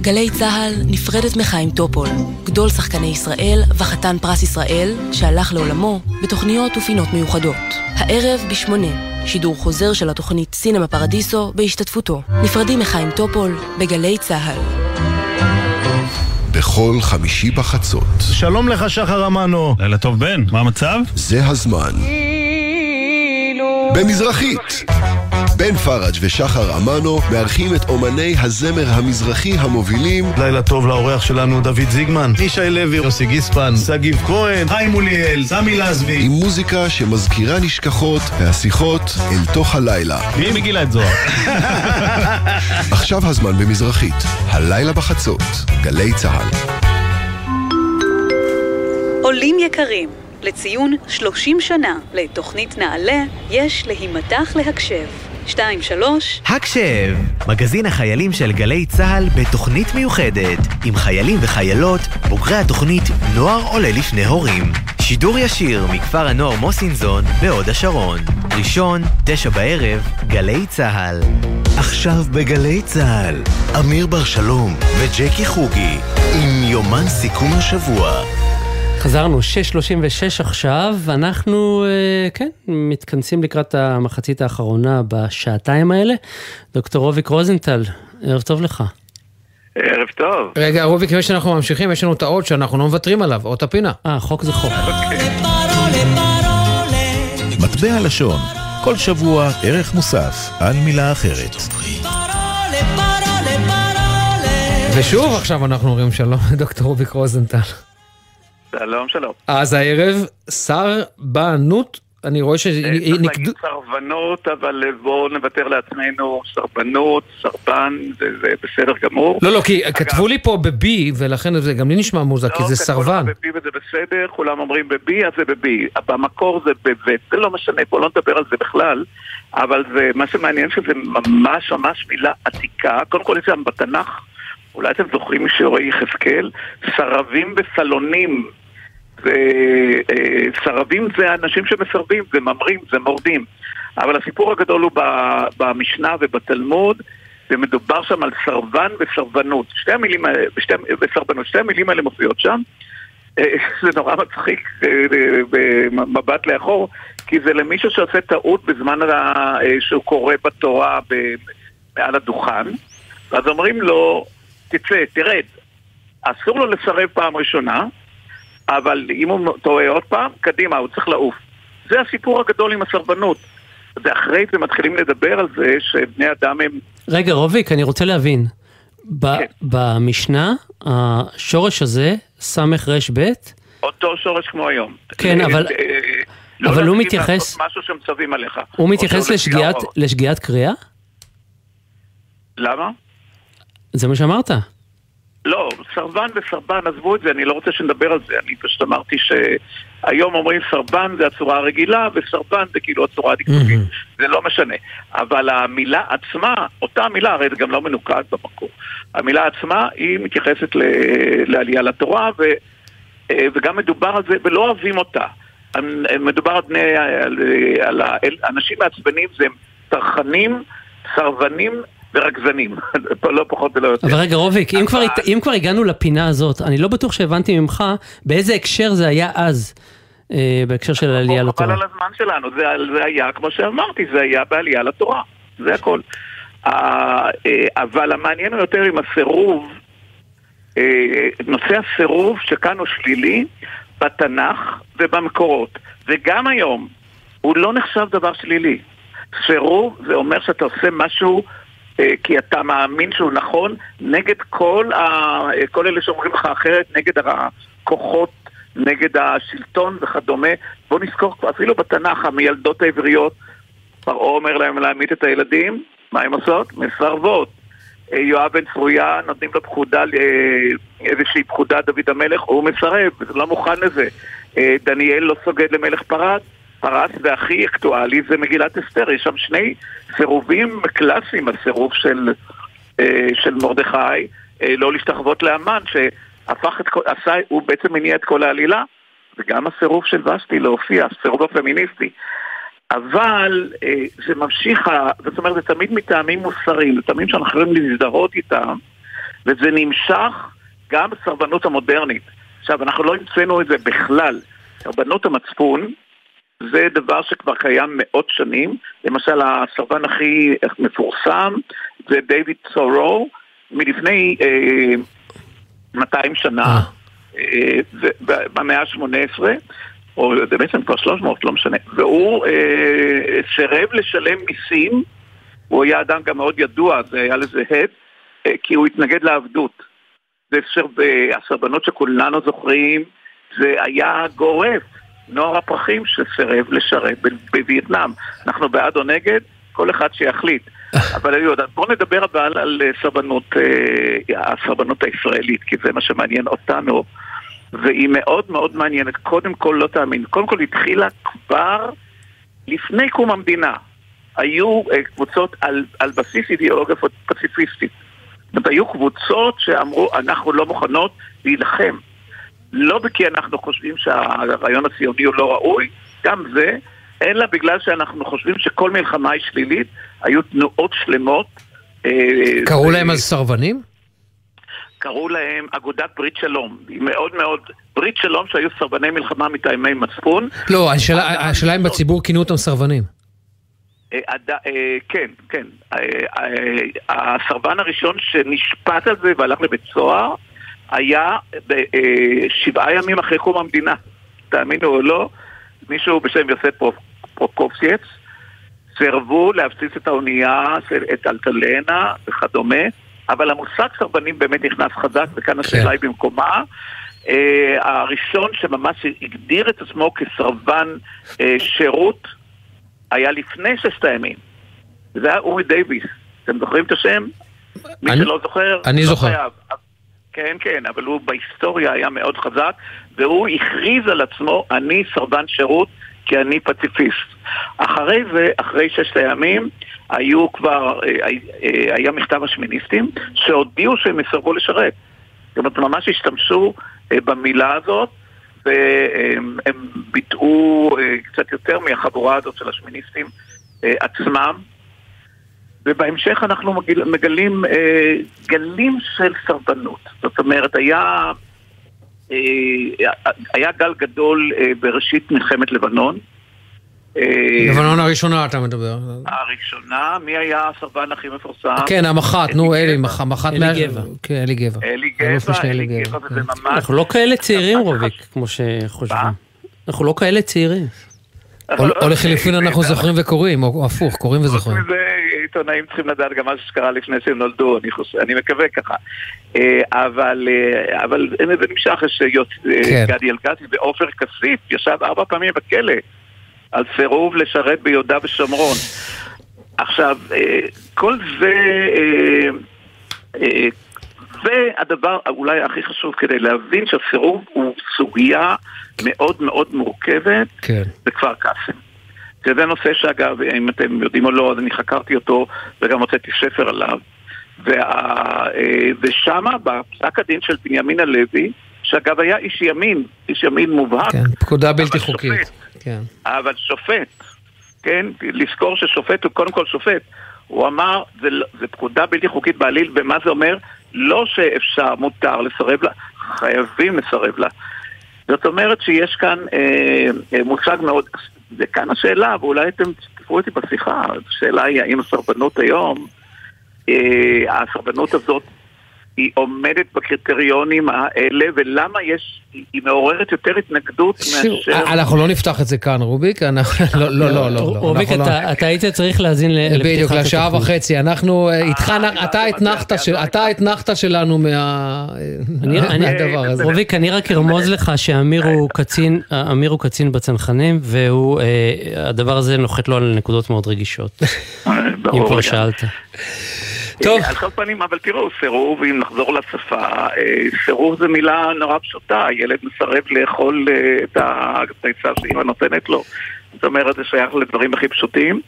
גלי צה"ל נפרדת מחיים טופול, גדול שחקני ישראל וחתן פרס ישראל, שהלך לעולמו בתוכניות ופינות מיוחדות. הערב בשמונה, שידור חוזר של התוכנית סינמה פרדיסו בהשתתפותו. נפרדים מחיים טופול בגלי צה"ל. בכל חמישי בחצות. שלום לך, שחר אמנו. לילה טוב, בן. מה המצב? זה הזמן. במזרחית. בן פראג' ושחר אמנו מארחים את אומני הזמר המזרחי המובילים. לילה טוב לאורח שלנו דוד זיגמן, ישי לוי, יוסי גיספן, שגיב כהן, חיים מוליאל, סמי לזבי. עם מוזיקה שמזכירה נשכחות והשיחות אל תוך הלילה. מי מגילה את זוהר? <laughs> עכשיו הזמן במזרחית, הלילה בחצות, גלי צה"ל. עולים יקרים, לציון 30 שנה לתוכנית נעלה, יש להימתח להקשב. 2-3 הקשב, מגזין החיילים של גלי צה"ל בתוכנית מיוחדת, עם חיילים וחיילות, בוגרי התוכנית נוער עולה לפני הורים. שידור ישיר מכפר הנוער מוסינזון בהוד השרון. ראשון, תשע בערב, גלי צה"ל. עכשיו בגלי צה"ל, אמיר בר שלום וג'קי חוגי, עם יומן סיכום השבוע. חזרנו, 6.36 עכשיו, אנחנו, אה, כן, מתכנסים לקראת המחצית האחרונה בשעתיים האלה. דוקטור רוביק רוזנטל, ערב טוב לך. ערב טוב. רגע, רוביק, לפני שאנחנו ממשיכים, יש לנו את האות שאנחנו לא מוותרים עליו, אות הפינה. אה, חוק זה חוק. מטבע לשון, כל שבוע ערך מוסף על מילה אחרת. ושוב עכשיו אנחנו אומרים שלום <laughs> לדוקטור רוביק רוזנטל. שלום, שלום. אז הערב, סרבנות, אני רואה צריך שנקדו... להגיד סרבנות, אבל בואו נוותר לעצמנו סרבנות, סרבן, זה זה בסדר גמור. לא, לא, כי כתבו לי פה ב-B, ולכן זה גם לי נשמע מוזר, כי זה סרבן. לא, כתבו ב-B וזה בסדר, כולם אומרים ב-B, אז זה ב-B. במקור זה ב-V, זה לא משנה, בואו לא נדבר על זה בכלל, אבל זה, מה שמעניין שזה ממש ממש מילה עתיקה. קודם כל יש שם בתנ"ך, אולי אתם זוכרים משיעורי יחזקאל, סרבים וסלונים. וסרבים זה אנשים שמסרבים, זה ממרים, זה מורדים. אבל הסיפור הגדול הוא במשנה ובתלמוד, ומדובר שם על סרבן וסרבנות. שתי המילים האלה, שתי, וסרבנות, שתי המילים האלה מופיעות שם. אה, <laughs> זה נורא מצחיק אה, אה, במבט לאחור, כי זה למישהו שעושה טעות בזמן שהוא קורא בתורה מעל הדוכן, ואז אומרים לו, תצא, תרד. אסור לו לסרב פעם ראשונה, אבל אם הוא טועה עוד פעם, קדימה, הוא צריך לעוף. זה הסיפור הגדול עם הסרבנות. ואחרי זה מתחילים לדבר על זה שבני אדם הם... רגע, רוביק, אני רוצה להבין. ב- כן. במשנה, השורש הזה, סר"ב, אותו שורש כמו היום. כן, אבל- אה, לא אבל הוא מתייחס- משהו שמצווים עליך. הוא מתייחס לשגיאת, לשגיאת קריאה? למה? זה מה שאמרת. לא, סרבן וסרבן, עזבו את זה, אני לא רוצה שנדבר על זה. אני פשוט אמרתי שהיום אומרים סרבן זה הצורה הרגילה, וסרבן זה כאילו הצורה הדקדוקית. זה לא משנה. אבל המילה עצמה, אותה מילה, הרי זה גם לא מנוקד במקור. המילה עצמה, היא מתייחסת ל- לעלייה לתורה, ו, אה, וגם מדובר על זה, ולא אוהבים אותה. מדובר על בני, על, על האנשים מעצבנים, זה טרחנים, סרבנים ורגזנים. <laughs> לא פחות ולא יותר. אבל רגע, רוביק, אם כבר, אם כבר הגענו לפינה הזאת, אני לא בטוח שהבנתי ממך באיזה הקשר זה היה אז, אה, בהקשר של העלייה חבל לתורה. על הזמן שלנו, זה, זה היה, כמו שאמרתי, זה היה בעלייה לתורה, זה הכל. אה, אבל המעניין יותר עם הסירוב, אה, נושא הסירוב שכאן הוא שלילי בתנ"ך ובמקורות, וגם היום הוא לא נחשב דבר שלילי. סירוב זה אומר שאתה עושה משהו כי אתה מאמין שהוא נכון נגד כל, ה... אה, כל אלה שאומרים לך אחרת, נגד הכוחות, נגד השלטון וכדומה. בוא נזכור, אפילו בתנ"ך, המילדות העבריות, פרעה אומר להם להעמיד את הילדים, מה הם עושות? מסרבות. אה, יואב בן צרויה, נותנים לו פקודה, אה, איזושהי פקודה, דוד המלך, הוא מסרב, לא מוכן לזה. אה, דניאל לא סוגד למלך פרס, פרס, והכי אקטואלי זה מגילת אסתר, יש שם שני סירובים קלאסיים, הסירוב של, אה, של מרדכי, אה, לא להשתחוות לאמן, שהפך את כל, עשה, הוא בעצם מניע את כל העלילה, וגם הסירוב של וסטי להופיע, הסירוב הפמיניסטי. אבל אה, זה ממשיך, זאת אומרת, זה תמיד מטעמים מוסריים, זה תמיד שאנחנו יכולים להזדהות איתם, וזה נמשך גם בסרבנות המודרנית. עכשיו, אנחנו לא המצאנו את זה בכלל. סרבנות המצפון זה דבר שכבר קיים מאות שנים. למשל, הסרבן הכי מפורסם זה דיוויד סורו, מלפני אה, 200 שנה, אה, ו- במאה ה-18, או בעצם כבר 300, לא משנה, והוא אה, סירב לשלם מיסים, הוא היה אדם גם מאוד ידוע, זה היה לזה הד, אה, כי הוא התנגד לעבדות. זה אפשר בסרבנות שכולנו זוכרים, זה היה גורף. נוער הפרחים שסירב לשרת בווייטנאם. אנחנו בעד או נגד, כל אחד שיחליט. <laughs> אבל אני יודע, בואו נדבר אבל על אה, סרבנות, אה, הסרבנות הישראלית, כי זה מה שמעניין אותנו, והיא מאוד מאוד מעניינת. קודם כל, לא תאמין, קודם כל התחילה כבר לפני קום המדינה. היו אה, קבוצות על, על בסיס אידיאולוגיה פציפיסטית. זאת אומרת, היו קבוצות שאמרו, אנחנו לא מוכנות להילחם. לא כי אנחנו חושבים שהרעיון הציוני הוא לא ראוי, גם זה, אלא בגלל שאנחנו חושבים שכל מלחמה היא שלילית, היו תנועות שלמות. אה, קראו להם אז סרבנים? קראו להם אגודת ברית שלום. היא מאוד מאוד... ברית שלום שהיו סרבני מלחמה מטעמי מצפון. לא, השאלה אם בציבור כינו אותם סרבנים. אה, אה, כן, כן. הסרבן הראשון שנשפט על זה והלך לבית סוהר היה ב- אה, שבעה ימים אחרי קום המדינה. תאמינו או לא, מישהו בשם יוסף פרוקופסייץ סירבו להפציץ את האונייה, את אלטלנה וכדומה, אבל המושג סרבנים באמת נכנס חזק, וכאן השאלה היא במקומה. אה, הראשון שממש הגדיר את עצמו כסרבן אה, שירות היה לפני ששת הימים. זה היה אורי דייוויס. אתם זוכרים את השם? מי שלא זוכר, אני לא זוכר. כן, כן, אבל הוא בהיסטוריה היה מאוד חזק, והוא הכריז על עצמו, אני סרבן שירות כי אני פציפיסט. אחרי זה, אחרי ששת הימים, היו כבר, אה, אה, היה מכתב השמיניסטים, שהודיעו שהם יסרבו לשרת. זאת אומרת, ממש השתמשו אה, במילה הזאת, והם הם ביטאו אה, קצת יותר מהחבורה הזאת של השמיניסטים אה, עצמם. ובהמשך אנחנו מגל, מגלים אה, גלים של סרבנות. זאת אומרת, היה, אה, היה גל גדול אה, בראשית מלחמת לבנון. אה, לבנון הראשונה אתה מדבר. הראשונה, מי היה הסרבן הכי מפורסם? כן, המח"ט, נו, אלי, מח- מח"ט... אלי גבע. כן, אלי גבע. אלי גבע, אלי גבע. וזה כן. ממש... אנחנו לא כאלה צעירים, רוביק, כמו שחושבים. אנחנו לא כאלה צעירים. או- או לחילופין אנחנו זוכרים וקוראים, או הפוך, קוראים וזוכרים. עיתונאים צריכים לדעת גם מה שקרה לפני שהם נולדו, אני, חושב, אני מקווה ככה. אה, אבל, אה, אבל זה נמשך, יש אה, כן. גדי אלקסי ועופר כסיף ישב ארבע פעמים בכלא על סירוב לשרת ביהודה ושומרון. עכשיו, כל זה, והדבר אולי הכי חשוב כדי להבין שהסירוב הוא סוגיה מאוד מאוד מורכבת כן. בכפר קאסם. שזה נושא שאגב, אם אתם יודעים או לא, אז אני חקרתי אותו וגם הוצאתי ספר עליו. וה, אה, ושמה, בפסק הדין של בנימין הלוי, שאגב היה איש ימין, איש ימין מובהק, כן, פקודה בלתי אבל חוקית. שופט. כן. אבל שופט, כן, לזכור ששופט הוא קודם כל שופט. הוא אמר, זה, לא- זה פקודה בלתי חוקית בעליל, ומה זה אומר? לא שאפשר, מותר לסרב לה, חייבים לסרב לה. זאת אומרת שיש כאן אה, אה, מושג מאוד, וכאן השאלה, ואולי אתם תשתתפו איתי בשיחה, השאלה היא האם הסרבנות היום, אה, הסרבנות הזאת היא עומדת בקריטריונים האלה, ולמה יש, היא- מעוררת יותר התנגדות מאשר... אנחנו לא נפתח את זה כאן, רוביק. אנחנו- לא, לא, לא, לא. לא. רוביק, לא- אתה אתה היית צריך להאזין ל- לפתיחת בדיוק, לשעה התוכנית. וחצי. אנחנו אה, איתך, אתה האתנחתא שלנו מה- אני- אני- מהדבר הזה. רוביק, אני רק ארמוז לך שאמיר הוא קצין, אמיר הוא קצין בצנחנים, והוא, אה, הדבר הזה נוחת לו על נקודות מאוד רגישות. אם כבר. שאלת. טוב. על כל פנים, אבל תראו, סירוב, אם נחזור לשפה, אה, סירוב זה מילה נורא פשוטה, ילד מסרב לאכול אה, את הביצה שאמא נותנת לו. זאת אומרת, זה שייך לדברים הכי פשוטים.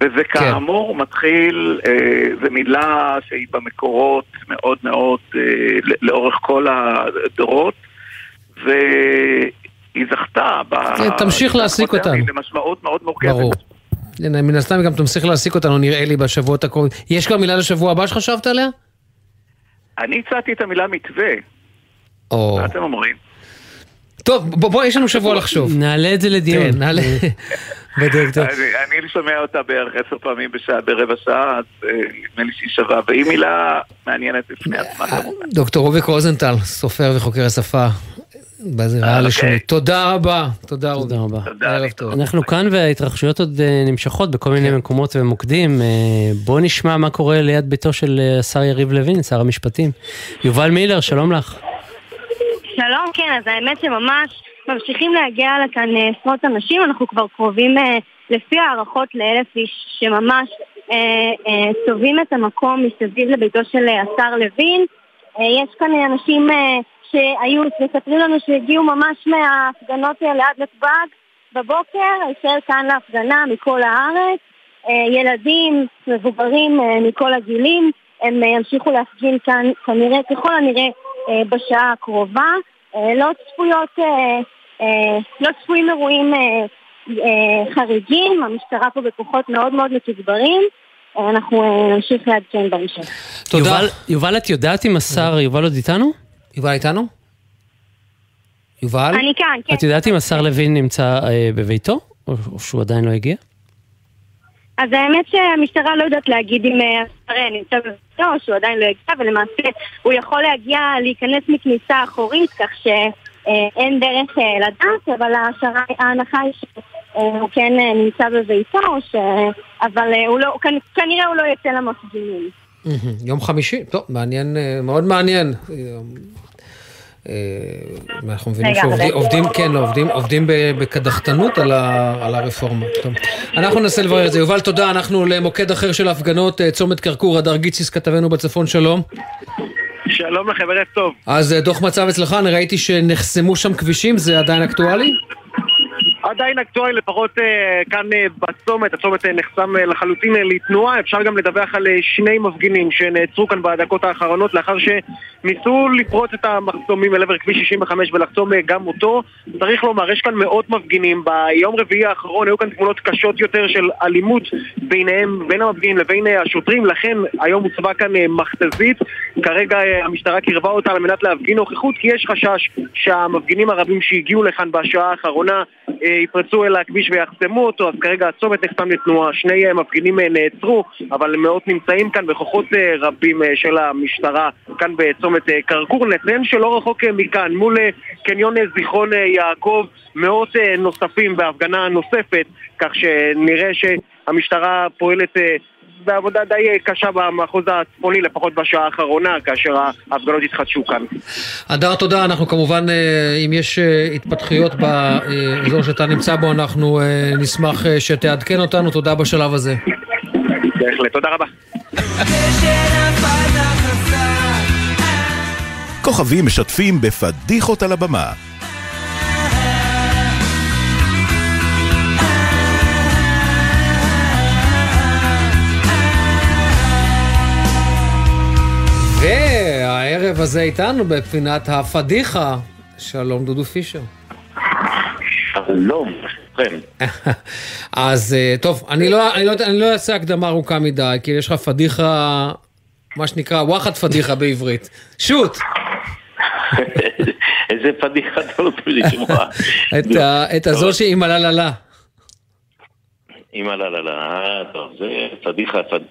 וזה כאמור מתחיל, אה, זו מילה שהיא במקורות מאוד מאוד אה, לאורך כל הדורות, והיא זכתה ב... כן, תמשיך להעסיק אותנו. למשמעות מאוד מורכבת. ברור. מן הסתם גם תמשיך להעסיק אותנו, נראה לי, בשבועות הקרובים. יש כבר מילה לשבוע הבא שחשבת עליה? אני הצעתי את המילה מתווה. או... מה אתם אומרים? טוב, בוא, בוא, יש לנו שבוע לחשוב. נעלה את זה לדיון. כן, נעלה. <laughs> בדיוק, טוב. אני, אני שומע אותה בערך עשר פעמים בשעה, ברבע שעה, אז אה, נדמה לי שהיא שווה, והיא מילה מעניינת בפני עצמה כמובן. דוקטור רוביק רוזנטל, סופר וחוקר השפה בזירה הלשונית. תודה רבה. תודה רוביק. תודה רבה. ערב טוב. אנחנו כאן וההתרחשויות עוד אה, נמשכות בכל מיני מקומות ומוקדים. אה, בוא נשמע מה קורה ליד ביתו של אה, השר יריב לוין, שר המשפטים. יובל מילר, שלום לך. שלום, כן, אז האמת שממש ממשיכים להגיע לכאן אה, עשרות אנשים, אנחנו כבר קרובים אה, לפי הערכות לאלף איש שממש אה, אה, צובעים את המקום מסביב לביתו של אה, השר לוין. אה, יש כאן אה, אנשים אה, שהיו, מספרים לנו שהגיעו ממש מההפגנות ליד נתב"ג בבוקר, הישר כאן להפגנה מכל הארץ. אה, ילדים, מבוגרים אה, מכל הגילים, הם אה, ימשיכו להפגין כאן כנראה, ככל הנראה אה, בשעה הקרובה. לא צפויות, לא צפויים אירועים חריגים, המשטרה פה בכוחות מאוד מאוד מתוגברים. אנחנו נמשיך לעדכן בהמשך. תודה. יובל, יובל, את יודעת אם השר, יובל עוד איתנו? יובל איתנו? יובל? אני כאן, כן. את יודעת אם השר לוין נמצא אה, בביתו? או, שהוא עדיין לא הגיע? אז האמת שהמשטרה לא יודעת להגיד אם אה, השר נמצא בביתו או שהוא עדיין לא הגיע, ולמעשה הוא יכול להגיע, להיכנס מכניסה אחורית, כך שאין דרך אה, לדעת, אבל ההשערה- ההנחה היא שהוא כן אה, נמצא בביתו, ש... אבל אה, הוא לא, כנ- כנראה הוא לא יצא למפגינים. יום חמישי, טוב, מעניין, אה, מאוד מעניין. אה, אה, אנחנו מבינים שעובדים, כן, לא, עובדים, עובדים בקדחתנות על, ה, על הרפורמה. טוב. אנחנו ננסה לברר את זה. יובל, תודה, אנחנו למוקד אחר של הפגנות, אה, צומת כרכור, הדר גיציס, כתבנו בצפון, שלום. שלום לכם, ערב טוב. אז דוח מצב אצלך, אני ראיתי שנחסמו שם כבישים, זה עדיין אקטואלי? עדיין אקטואלי, לפחות אה, כאן אה, בצומת, הצומת אה, נחסם לחלוטין לתנועה. אפשר גם לדווח על שני מפגינים שנעצרו כאן בדקות האחרונות לאחר שניסו לפרוץ את המחסומים אל עבר כביש 65 ולחסום גם אותו. צריך לומר, יש כאן מאות מפגינים. ביום רביעי האחרון היו כאן תמונות קשות יותר של אלימות ביניהם, בין המפגינים לבין השוטרים, לכן היום הוצבה כאן מכתזית. כרגע המשטרה קירבה אותה על מנת להפגין נוכחות, כי יש חשש שהמפגינים הרבים שהגיעו לכאן בשעה האחרונה יפרצו אל הכביש ויחסמו אותו, אז כרגע הצומת נחסם לתנועה. שני אה, מפגינים אה, נעצרו, אבל מאות נמצאים כאן בכוחות אה, רבים של המשטרה כאן בצומת כרכור. נציין שלא רחוק מכאן, מול קניון זיכרון יעקב, מאות נוספים בהפגנה נוספת, כך שנראה שהמשטרה פועלת בעבודה די אה, קשה במחוז הצפוני, לפחות בשעה האחרונה, כאשר ההפגנות התחדשו כאן. הדר, תודה. אנחנו כמובן, אה, אם יש אה, התפתחויות באזור שאתה נמצא בו, אנחנו נשמח שתעדכן אותנו. תודה בשלב הזה. בהחלט, תודה רבה. כוכבים משתפים בפדיחות על הבמה. והערב הזה איתנו בפינת הפדיחה. שלום דודו פישר. שלום, כן. <laughs> אז אה, טוב, אני לא, אני, לא, אני לא אעשה הקדמה ארוכה מדי, כי יש לך פדיחה, מה שנקרא וואחד פדיחה בעברית. שוט! <laughs> איזה פדיחה אתה רוצה לשמוע. <laughs> את, הזו שעם הללה. אימא לה לה לה, אה, טוב, זה פדיחה, פדיחה.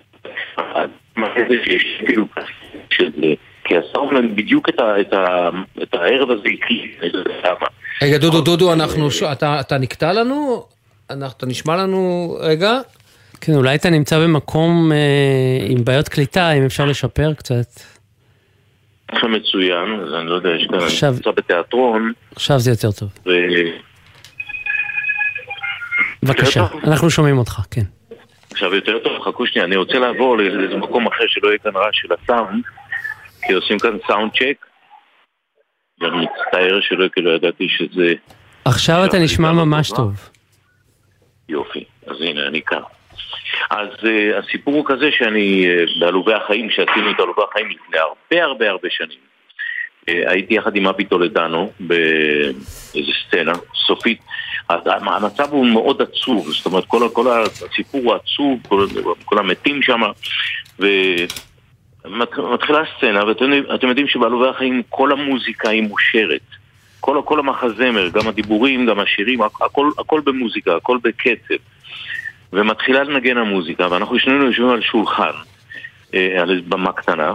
כי השר אומנם בדיוק את ה- את ה- את הערב הזה הקליט, אני לא יודע למה. רגע, דודו, דודו, אנחנו, ש... אתה, אתה נקטע לנו? אנחנו, אתה נשמע לנו, רגע. כן, אולי אתה נמצא במקום אה, עם בעיות קליטה, אם אפשר לשפר קצת. עכשיו מצוין, אז אני לא יודע, יש כאן, אני עכשיו- נמצא בתיאטרון, עכשיו זה יותר טוב. ו... בבקשה? אנחנו שומעים אותך, כן. עכשיו יותר טוב, חכו שנייה, אני רוצה לעבור לאיזה מקום אחר שלא יהיה כאן רעש של הסאונד, כי עושים כאן סאונד צ'ק, ואני מצטער שלא כאילו ידעתי שזה עכשיו אתה נשמע ממש טוב. יופי, אז הנה, אני כאן. אז uh, הסיפור הוא כזה שאני, uh, בעלובי החיים, שעשינו את עלובי החיים לפני הרבה הרבה הרבה שנים, uh, הייתי יחד עם אבי טולדנו באיזה סצנה סופית. אז המצב הוא מאוד עצוב, זאת אומרת, כל, כל הסיפור הוא עצוב, כל, כל המתים שם, ומתחילה הסצנה, ואתם יודעים- שבעלובי החיים כל המוזיקה היא מושרת. כל, כל המחזמר, גם הדיבורים, גם השירים, הכ- הכל, הכל במוזיקה, הכל בקצב. ומתחילה לנגן המוזיקה, ואנחנו שנינו יושבים על שולחן, אה, על במה קטנה,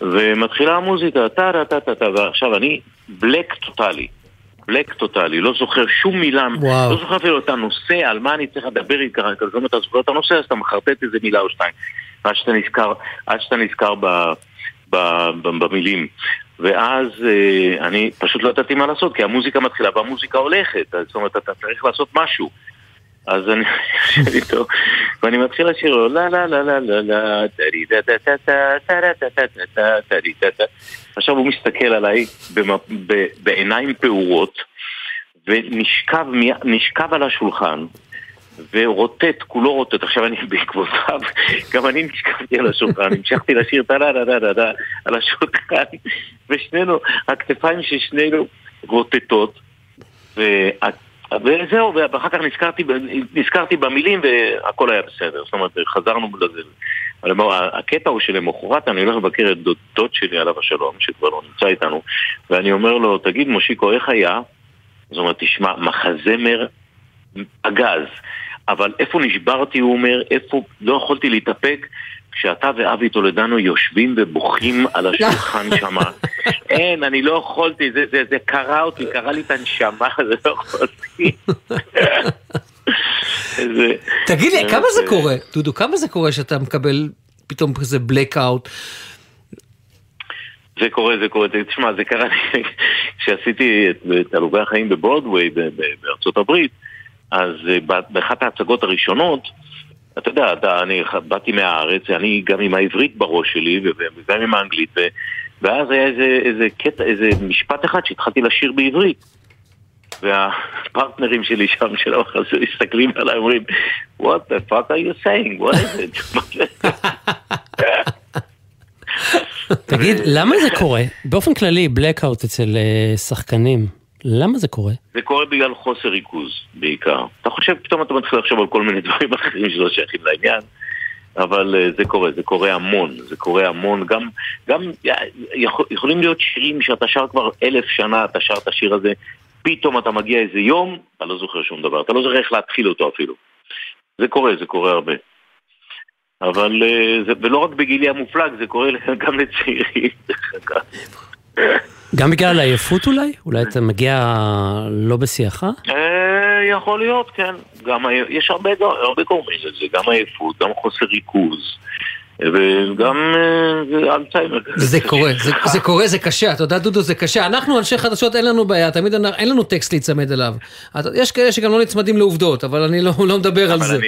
ומתחילה המוזיקה, טה טה טה טה טה, ועכשיו אני Black טוטאלי. Black טוטאלי, לא זוכר שום מילה, וואו. לא זוכר אפילו את הנושא, על מה אני צריך לדבר איתך, כזה, אם אתה זוכר את הנושא, אז אתה מחרטט איזה מילה או שתיים, עד שאתה נזכר, עד שאתה נזכר ב, ב, ב, במילים. ואז אה, אני פשוט לא ידעתי מה לעשות, כי המוזיקה מתחילה והמוזיקה הולכת, אז זאת אומרת, אתה צריך לעשות משהו. אז אני יושב איתו, ואני מתחיל לשיר לו, לה לה לה לה לה לה, טרי דה דה דה, טרה דה דה דה דה, טרי דה דה. עכשיו הוא מסתכל עליי בעיניים פעורות, ונשכב על השולחן, ורוטט, כולו רוטט, עכשיו אני בעקבותיו, גם אני נשכבתי על השולחן, המשכתי לשיר טה לה לה לה לה לה על השולחן, ושנינו, הכתפיים של שנינו רוטטות, וזהו, ואחר כך נזכרתי, נזכרתי במילים והכל היה בסדר. זאת אומרת, חזרנו לזה. אבל הקטע הוא שלמחרת אני הולך לבקר את דוד, שלי עליו השלום, שכבר לא נמצא איתנו, ואני אומר לו, תגיד מושיקו, איך היה? זאת אומרת, תשמע, מחזמר פגז. אבל איפה נשברתי, הוא אומר, איפה לא יכולתי להתאפק כשאתה ואבי טולדנו יושבים ובוכים על השולחן שמה. אין, אני לא יכולתי, זה, זה, זה קרע אותי, קרע לי את הנשמה, זה לא יכולתי. תגיד לי, כמה זה קורה, דודו, כמה זה קורה שאתה מקבל פתאום כזה blackout? זה קורה, זה קורה, תשמע, זה קרה לי <laughs> כשעשיתי את תעלוגי החיים בברודוויי בארצות הברית, אז אה, באחת ההצגות הראשונות, אתה יודע, אתה, אני באתי מהארץ, אני גם עם העברית בראש שלי וגם עם האנגלית, ו, ואז היה איזה, איזה קטע, איזה משפט אחד שהתחלתי לשיר בעברית. והפרטנרים שלי שם של המחזה מסתכלים עליי אומרים What the fuck are you saying? What is it? תגיד, למה זה קורה? באופן כללי, blackout אצל אה, שחקנים, למה זה קורה? זה קורה בגלל חוסר ריכוז בעיקר. אתה חושב, פתאום אתה מתחיל לחשוב על כל מיני <laughs> דברים אחרים שלא שייכים לעניין, אבל uh, זה קורה, זה קורה המון, זה קורה המון. גם, גם יכול, יכולים להיות שירים שאתה שר כבר אלף שנה, אתה שר את השיר הזה, פתאום אתה מגיע איזה יום, אתה לא זוכר שום דבר, אתה לא זוכר איך להתחיל אותו אפילו. זה קורה, זה קורה הרבה. אבל, uh, זה, ולא רק בגילי המופלג, זה קורה <laughs> גם לצעירים, דרך אגב. גם בגלל עייפות אולי? אולי אתה מגיע לא בשיאך? אה, יכול להיות, כן. גם יש הרבה גורמים לזה, גם עייפות, גם חוסר ריכוז. וגם אה, אלצהיימר. זה קורה, זה קורה, זה קשה, אתה יודע דודו, זה קשה. אנחנו אנשי חדשות אין לנו בעיה, תמיד אין לנו טקסט להיצמד אליו. יש כאלה שגם לא נצמדים לעובדות, אבל אני לא, לא מדבר על זה.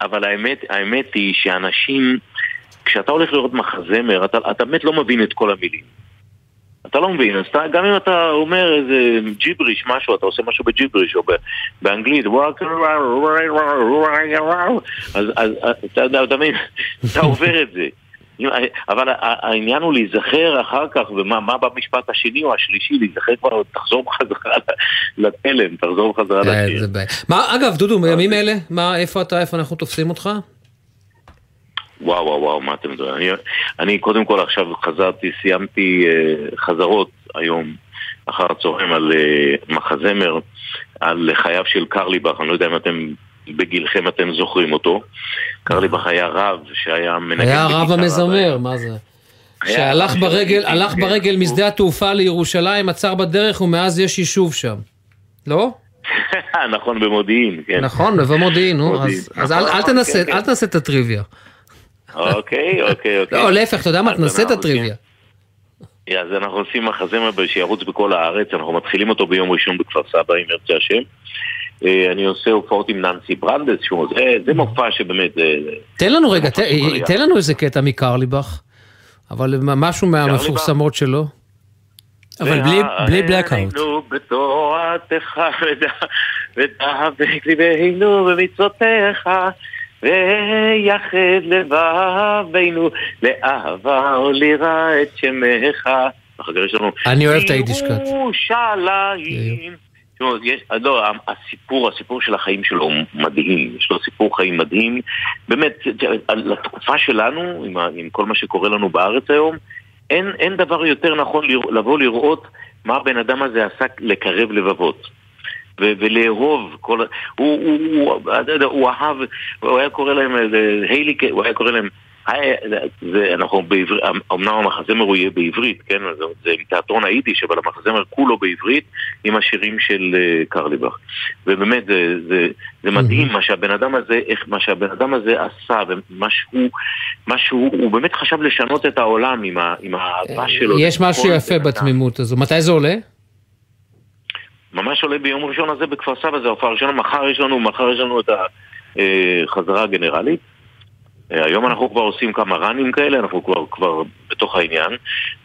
אבל האמת היא שאנשים, כשאתה הולך לראות מחזמר, אתה באמת לא מבין את כל המילים. אתה לא מבין, אז אתה, גם אם אתה אומר איזה ג'יבריש משהו, אתה עושה משהו בג'יבריש או באנגלית, אז אתה מבין, <laughs> אתה עובר את זה. אבל העניין הוא להיזכר אחר כך, ומה במשפט השני או השלישי, להיזכר כבר, תחזור בחזרה לתלם, תחזור בחזרה לשיר. מה, אגב, דודו, בימים אלה, איפה אתה, איפה אנחנו תופסים אותך? וואו וואו וואו, מה אתם מדברים? אני, אני קודם כל עכשיו חזרתי, סיימתי uh, חזרות היום אחר הצהריים על uh, מחזמר, על חייו של קרליבך, אני לא יודע אם אתם בגילכם אתם זוכרים אותו. קרליבך היה רב שהיה מנגן היה הרב המזמר, מה זה? שהלך ברגל, הלך ברגל משדה התעופה לירושלים, עצר בדרך ומאז יש יישוב שם. לא? <laughs> נכון, במודיעין, כן. נכון, במודיעין, נו, אז, אל, אל, תנסה, כן, כן. אל תנסה את הטריוויה. אוקיי, אוקיי, אוקיי. לא, להפך, אתה יודע מה, תנסה את הטריוויה. אז אנחנו עושים מחזמר שירוץ בכל הארץ, אנחנו מתחילים אותו ביום ראשון בכפר סבא, אם ירצה השם. אה, אני עושה הופעות עם ננסי ברנדס, זה מופע שבאמת... תן לנו רגע, תן לנו איזה קטע מקרליבך, אבל משהו מהמפורסמות שלו. אבל בלי בלקאוט. בתורתך ודבק ליבנו במצוותיך ויחד לבבינו לאהבה או ליראה את שמך. יש. אני אוהב את היידישקאט. ירושלים. לא, הסיפור, הסיפור של החיים שלו הוא מדהים, יש לו סיפור חיים מדהים. באמת, לתקופה שלנו, עם, עם כל מה שקורה לנו בארץ היום, אין, אין דבר יותר נכון לבוא לראות מה הבן אדם הזה עשה לקרב לבבות. ולאהוב כל... הוא, הוא, הוא, הוא, הוא אהב, הוא היה קורא להם היילי, הוא היה קורא להם... זה, אנחנו בעברית, אמנם המחזמר הוא יהיה בעברית, כן? זה, זה תיאטרון היידיש, אבל המחזמר כולו בעברית עם השירים של uh, קרליבך. ובאמת, זה, זה, זה מדהים מה שהבן אדם הזה, איך, מה שהבן אדם הזה עשה, ומה שהוא, מה שהוא, הוא באמת חשב לשנות את העולם עם, ה, עם האהבה שלו. יש משהו יפה בתמימות הזו. מתי זה עולה? ממש עולה ביום ראשון הזה בכפר סבא, זה ההופעה הראשונה, מחר יש לנו, מחר יש לנו את החזרה אה, הגנרלית. אה, היום אנחנו כבר עושים כמה ראנים כאלה, אנחנו כבר, כבר בתוך העניין,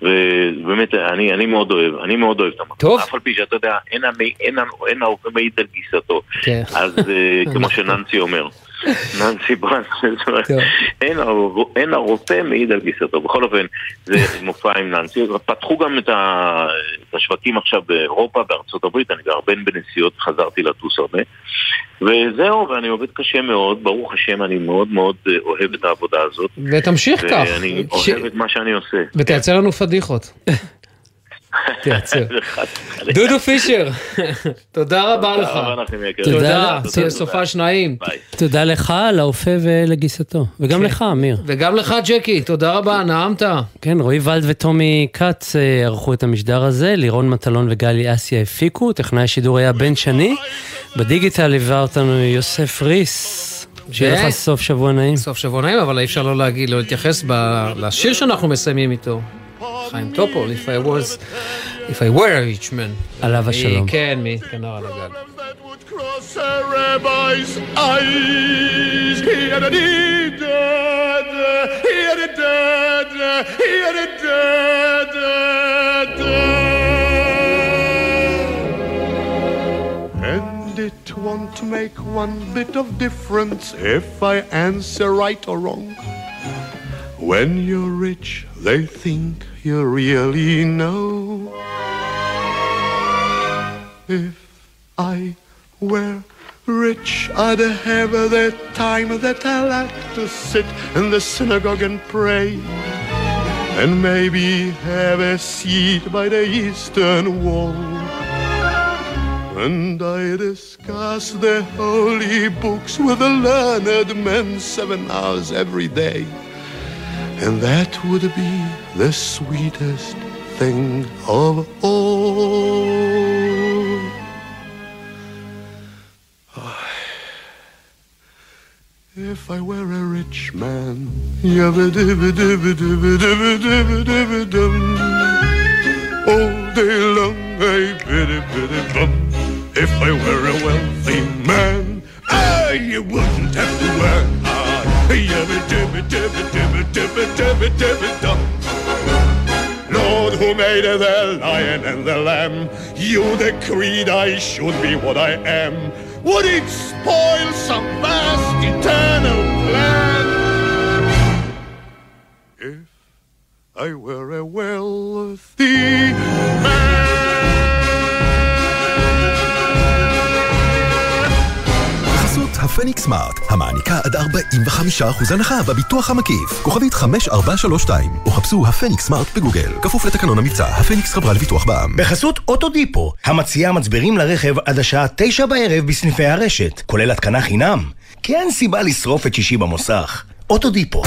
ובאמת, אני, אני מאוד אוהב, אני מאוד אוהב את המקום. טוב. אף על פי שאתה יודע, אין, אין, אין, אין ההווה מעיד על גיסתו. כן. אז אה, כמו <laughs> שננסי אומר. ננסי זאת אומרת, אין הר- אין הרופא מעיד על גיסתו. בכל אופן, זה מופע עם ננסי. פתחו גם את השווקים עכשיו באירופה, בארצות הברית, אני גר בין בנסיעות, חזרתי לטוס הרבה. וזהו, ואני עובד קשה מאוד, ברוך השם, אני מאוד מאוד אה, אוהב את העבודה הזאת. ותמשיך כך. ואני אוהב את מה שאני עושה. ותייצר לנו פדיחות. תייצר. <laughs> דודו פישר, תודה רבה לך. רבה לכם, יקר. תודה, תודה. סופש נעים. תודה לך, לאופה ולגיסתו. וגם לך, אמיר. וגם לך, ג'קי, תודה רבה, נעמת. כן, רועי ולד וטומי כץ אה, ערכו את המשדר הזה, לירון מטלון וגלי אסיה הפיקו, טכנאי השידור היה בן שני. בדיגיטל ליווה אותנו יוסף ריס. שיהיה לך סוף שבוע נעים. סוף שבוע נעים, אבל אי אפשר לא להגיד, לא להתייחס ב- לשיר שאנחנו מסיימים איתו. חיים טופול, If I was, If I were a rich man. עליו השלום. מ- כן, מכנר על הגג. Cross a rabbi's eyes. He had a deed, he had a dead, he had a dead, And it won't make one bit of difference if I answer right or wrong. When you're rich, they think you really know. If I were rich, I'd have the time that I like to sit in the synagogue and pray. And maybe have a seat by the eastern wall. And I discuss the holy books with the learned men seven hours every day. And that would be the sweetest thing of all. If I were a rich man, all day long I biddy biddy bum. If I were a wealthy man, I wouldn't have to work hard. Yabba-dibba-dibba-dibba-dibba-dibba-dibba-dum. Lord, who made the lion and the lamb, you decreed I should be what I am. Would it spoil some vast eternal plan? If I were a wealthy בחסות הפניקס סמארט, המעניקה עד 45% הנחה בביטוח המקיף. כוכבית 5432, או חפשו הפניקס סמארט בגוגל. כפוף לתקנון המבצע, הפניקס חברה לביטוח בע"מ. בחסות אוטודיפו, המציעה מצברים לרכב עד השעה תשע בערב בסניפי הרשת, כולל התקנה חינם. כי אין סיבה לשרוף את שישי במוסך. אוטודיפו.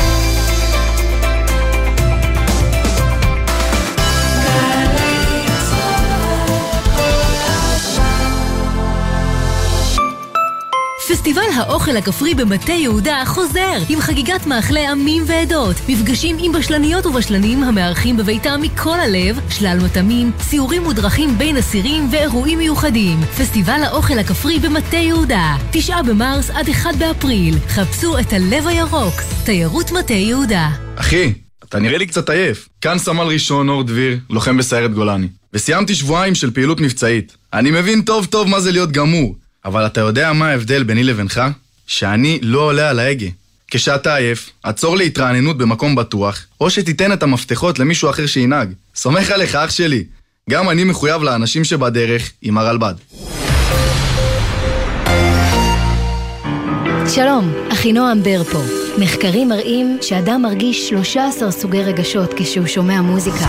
פסטיבל האוכל הכפרי במטה יהודה חוזר עם חגיגת מאכלי עמים ועדות, מפגשים עם בשלניות ובשלנים המארחים בביתם מכל הלב, שלל מטעמים, סיורים ודרכים בין אסירים ואירועים מיוחדים. פסטיבל האוכל הכפרי במטה יהודה, תשעה במרס עד אחד באפריל. חפשו את הלב הירוק, תיירות מטה יהודה. אחי, אתה נראה לי קצת עייף. כאן סמל ראשון אור דביר, לוחם בסיירת גולני. וסיימתי שבועיים של פעילות מבצעית. אני מבין טוב טוב מה זה להיות גמור, אבל אתה יודע מה ההבדל ביני לבינך? שאני לא עולה על ההגה. כשאתה עייף, עצור להתרעננות במקום בטוח, או שתיתן את המפתחות למישהו אחר שינהג. סומך עליך, אח שלי. גם אני מחויב לאנשים שבדרך עם הרלב"ד. שלום, אחינועם בר פה. מחקרים מראים שאדם מרגיש 13 סוגי רגשות כשהוא שומע מוזיקה.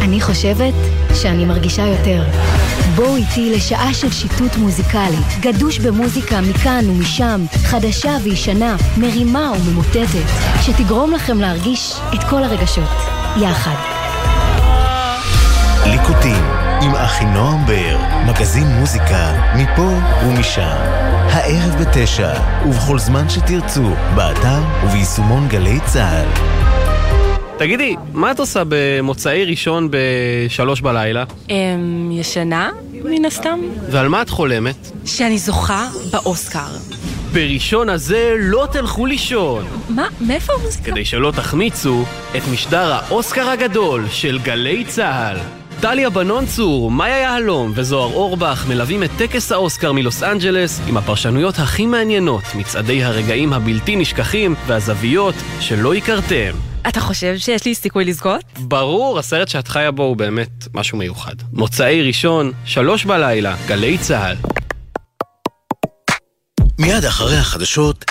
אני חושבת שאני מרגישה יותר. בואו איתי לשעה של שיטוט מוזיקלי, גדוש במוזיקה מכאן ומשם, חדשה וישנה, מרימה וממוטטת, שתגרום לכם להרגיש את כל הרגשות, יחד. ליקוטים עם אחינועם בר, מגזין מוזיקה מפה ומשם. הערב בתשע, ובכל זמן שתרצו, באתר וביישומון גלי צה"ל. תגידי, מה את עושה במוצאי ראשון בשלוש בלילה? אמ... ישנה, מן הסתם. ועל מה את חולמת? שאני זוכה באוסקר. בראשון הזה לא תלכו לישון. מה? מאיפה המוזיקה? כדי שלא תחמיצו את משדר האוסקר הגדול של גלי צה"ל. טליה בנון צור, מאיה יהלום וזוהר אורבך מלווים את טקס האוסקר מלוס אנג'לס עם הפרשנויות הכי מעניינות, מצעדי הרגעים הבלתי נשכחים והזוויות שלא הכרתם. אתה חושב שיש לי סיכוי לזכות? ברור, הסרט שאת חיה בו הוא באמת משהו מיוחד. מוצאי ראשון, שלוש בלילה, גלי צה"ל. מיד אחרי החדשות,